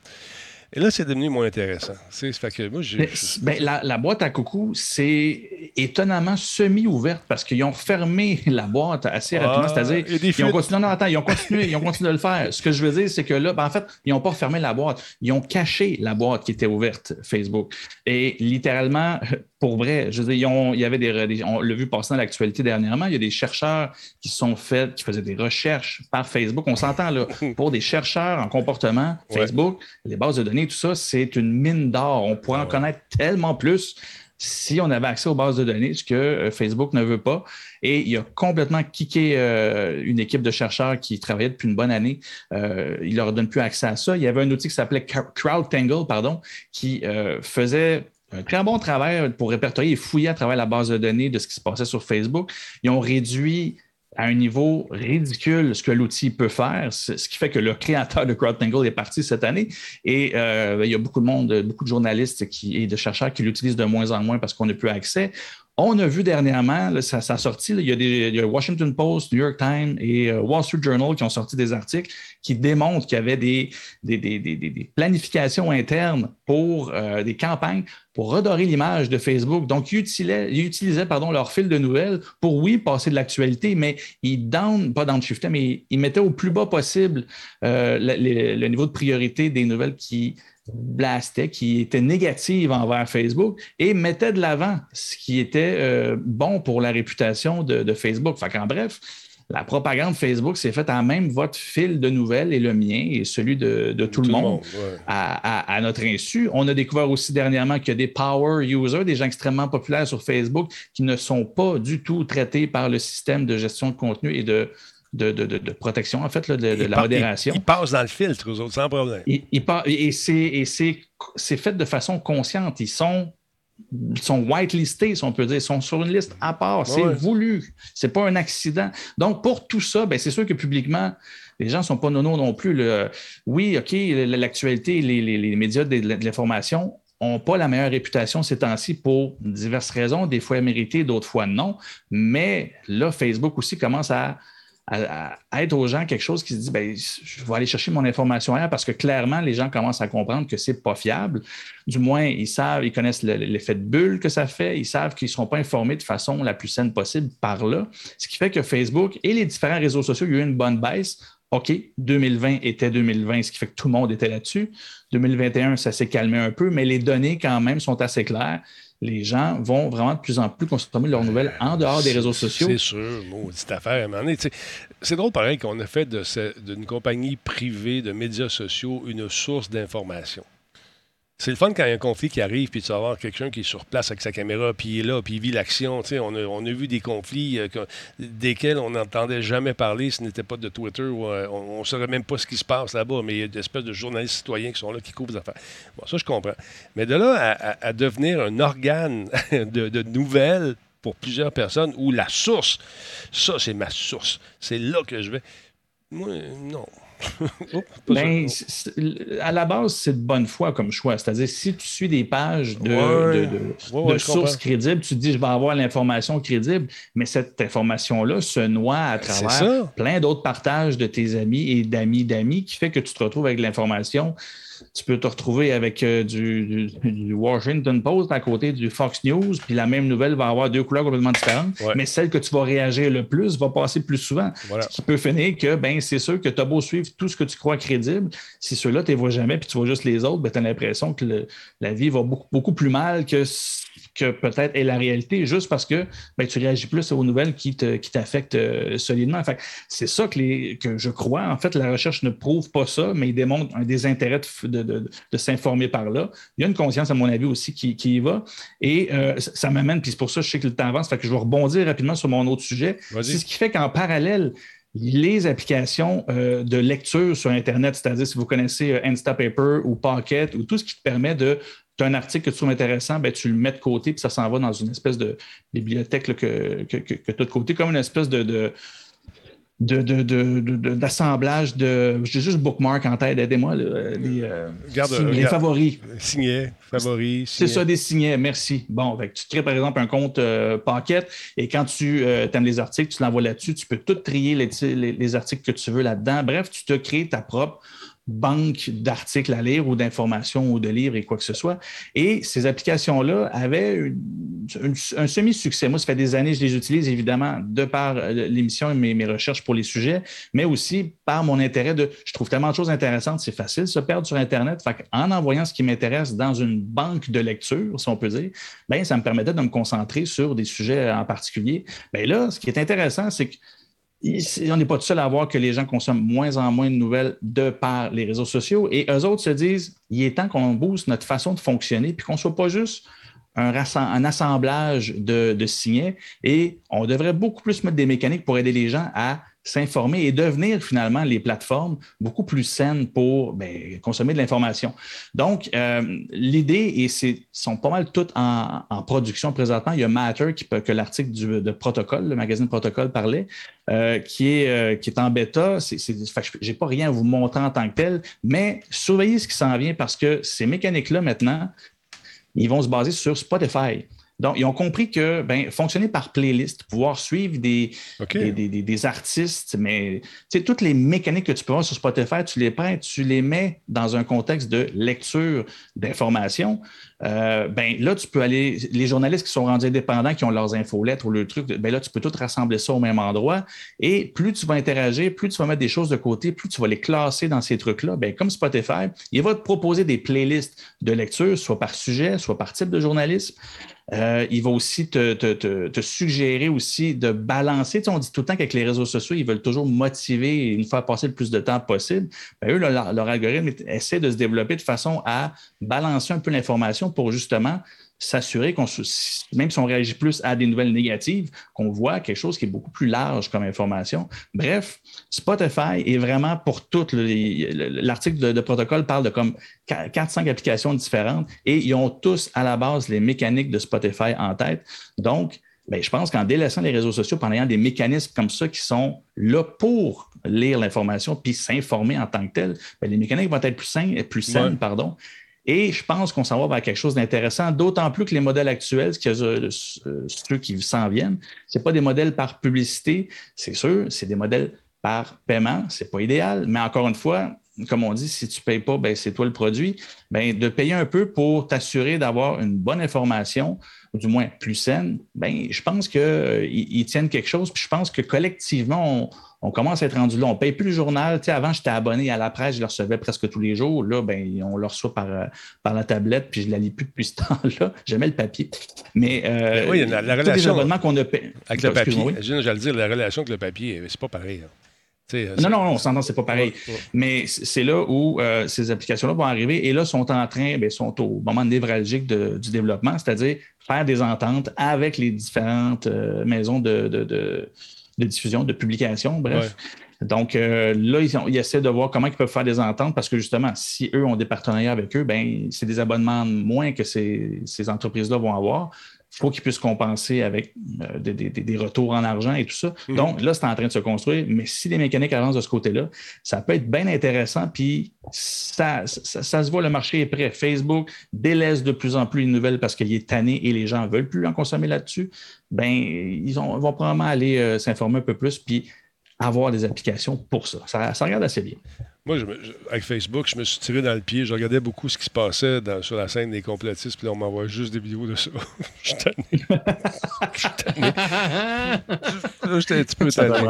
Et là, c'est devenu moins intéressant. Fait que moi, j'ai- ben, la, la boîte à coucou, c'est étonnamment semi-ouverte parce qu'ils ont fermé la boîte assez Ah, rapidement. C'est-à-dire, ils ont continué, non, non, attends, ils ont continué, ils ont continué de le faire. Ce que je veux dire, c'est que là, ben, en fait, ils n'ont pas fermé la boîte. Ils ont caché la boîte qui était ouverte, Facebook. Et littéralement, pour vrai, je veux dire, ils ont- il y avait des, des- on l'a vu passer dans l'actualité dernièrement, il y a des chercheurs qui sont faits, qui faisaient des recherches par Facebook. On s'entend là, pour des chercheurs en comportement, Ouais. Facebook, les bases de données, tout ça, c'est une mine d'or. On pourrait en connaître tellement plus si on avait accès aux bases de données, ce que euh, Facebook ne veut pas. Et il a complètement kické euh, une équipe de chercheurs qui travaillait depuis une bonne année. Euh, il leur donne plus accès à ça. Il y avait un outil qui s'appelait CrowdTangle, pardon, qui euh, faisait un très bon travail pour répertorier et fouiller à travers la base de données de ce qui se passait sur Facebook. Ils ont réduit à un niveau ridicule ce que l'outil peut faire, ce qui fait que le créateur de CrowdTangle est parti cette année. Et euh, il y a beaucoup de monde, beaucoup de journalistes et de chercheurs qui l'utilisent de moins en moins parce qu'on n'a plus accès. On a vu dernièrement, là, ça, ça a sorti, il, y a des, il y a Washington Post, New York Times et euh, Wall Street Journal qui ont sorti des articles qui démontrent qu'il y avait des, des, des- des- planifications internes pour euh, des campagnes pour redorer l'image de Facebook. Donc, ils utilisaient, ils utilisaient pardon, leur fil de nouvelles pour, oui, passer de l'actualité, mais ils down, pas downshiftaient, mais ils mettaient au plus bas possible euh, le niveau de priorité des nouvelles qui blastaient, qui étaient négatives envers Facebook et mettaient de l'avant ce qui était euh, bon pour la réputation de, de Facebook. Fait qu'en bref, la propagande Facebook s'est faite à même votre fil de nouvelles et le mien et celui de, de tout, le monde, ouais. à, à- à notre insu. On a découvert aussi dernièrement qu'il y a des power users, des gens extrêmement populaires sur Facebook qui ne sont pas du tout traités par le système de gestion de contenu et de, de, de- de- de protection, en fait, là, de, la modération. Ils, passent dans le filtre, eux autres, sans problème. Et, et par- et c'est- fait de façon consciente. Ils sont, sont whitelistés, si on peut dire. Ils sont sur une liste à part. C'est Ouais. voulu. C'est pas un accident. Donc, pour tout ça, ben, c'est sûr que publiquement, les gens ne sont pas nono non plus. Le- oui, OK, l'actualité, les, les- les médias de l'information n'ont pas la meilleure réputation ces temps-ci pour diverses raisons, des fois méritées, d'autres fois non. Mais là, Facebook aussi commence à, à- être aux gens quelque chose qui se dit ben, je vais aller chercher mon information ailleurs parce que clairement, les gens commencent à comprendre que c'est pas fiable. Du moins, ils savent, ils connaissent le- l'effet de bulle que ça fait, ils savent qu'ils ne seront pas informés de façon la plus saine possible par là. Ce qui fait que Facebook et les différents réseaux sociaux, il y a eu une bonne baisse. OK, 2020 était 2020, ce qui fait que tout le monde était là-dessus. 2021, ça s'est calmé un peu, mais les données, quand même, sont assez claires. les gens vont vraiment de plus en plus consommer leurs nouvelles en dehors des réseaux sociaux. C'est sûr, maudite affaire. C'est drôle, pareil, qu'on a fait d'une compagnie privée de médias sociaux une source d'information. C'est le fun quand il y a un conflit qui arrive, puis tu vas avoir quelqu'un qui est sur place avec sa caméra, puis il est là, puis il vit l'action. On a, on a vu des conflits euh, que- desquels on n'entendait jamais parler ce n'était pas de Twitter. ou, euh, on ne saurait même pas ce qui se passe là-bas, mais il y a des espèces de journalistes citoyens qui sont là, qui couvrent des affaires. Bon, ça, je comprends. Mais de là à, devenir un organe de, nouvelles pour plusieurs personnes, où la source, ça, c'est ma source. C'est là que je vais. Moi, non. Oh, Ben, à la base, c'est de bonne foi comme choix. C'est-à-dire, si tu suis des pages de, Ouais. de- de- Ouais, ouais, de je sources crédibles, tu te dis, je vais avoir l'information crédible, mais cette information-là se noie à travers plein d'autres partages de tes amis et d'amis d'amis qui fait que tu te retrouves avec l'information. Tu peux te retrouver avec euh, du, du- du Washington Post à côté du Fox News, puis la même nouvelle va avoir deux couleurs complètement différentes, Ouais. mais celle que tu vas réagir le plus va passer plus souvent. Voilà. Ce qui peut finir que, ben, c'est sûr que tu as beau suivre tout ce que tu crois crédible, si ceux-là, tu ne les vois jamais, puis tu vois juste les autres, ben, tu as l'impression que le- la vie va beaucoup, beaucoup plus mal que, que peut-être est la réalité, juste parce que ben, tu réagis plus aux nouvelles qui te- qui t'affectent euh, solidement. Fait c'est ça que, les, que je crois. En fait, la recherche ne prouve pas ça, mais il démontre un désintérêt de, de- de- s'informer par là. Il y a une conscience, à mon avis, aussi qui, qui y va. Et euh, ça, m'amène, puis c'est pour ça que je sais que le temps avance, fait que je vais rebondir rapidement sur mon autre sujet. Vas-y. C'est ce qui fait qu'en parallèle, les applications euh, de lecture sur Internet, c'est-à-dire si vous connaissez euh, Instapaper ou Pocket ou tout ce qui te permet de. Tu as un article que tu trouves intéressant, ben, tu le mets de côté, puis ça s'en va dans une espèce de bibliothèque là, que, que, que, tu as de côté, comme une espèce de. de de- de- de- de- de- d'assemblage de, J'ai juste bookmark en tête, aidez-moi. les, euh, Regarde, signes, les favoris. Signet, favori. C'est ça, des signets, merci. Bon, fait tu crées par exemple un compte euh, Pocket et quand tu aimes les articles, tu l'envoies là-dessus, tu peux tout trier les, les- les articles que tu veux là-dedans. Bref, tu te crées ta propre banque d'articles à lire ou d'informations ou de livres et quoi que ce soit. Et ces applications-là avaient un semi-succès. Moi, ça fait des années que je les utilise, évidemment, de par euh, l'émission et mes, mes recherches pour les sujets, mais aussi par mon intérêt de... Je trouve tellement de choses intéressantes, c'est facile de se perdre sur Internet. En envoyant ce qui m'intéresse dans une banque de lecture, si on peut dire, ben, ça me permettait de me concentrer sur des sujets en particulier. Ben là, ce qui est intéressant, c'est que on n'est pas tout seul à voir que les gens consomment moins en moins de nouvelles de par les réseaux sociaux. Et eux autres se disent, il est temps qu'on booste notre façon de fonctionner, puis qu'on ne soit pas juste un, assemblage de signets. Et on devrait beaucoup plus mettre des mécaniques pour aider les gens à s'informer et devenir finalement les plateformes beaucoup plus saines pour ben, consommer de l'information. Donc, euh, l'idée, et c'est sont pas mal toutes en, production présentement. Il y a Matter qui que l'article de Protocole, le magazine Protocole parlait, euh, qui, est, euh, qui est en bêta. C'est, c'est, je n'ai pas rien à vous montrer en tant que tel, mais surveillez ce qui s'en vient parce que ces mécaniques-là, maintenant, ils vont se baser sur Spotify. Donc, ils ont compris que ben, fonctionner par playlist, pouvoir suivre des, des, des- des- des artistes, mais toutes les mécaniques que tu peux avoir sur Spotify, tu les prends, tu les mets dans un contexte de lecture d'informations. Euh, ben, là, tu peux aller, les journalistes qui sont rendus indépendants, qui ont leurs infolettres ou le truc, ben là, tu peux tout rassembler ça au même endroit. Et plus tu vas interagir, plus tu vas mettre des choses de côté, plus tu vas les classer dans ces trucs-là. Ben, comme Spotify, il va te proposer des playlists de lecture, soit par sujet, soit par type de journalisme. Euh, il va aussi te, suggérer aussi de balancer. Tu sais, on dit tout le temps qu'avec les réseaux sociaux, ils veulent toujours motiver et nous faire passer le plus de temps possible. Ben, eux, leur, algorithme essaie de se développer de façon à balancer un peu l'information pour justement s'assurer qu'on, même si on réagit plus à des nouvelles négatives, qu'on voit quelque chose qui est beaucoup plus large comme information. Bref, Spotify est vraiment pour toutes. L'article de, de protocole parle de comme 4-5 applications différentes et ils ont tous à la base les mécaniques de Spotify en tête. Donc, ben, je pense qu'en délaissant les réseaux sociaux, en ayant des mécanismes comme ça qui sont là pour lire l'information puis s'informer en tant que tel, ben, les mécaniques vont être plus saines, plus saines Ouais. pardon. Et je pense qu'on s'en va vers quelque chose d'intéressant, d'autant plus que les modèles actuels, ce euh, ceux qui s'en viennent, ce pas des modèles par publicité, c'est sûr, c'est des modèles par paiement. C'est pas idéal, mais encore une fois, comme on dit, si tu ne payes pas, ben, c'est toi le produit, ben, de payer un peu pour t'assurer d'avoir une bonne information, ou du moins plus saine, ben, je pense qu'ils ils tiennent quelque chose. Puis je pense que collectivement, on, commence à être rendu là. On ne paye plus le journal. Tu sais, avant, j'étais abonné à la presse, je le recevais presque tous les jours. Là, ben, on le reçoit par, par la tablette, puis je ne la lis plus depuis ce temps-là. J'aimais le papier. Mais euh, oui, la, la relation qu'on a payé. Avec le papier, j'allais dire, la relation avec le papier, c'est pas pareil. Hein. Euh, non, non, on s'entend, c'est pas pareil. Mais c'est là où euh, ces applications-là vont arriver et là, sont en train, bien, sont au moment névralgique du développement, c'est-à-dire faire des ententes avec les différentes euh, maisons de, de, diffusion, de publication, bref. Donc là, ils, essaient de voir comment ils peuvent faire des ententes parce que justement, si eux ont des partenariats avec eux, ben c'est des abonnements moins que ces, ces entreprises-là vont avoir il faut qu'ils puissent compenser avec euh, des, retours en argent et tout ça. Mhm. Donc là, c'est en train de se construire, mais si les mécaniques avancent de ce côté-là, ça peut être bien intéressant, puis ça, ça, se voit, le marché est prêt. Facebook délaisse de plus en plus les nouvelles parce qu'il est tanné et les gens ne veulent plus en consommer là-dessus. Ben, ils, vont probablement aller euh, s'informer un peu plus, puis avoir des applications pour ça. Ça, regarde assez bien. Moi, avec Facebook, je me suis tiré dans le pied. Je regardais beaucoup ce qui se passait sur la scène des complotistes, puis là, on m'envoie juste des vidéos de ça. je suis tanné. je suis tanné. J'étais un petit peu tanné.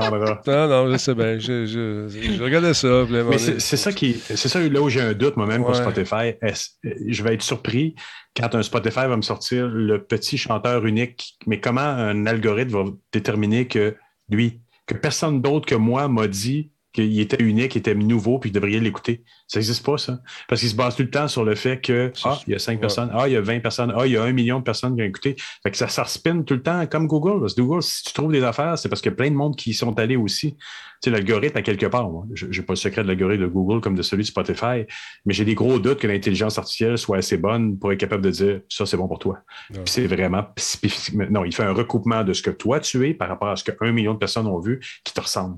Non, non, je sais bien. Je, je, regardais ça. Mais c'est ça qui. C'est ça là où j'ai un doute moi-même pour Spotify. Je vais être surpris quand un Spotify va me sortir le petit chanteur unique. Mais comment un algorithme va déterminer que lui, que personne d'autre que moi m'a dit qu'il était unique, qu'il était nouveau, puis que devriez l'écouter. Ça n'existe pas, ça. Parce qu'il se base tout le temps sur le fait que, ah, il y a 5 personnes, ah, il y a 20 personnes, ah, il y a un million de personnes qui ont écouté. Fait que ça, ça spin tout le temps comme Google. Google, si tu trouves des affaires, c'est parce qu'il y a plein de monde qui y sont allés aussi sais, l'algorithme, à quelque part, je n'ai pas le secret de l'algorithme de Google comme de celui de Spotify, mais j'ai des gros doutes que l'intelligence artificielle soit assez bonne pour être capable de dire ça, c'est bon pour toi. Puis c'est vraiment spécifique. Non, il fait un recoupement de ce que toi, tu es par rapport à ce qu'un million de personnes ont vu qui te ressemble.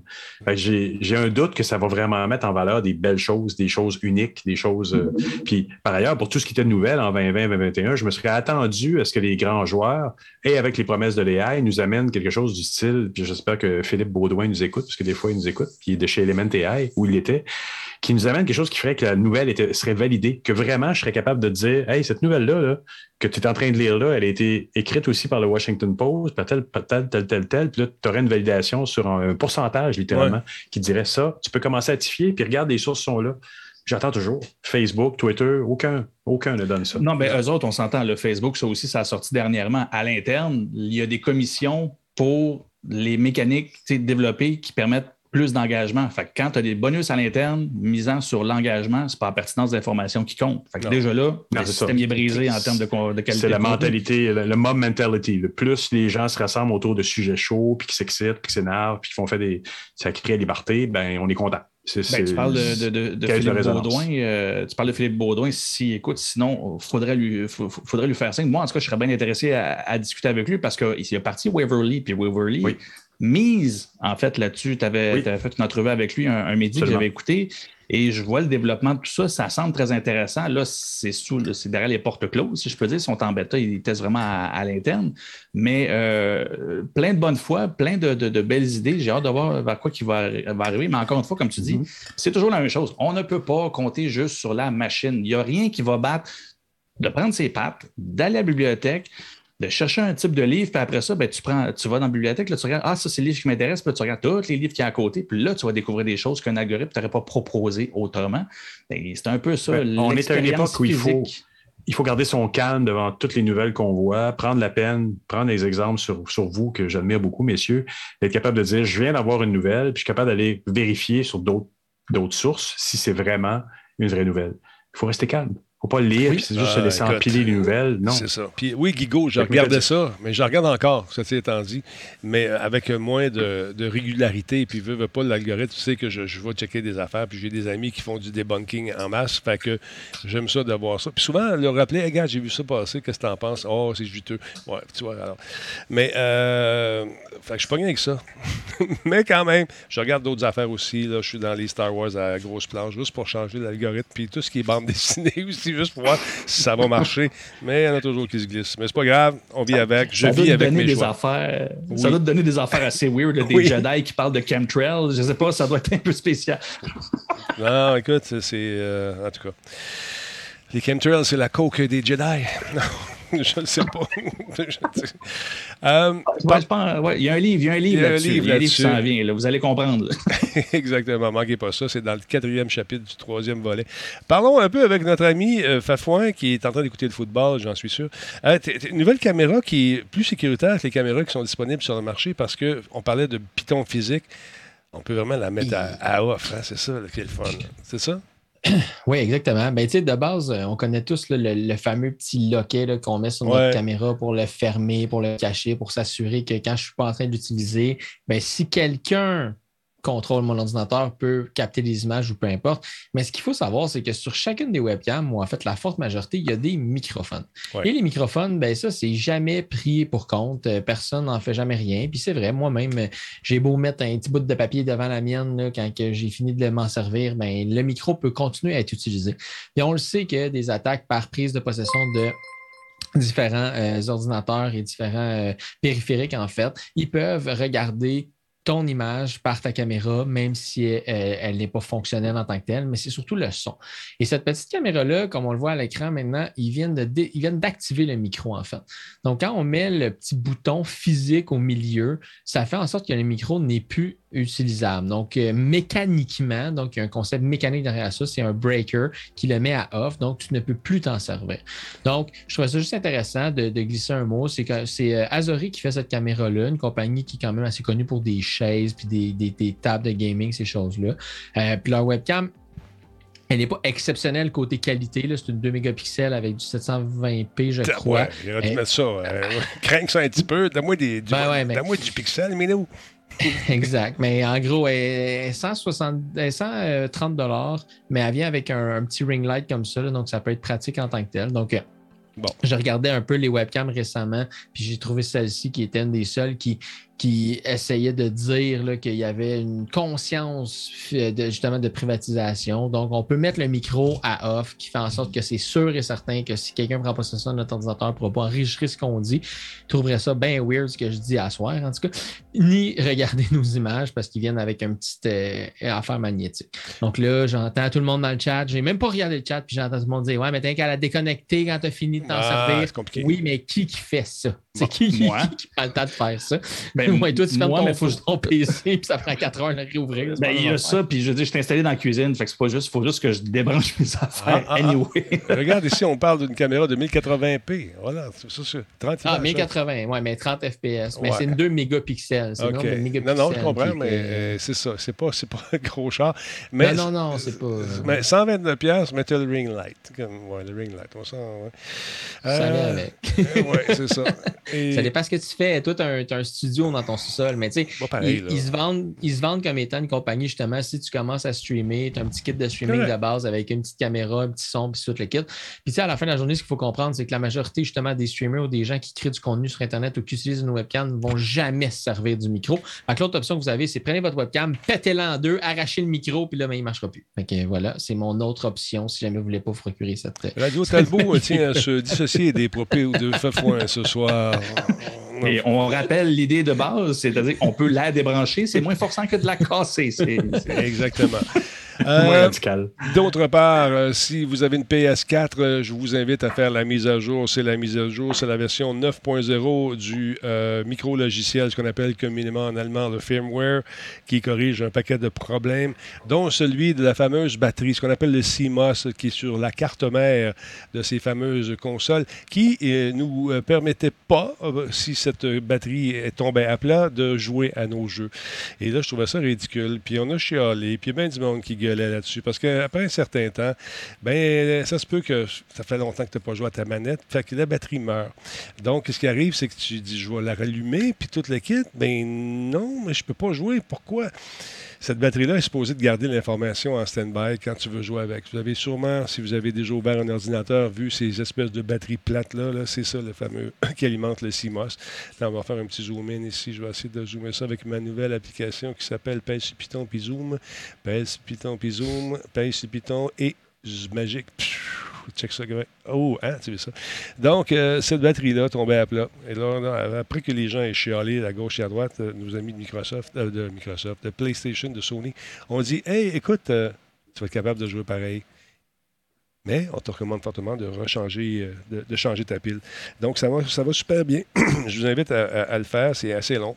J'ai un doute que ça va vraiment mettre en valeur des belles choses, des choses uniques, des choses. Euh, puis par ailleurs, pour tout ce qui était de nouvelles en 2020, 2021, je me serais attendu à ce que les grands joueurs, et avec les promesses de l'AI, nous amènent quelque chose du style, puis j'espère que Philippe Baudouin nous écoute, parce que des fois, il nous écoute, qui est de chez Element AI, où il était, qui nous amène quelque chose qui ferait que la nouvelle était, serait validée, que vraiment je serais capable de dire Hey, cette nouvelle-là, que tu es en train de lire là, elle a été écrite aussi par le Washington Post, par tel, tel, tel, tel, tel, puis là, tu aurais une validation sur un, pourcentage, littéralement, qui dirait ça. Tu peux commencer à tifier, puis regarde, les sources sont là. J'attends toujours. Facebook, Twitter, aucun, aucun ne donne ça. Non, mais eux autres, on s'entend. Le Facebook, ça aussi, ça a sorti dernièrement. À l'interne, il y a des commissions pour les mécaniques développées qui permettent plus d'engagement. Fait que quand tu as des bonus à l'interne misant sur l'engagement, c'est pas la pertinence d'information qui compte. Fait que déjà là, le système est brisé en termes de, de qualité. C'est la mentalité, le, mob mentality. Le plus les gens se rassemblent autour de sujets chauds, puis qui s'excitent, puis qui s'énervent, puis qui font faire des. ça crée la liberté, ben on est content. Ben, tu parles de, de, de Philippe Baudouin. Euh, tu parles de Philippe Baudouin. Si, écoute, sinon, il faudrait lui, faudrait lui faire signe. Moi, en tout cas, je serais bien intéressé à, discuter avec lui parce qu'il est parti Waverly, puis Waverly, mise en fait là-dessus. Tu avais, fait une entrevue avec lui, un, midi que j'avais écouté, et je vois le développement de tout ça. Ça semble très intéressant. Là, c'est sous, c'est derrière les portes closes, si je peux dire. Ils sont en bêta, ils testent vraiment à, l'interne. Mais euh, plein de bonnes foi, plein de, belles idées. J'ai hâte de voir vers quoi qui va, arriver. Mais encore une fois, comme tu dis, mm-hmm. c'est toujours la même chose. On ne peut pas compter juste sur la machine. Il n'y a rien qui va battre de prendre ses pattes, d'aller à la bibliothèque, de chercher un type de livre, puis après ça, ben, tu, prends, tu vas dans la bibliothèque, là, tu regardes, ah, ça, c'est le livre qui m'intéresse, puis tu regardes tous les livres qui y a à côté, puis là, tu vas découvrir des choses qu'un algorithme t'aurait pas proposé autrement. Ben, c'est un peu ça. Ben, on est à une époque où il faut, il faut garder son calme devant toutes les nouvelles qu'on voit, prendre la peine, prendre des exemples sur, sur vous, que j'admire beaucoup, messieurs, être capable de dire, je viens d'avoir une nouvelle, puis je suis capable d'aller vérifier sur d'autres sources si c'est vraiment une vraie nouvelle. Il faut rester calme faut pas le lire, c'est juste se laisser empiler les nouvelles. Non. C'est ça. Puis oui, Guigo, je regardais ça, mais je regarde encore, ceci étant dit, mais avec moins de, régularité. Puis, veux, veux pas, l'algorithme, tu sais que je, je, vais checker des affaires, puis j'ai des amis qui font du debunking en masse. Fait que j'aime ça de voir ça. Puis souvent, leur rappeler, hey, regarde, j'ai vu ça passer, qu'est-ce que t'en penses? Oh, c'est juteux. Ouais, tu vois, alors. Mais, euh, fait que je suis pas rien avec ça. mais quand même, je regarde d'autres affaires aussi. Là. Je suis dans les Star Wars à grosse planche, juste pour changer l'algorithme. Puis tout ce qui est bande dessinée aussi, juste pour voir si ça va marcher. Mais il y en a toujours qui se glissent. Mais c'est pas grave, on vit avec. Je Ça vis avec mes des choix. affaires. Oui. Ça doit te donner des affaires assez weird, des Oui. Jedi qui parlent de chemtrails. Je sais pas, ça doit être un peu spécial. Non, écoute, c'est. euh, en tout cas. Les chemtrails, c'est la coke des Jedi. Non, je ne sais pas. Euh, Ouais, ouais, il y a un livre, il y a un livre Il y a un là-dessus. Il y a un livre qui s'en vient, là, vous allez comprendre. Exactement, manquez pas ça. C'est dans le quatrième chapitre du troisième volet. Parlons un peu avec notre ami euh, Fafouin qui est en train d'écouter le football, j'en suis sûr. Euh, une nouvelle caméra qui est plus sécuritaire que les caméras qui sont disponibles sur le marché parce qu'on parlait de piton physique. On peut vraiment la mettre à, à off, hein, c'est ça là, qui est le fun. C'est ça? Oui, exactement. Ben, de base, euh, on connaît tous là, le, le fameux petit loquet qu'on met sur Ouais. notre caméra pour le fermer, pour le cacher, pour s'assurer que quand je ne suis pas en train d'utiliser, ben, si quelqu'un contrôle mon ordinateur, peut capter des images ou peu importe. Mais ce qu'il faut savoir, c'est que sur chacune des webcams, ou en fait la forte majorité, il y a des microphones. Ouais. Et les microphones, ben ça, c'est jamais pris pour compte. Euh, Personne n'en fait jamais rien. Puis c'est vrai, moi-même, euh, j'ai beau mettre un petit bout de papier devant la mienne là, quand j'ai fini de m'en servir, ben, le micro peut continuer à être utilisé. Et on le sait que des attaques par prise de possession de différents euh, ordinateurs et différents euh, périphériques, en fait, ils peuvent regarder ton image par ta caméra, même si elle n'est pas fonctionnelle en tant que telle, mais c'est surtout le son. Et cette petite caméra-là, comme on le voit à l'écran maintenant, ils viennent de ils d'activer le micro, en fait. Donc, quand on met le petit bouton physique au milieu, ça fait en sorte que le micro n'est plus utilisable. Donc, euh, mécaniquement, donc il y a un concept mécanique derrière ça, c'est un breaker qui le met à off, donc tu ne peux plus t'en servir. Donc, je trouvais ça juste intéressant de, glisser un mot. C'est c'est euh, Azori qui fait cette caméra-là, une compagnie qui est quand même assez connue pour des chaises puis des, des- des tables de gaming, ces choses-là. Euh, puis leur webcam, elle n'est pas exceptionnelle côté qualité. C'est une 2 mégapixels avec du 720p, je crois. Ouais, il aurait dû Euh, mettre ça. Euh, ça un petit peu. Donne-moi du, Ben ouais, mais- donne-moi du pixel, mais nous. Exact. Mais en gros, elle est 160, elle est 130 dollars, mais elle vient avec un, un petit ring light comme ça, là, donc ça peut être pratique en tant que tel. Donc, euh, Bon. je regardais un peu les webcams récemment, puis j'ai trouvé celle-ci qui était une des seules qui, qui essayait de dire qu'il y avait une conscience de, justement de privatisation. Donc, on peut mettre le micro à off, qui fait en sorte que c'est sûr et certain que si quelqu'un prend possession de notre ordinateur, ne pourra pas enregistrer ce qu'on dit. Il trouverait ça bien weird ce que je dis à soir, en tout cas. Ni regarder nos images parce qu'ils viennent avec une petite euh, affaire magnétique. Donc là, j'entends tout le monde dans le chat. J'ai même pas regardé le chat, puis j'entends tout le monde dire Ouais, mais t'as qu'à la déconnecter quand t'as fini de t'en Ah, servir. compliqué. Oui, mais qui qui fait ça? C'est qui, qui- moi? qui prend le temps de faire ça? Ben, ouais, toi, tu fermes moi, ton, mais faut- ton PC, puis ça prend 4 heures de réouvrir. Ben, il y a ça, puis je veux dire, je suis installé dans la cuisine, fait que c'est pas juste, faut juste que je débranche mes affaires. Ah, ah, ah. anyway. Regarde ici, on parle d'une caméra de 1080p. Voilà, c'est ça, c'est 30 Ah, images, 1080, ouais, mais 30 FPS. Mais Ouais. c'est une 2 mégapixels. C'est de Non, mégapixels non, je comprends, mais euh, c'est ça. C'est pas, c'est pas un gros char. Mais, non, non, non, c'est pas. Mais 129 pièces, mettez le ring light. Comme, ouais, le ring light. On sent, ouais. Ça vient Euh, avec. euh, ouais, c'est ça. Et- Ça dépend ce que tu fais. Toi, tu as, un studio dans ton sous-sol, mais tu sais, ils, se vendent, ils se vendent comme étant une compagnie, justement, si tu commences à streamer, tu as un petit kit de streaming Correct. de base avec une petite caméra, un petit son, puis tout le kit. Puis tu sais, à la fin de la journée, ce qu'il faut comprendre, c'est que la majorité, justement, des streamers ou des gens qui créent du contenu sur Internet ou qui utilisent une webcam ne vont jamais se servir du micro. L'autre option que vous avez, c'est prenez votre webcam, pétez-la en deux, arrachez le micro, puis là, ben, il ne marchera plus. Voilà, c'est mon autre option si jamais vous ne voulez pas vous procurer cette. Radio Talbot euh, tient à se dissocier des propos de Fafouin ce soir. Et on rappelle l'idée de base, c'est-à-dire qu'on peut la débrancher, c'est moins forçant que de la casser. C'est c'est- Exactement. Euh. D'autre part, euh, si vous avez une PS4, euh, je vous invite à faire la mise à jour. C'est la mise à jour, c'est la version 9.0 du micro-logiciel, ce qu'on appelle communément en allemand le firmware, qui corrige un paquet de problèmes, dont celui de la fameuse batterie, ce qu'on appelle le CMOS, qui est sur la carte mère de ces fameuses consoles, qui ne nous permettait pas, si cette batterie est tombée à plat, de jouer à nos jeux. Et là, je trouvais ça ridicule. Puis on a chialé, puis il y a bien du monde qui gueule Parce qu'après un certain temps, ben ça se peut que ça fait longtemps que tu n'as pas joué à ta manette, fait que la batterie meurt. Donc, ce qui arrive, c'est que tu dis, je vais la rallumer, puis toute kit. Ben non, mais je peux pas jouer. Pourquoi? Cette batterie-là est supposée de garder l'information en stand-by quand tu veux jouer avec. Vous avez sûrement, si vous avez déjà ouvert un ordinateur, vu ces espèces de batteries plates-là. -là, c'est ça le fameux qui alimente le CMOS. Là, on va faire un petit zoom-in ici. Je vais essayer de zoomer ça avec ma nouvelle application qui s'appelle Pèse Python puis Zoom. Python puis Python et magique. Check ça, Oh, hein, tu veux ça. Donc, euh, cette batterie-là tombait à plat. Et là, après que les gens aient chialé à gauche et à droite, euh, nos amis de Microsoft, euh, de Microsoft, de PlayStation, de Sony, ont dit Hey, écoute, tu vas être capable de jouer pareil. Mais on te recommande fortement de rechanger, de, changer ta pile. Donc, ça va, ça va super bien. Je vous invite à le faire. C'est assez long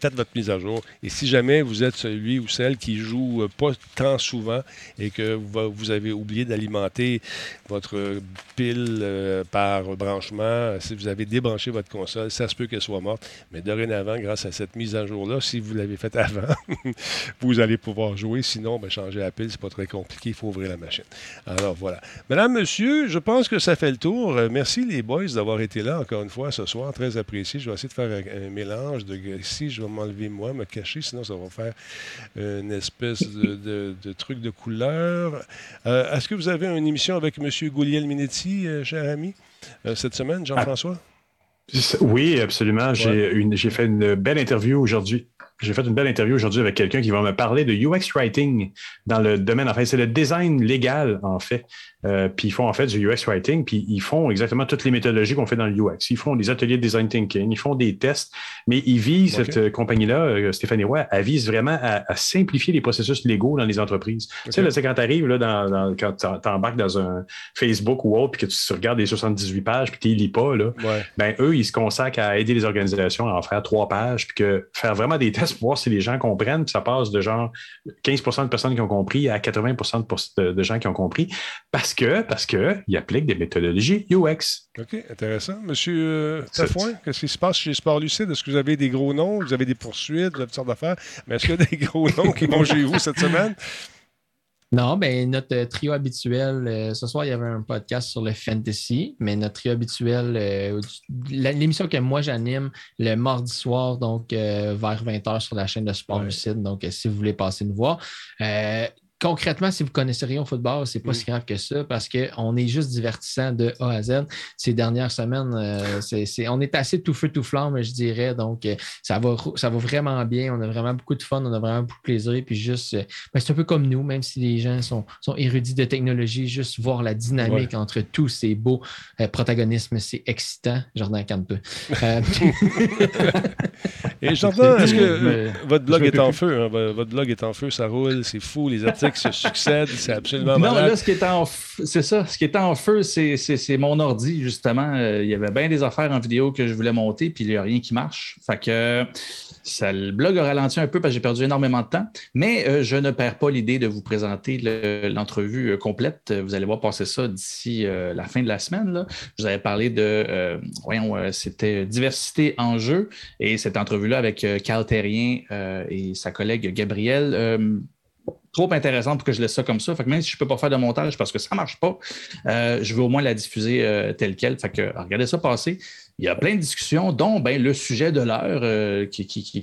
faites votre mise à jour. Et si jamais vous êtes celui ou celle qui joue euh, pas tant souvent et que vous avez oublié d'alimenter votre pile euh, par branchement, si vous avez débranché votre console, ça se peut qu'elle soit morte. Mais dorénavant, grâce à cette mise à jour-là, si vous l'avez faite avant, vous allez pouvoir jouer. Sinon, ben, changer la pile, c'est pas très compliqué. Il faut ouvrir la machine. Alors voilà. Madame, monsieur, je pense que ça fait le tour. Euh, merci les boys d'avoir été là encore une fois ce soir. Très apprécié. Je vais essayer de faire un, mélange de ici. Je vais m'enlever moi, me cacher, sinon ça va faire une espèce de, truc de couleur. Euh, est-ce que vous avez une émission avec M. Gouliel Minetti, euh, cher ami, euh, cette semaine, Jean-François? Oui, absolument. J'ai fait une belle interview aujourd'hui j'ai fait une belle interview aujourd'hui avec quelqu'un qui va me parler de UX writing dans le domaine, en fait, c'est le design légal, en fait. Euh, puis ils font en fait du UX writing, puis ils font exactement toutes les méthodologies qu'on fait dans le UX. Ils font des ateliers de design thinking, ils font des tests, mais ils visent, cette euh, compagnie-là, euh, Stéphanie Roy, elle vise vraiment à, simplifier les processus légaux dans les entreprises. Tu sais, là, c'est quand tu arrives, là, dans, quand tu embarques dans un Facebook ou autre, puis que tu regardes les 78 pages, puis tu lis pas, là, ben, eux, ils se consacrent à aider les organisations à en faire trois pages, puis que faire vraiment des tests pour voir si les gens comprennent, puis ça passe de genre 15% de personnes qui ont compris à 80 de, de gens qui ont compris. Parce parce que, parce qu'il applique des méthodologies UX. OK, intéressant. Monsieur euh, Tafouin, qu'est-ce qui se passe chez Sport Lucide? Est-ce que vous avez des gros noms? Vous avez des poursuites? Vous avez toutes sortes d'affaires? Mais est-ce qu'il y a des gros noms qui vont chez vous cette semaine? Non, ben notre euh, trio habituel, euh, ce soir, il y avait un podcast sur le fantasy, mais notre trio habituel, l'émission que moi j'anime le mardi soir, donc vers 20h sur la chaîne de Sport Lucide. Donc, si vous voulez passer nous voir concrètement, si vous connaissez rien au football, c'est pas mm. si grave que ça parce qu'on est juste divertissant de A à Z. Ces dernières semaines, euh, on est assez tout feu, tout flamme, je dirais. Donc, euh, ça, va, ça va vraiment bien. On a vraiment beaucoup de fun, on a vraiment beaucoup de plaisir. Puis juste, euh, ben, c'est un peu comme nous, même si les gens sont, sont érudits de technologie, juste voir la dynamique entre tous ces beaux protagonismes, c'est excitant. Jordan peu. Et Jordan, est-ce que votre blog est en feu? Hein? Votre blog est en feu, ça roule, c'est fou, les articles se succèdent, c'est absolument Non, là, ce qui est en c'est ça. Ce qui est en feu, c'est mon ordi, justement. Euh, il y avait bien des affaires en vidéo que je voulais monter, puis il n'y a rien qui marche. Fait que ça, le blog a ralenti un peu parce que j'ai perdu énormément de temps, mais euh, je ne perds pas l'idée de vous présenter l'entrevue euh, complète. Vous allez voir passer ça d'ici la fin de la semaine. Là. Je vous avais parlé de, voyons, c'était diversité en jeu et cette entrevue-là avec Carl Terrien et sa collègue Gabrielle trop intéressante pour que je laisse ça comme ça. Fait que même si je ne peux pas faire de montage parce que ça ne marche pas, euh, je veux au moins la diffuser euh, telle qu'elle. Fait que regardez ça passer. Il y a plein de discussions, dont ben, le sujet de l'heure euh, qui,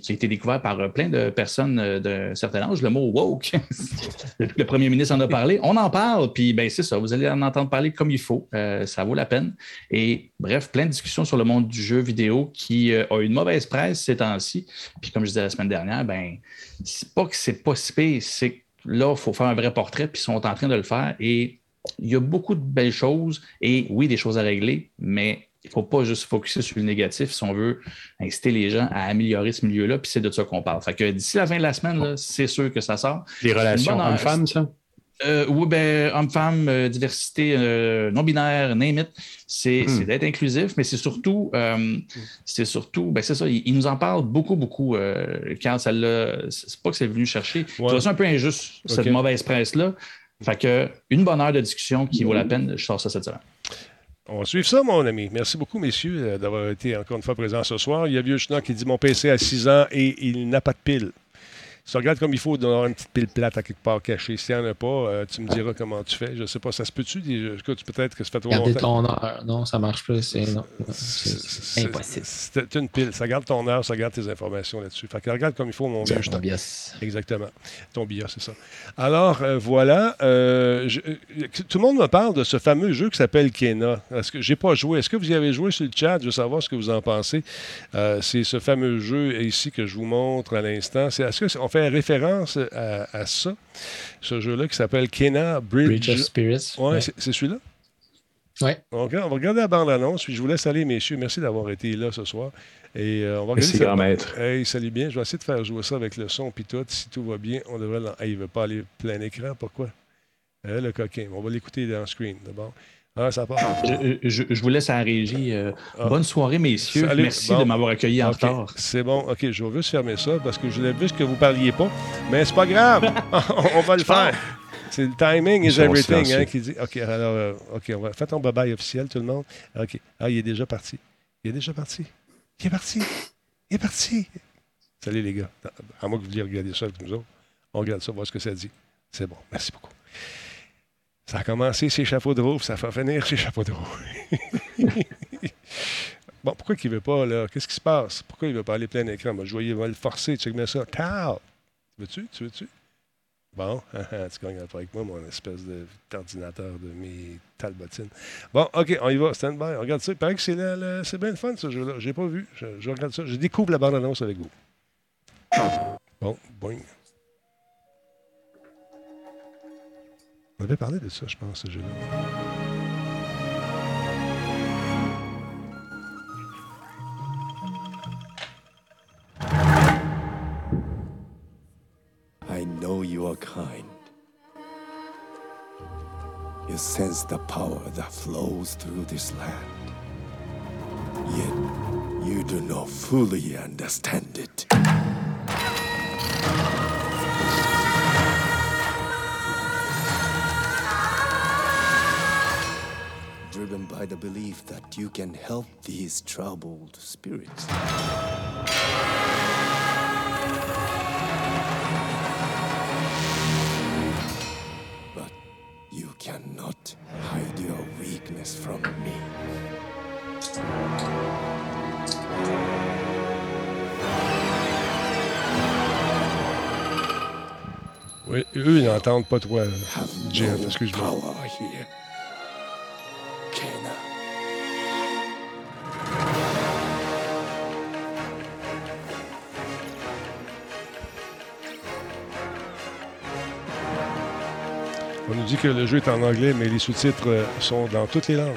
a été découvert par plein de personnes d'un certain âge, le mot woke. le premier ministre en a parlé. On en parle, puis ben, c'est ça, vous allez en entendre parler comme il faut. ça vaut la peine. Et bref, plein de discussions sur le monde du jeu vidéo qui a une mauvaise presse ces temps-ci. Puis comme je disais la semaine dernière, ben, c'est pas que c'est pas si c'est Là, il faut faire un vrai portrait, puis ils sont en train de le faire. Et il y a beaucoup de belles choses et oui, des choses à régler, mais il ne faut pas juste focuser sur le négatif si on veut inciter les gens à améliorer ce milieu-là, puis c'est de ça qu'on parle. Fait que d'ici la fin de la semaine, c'est sûr que ça sort. Les relations hommes-femmes, ça? Euh, oui, ben, homme-femme, euh, diversité euh, non-binaire, name it, c'est hmm. d'être inclusif, mais c'est surtout, c'est surtout, ben, c'est ça, il, nous en parle beaucoup, beaucoup quand ça l'a, c'est pas que c'est venu chercher. Ouais. C'est un peu injuste, cette mauvaise presse-là. Fait que, une bonne heure de discussion qui vaut la peine, je sors ça cette semaine. On va suivre ça, mon ami. Merci beaucoup, messieurs, d'avoir été encore une fois présents ce soir. Il y a Vieux Schnock qui dit Mon PC a 6 ans et il n'a pas de pile. Si tu regardes comme il faut, il doit y avoir une petite pile plate à quelque part cachée. S'il n'y en a pas, euh, tu me diras comment tu fais. Je sais pas, ça se peut-tu? peut-être que ça fait trop Garder longtemps. ton heure. Non, ça marche pas. C'est impossible. C'est une pile. Ça garde ton heure, ça garde tes informations là-dessus. Fait que regarde comme il faut, mon vieux. je t'en- Exactement. Ton BIOS, c'est ça. Alors, euh, voilà. euh, je- euh, tout le monde me parle de ce fameux jeu qui s'appelle Kena. Est-ce que j'ai pas joué? Est-ce que vous y avez joué sur le chat? Je veux savoir ce que vous en pensez. Euh, c'est ce fameux jeu ici que je vous montre à l'instant. Est-ce qu'on fait référence à, à ça? Ce jeu-là qui s'appelle Kena Bridge. Bridge of Spirits. Ouais, Ouais. c'est celui-là? Ouais. OK, on va regarder la bande-annonce, puis je vous laisse aller, messieurs. Merci d'avoir été là ce soir. Et euh, on va Merci, regarder grand ça. maître. Hey, salut bien. Je vais essayer de faire jouer ça avec le son, puis tout. Si tout va bien, on devrait... l'en- Hey, il ne veut pas aller plein écran. Pourquoi? Euh, le coquin. On va l'écouter dans le screen, d'abord. Ah, ça part. Je, je- je vous laisse à la régie. Euh, Ah. Bonne soirée, messieurs. Salut. Merci Bon. de m'avoir accueilli en OK, retard. C'est bon. OK, je vais juste fermer ça parce que je voulais juste que vous ne parliez pas. Mais c'est pas grave. on va le faire. C'est le timing is everything hein, qui dit. OK, alors, euh, OK, on va faire ton bye-bye officiel, tout le monde. OK. Ah, il est déjà parti. Il est déjà parti. Il est parti. Il est parti. Salut, les gars. À moins que vous vouliez regarder ça avec nous autres. On regarde ça, voir ce que ça dit. C'est bon. Merci beaucoup. Ça a commencé chez Chapeau de roue, ça va finir chez Chapeau de roue. bon, pourquoi il ne veut pas, là? Qu'est-ce qui se passe? Pourquoi il ne veut pas aller plein écran? Je voyais, il va le forcer. Tu mets ça. Tu veux-tu? Tu veux-tu? Bon, tu gagnes pas avec moi, mon espèce de- d'ordinateur de mes talbotines. Bon, OK, on y va. Stand by. On regarde ça. Il paraît que c'est bien le fun, ce jeu-là. Je n'ai pas vu. Je, je regarde ça. Je découvre la bande-annonce avec vous. Bon, boing. On avait parlé de ça, je pense, ce jeu-là. I know you are kind. You sense the power that flows through this land. Yet you do not fully understand it. Driven by the belief that you can help these troubled spirits. But you cannot hide your weakness from me. Oui, eux, ils n'entendent pas toi, Jeff. Excuse-moi. On nous dit que le jeu est en anglais, mais les sous-titres euh, sont dans toutes les langues.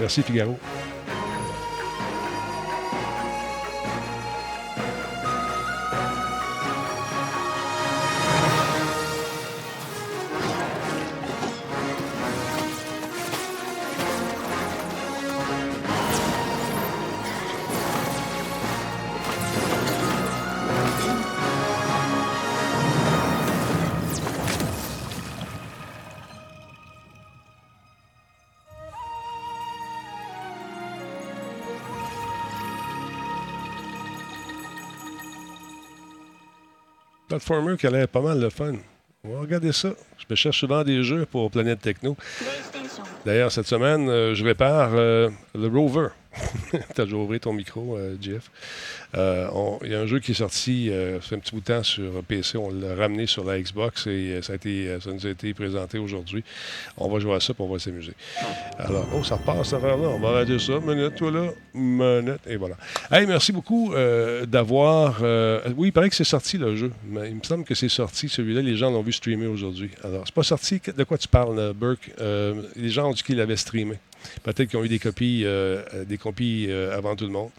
Merci, Figaro. Platformer qui a l'air pas mal le fun. On va regarder ça. Je me cherche souvent des jeux pour Planète Techno. D'ailleurs, cette semaine, euh, je répare euh, le Rover. tu as déjà ouvert ton micro, euh, Jeff. Euh, Il y a un jeu qui est sorti, euh, ça fait un petit bout de temps sur PC. On l'a ramené sur la Xbox et euh, ça, euh, nous a été présenté aujourd'hui. On va jouer à ça pour on va s'amuser. Alors, oh, ça passe, cette affaire-là. On va arrêter ça. Minute, toi là. Minute. Et voilà. Hey, merci beaucoup euh, d'avoir. euh, oui, il paraît que c'est sorti le jeu. Mais il me semble que c'est sorti celui-là. Les gens l'ont vu streamer aujourd'hui. Alors, c'est pas sorti. De quoi tu parles, euh, Burke? Euh, Les gens ont dit qu'ils l'avaient streamé. Peut-être qu'ils ont eu des copies, euh, euh, des copies euh, avant tout le monde.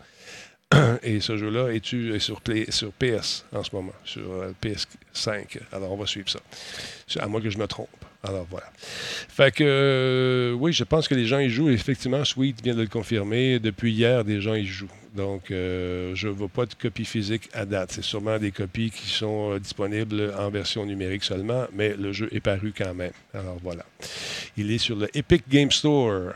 Et ce jeu-là est, sur, PS en ce moment, sur euh, PS5. Alors, on va suivre ça. À moins que je me trompe. Alors, voilà. Fait que, euh, oui, je pense que les gens y jouent. Effectivement, Sweet vient de le confirmer. Depuis hier, des gens y jouent. Donc, euh, je ne vois pas de copie physique à date. C'est sûrement des copies qui sont disponibles en version numérique seulement, mais le jeu est paru quand même. Alors, voilà. Il est sur le Epic Game Store.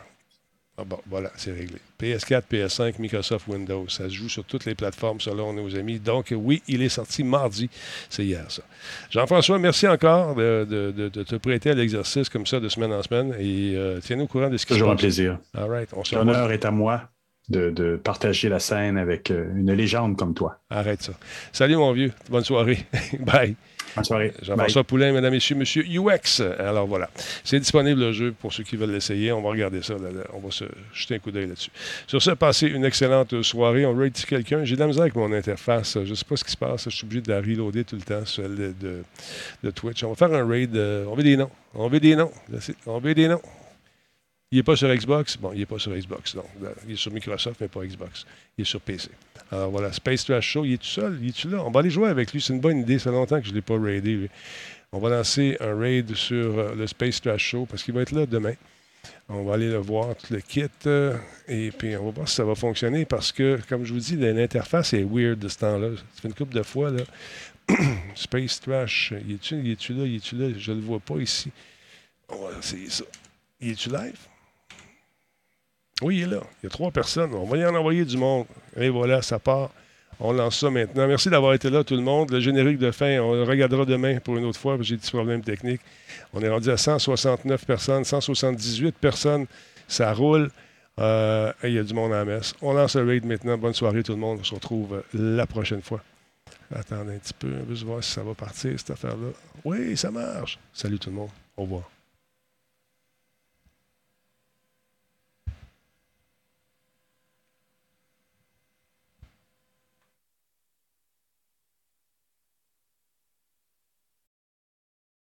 Ah bon, voilà, c'est réglé. PS4, PS5, Microsoft Windows. Ça se joue sur toutes les plateformes selon nos amis. Donc, oui, il est sorti mardi. C'est hier, ça. Jean-François, merci encore de, de- de- de te prêter à l'exercice comme ça de semaine en semaine. Et euh, tiens-nous au courant de ce qui se Toujours un passe. plaisir. All right. On se revoit. L'honneur est à moi de, de partager la scène avec euh, une légende comme toi. Arrête ça. Salut, mon vieux. Bonne soirée. Bye. Bonne soirée. Jean-François Poulain, mesdames, messieurs, monsieur UX. Alors voilà. C'est disponible le jeu pour ceux qui veulent l'essayer. On va regarder ça. là, là. On va se jeter un coup d'œil là-dessus. Sur ce, passez une excellente soirée. On raid quelqu'un. J'ai de la misère avec mon interface. Je ne sais pas ce qui se passe. Je suis obligé de la reloader tout le temps, celle de, de- de Twitch. On va faire un raid. euh, on veut des noms. On veut des noms. On veut des noms. Il n'est pas sur Xbox? Bon, il n'est pas sur Xbox. Non. Il est sur Microsoft, mais pas Xbox. Il est sur PC. Alors voilà, Space Trash Show, il est tout seul, il est-tu là? On va aller jouer avec lui, c'est une bonne idée, ça fait longtemps que je ne l'ai pas raidé. On va lancer un raid sur euh, le Space Trash Show parce qu'il va être là demain. On va aller le voir, tout le kit, euh, et puis on va voir si ça va fonctionner parce que, comme je vous dis, l'interface est weird de ce temps-là. Ça fait une couple de fois, là. Space Trash, il est-tu est-tu là, il est-tu là? Je ne le vois pas ici. On va essayer ça. Il est-tu live? Oui, il est là. Il y a trois personnes. On va y en envoyer du monde. Et voilà, ça part. On lance ça maintenant. Merci d'avoir été là, tout le monde. Le générique de fin, on le regardera demain pour une autre fois, j'ai des problèmes techniques. On est rendu à 169 personnes, 178 personnes. Ça roule. Euh, et il y a du monde à la messe. On lance le raid maintenant. Bonne soirée, tout le monde. On se retrouve la prochaine fois. Attendez un petit peu. On veut voir si ça va partir, cette affaire-là. Oui, ça marche. Salut tout le monde. Au revoir.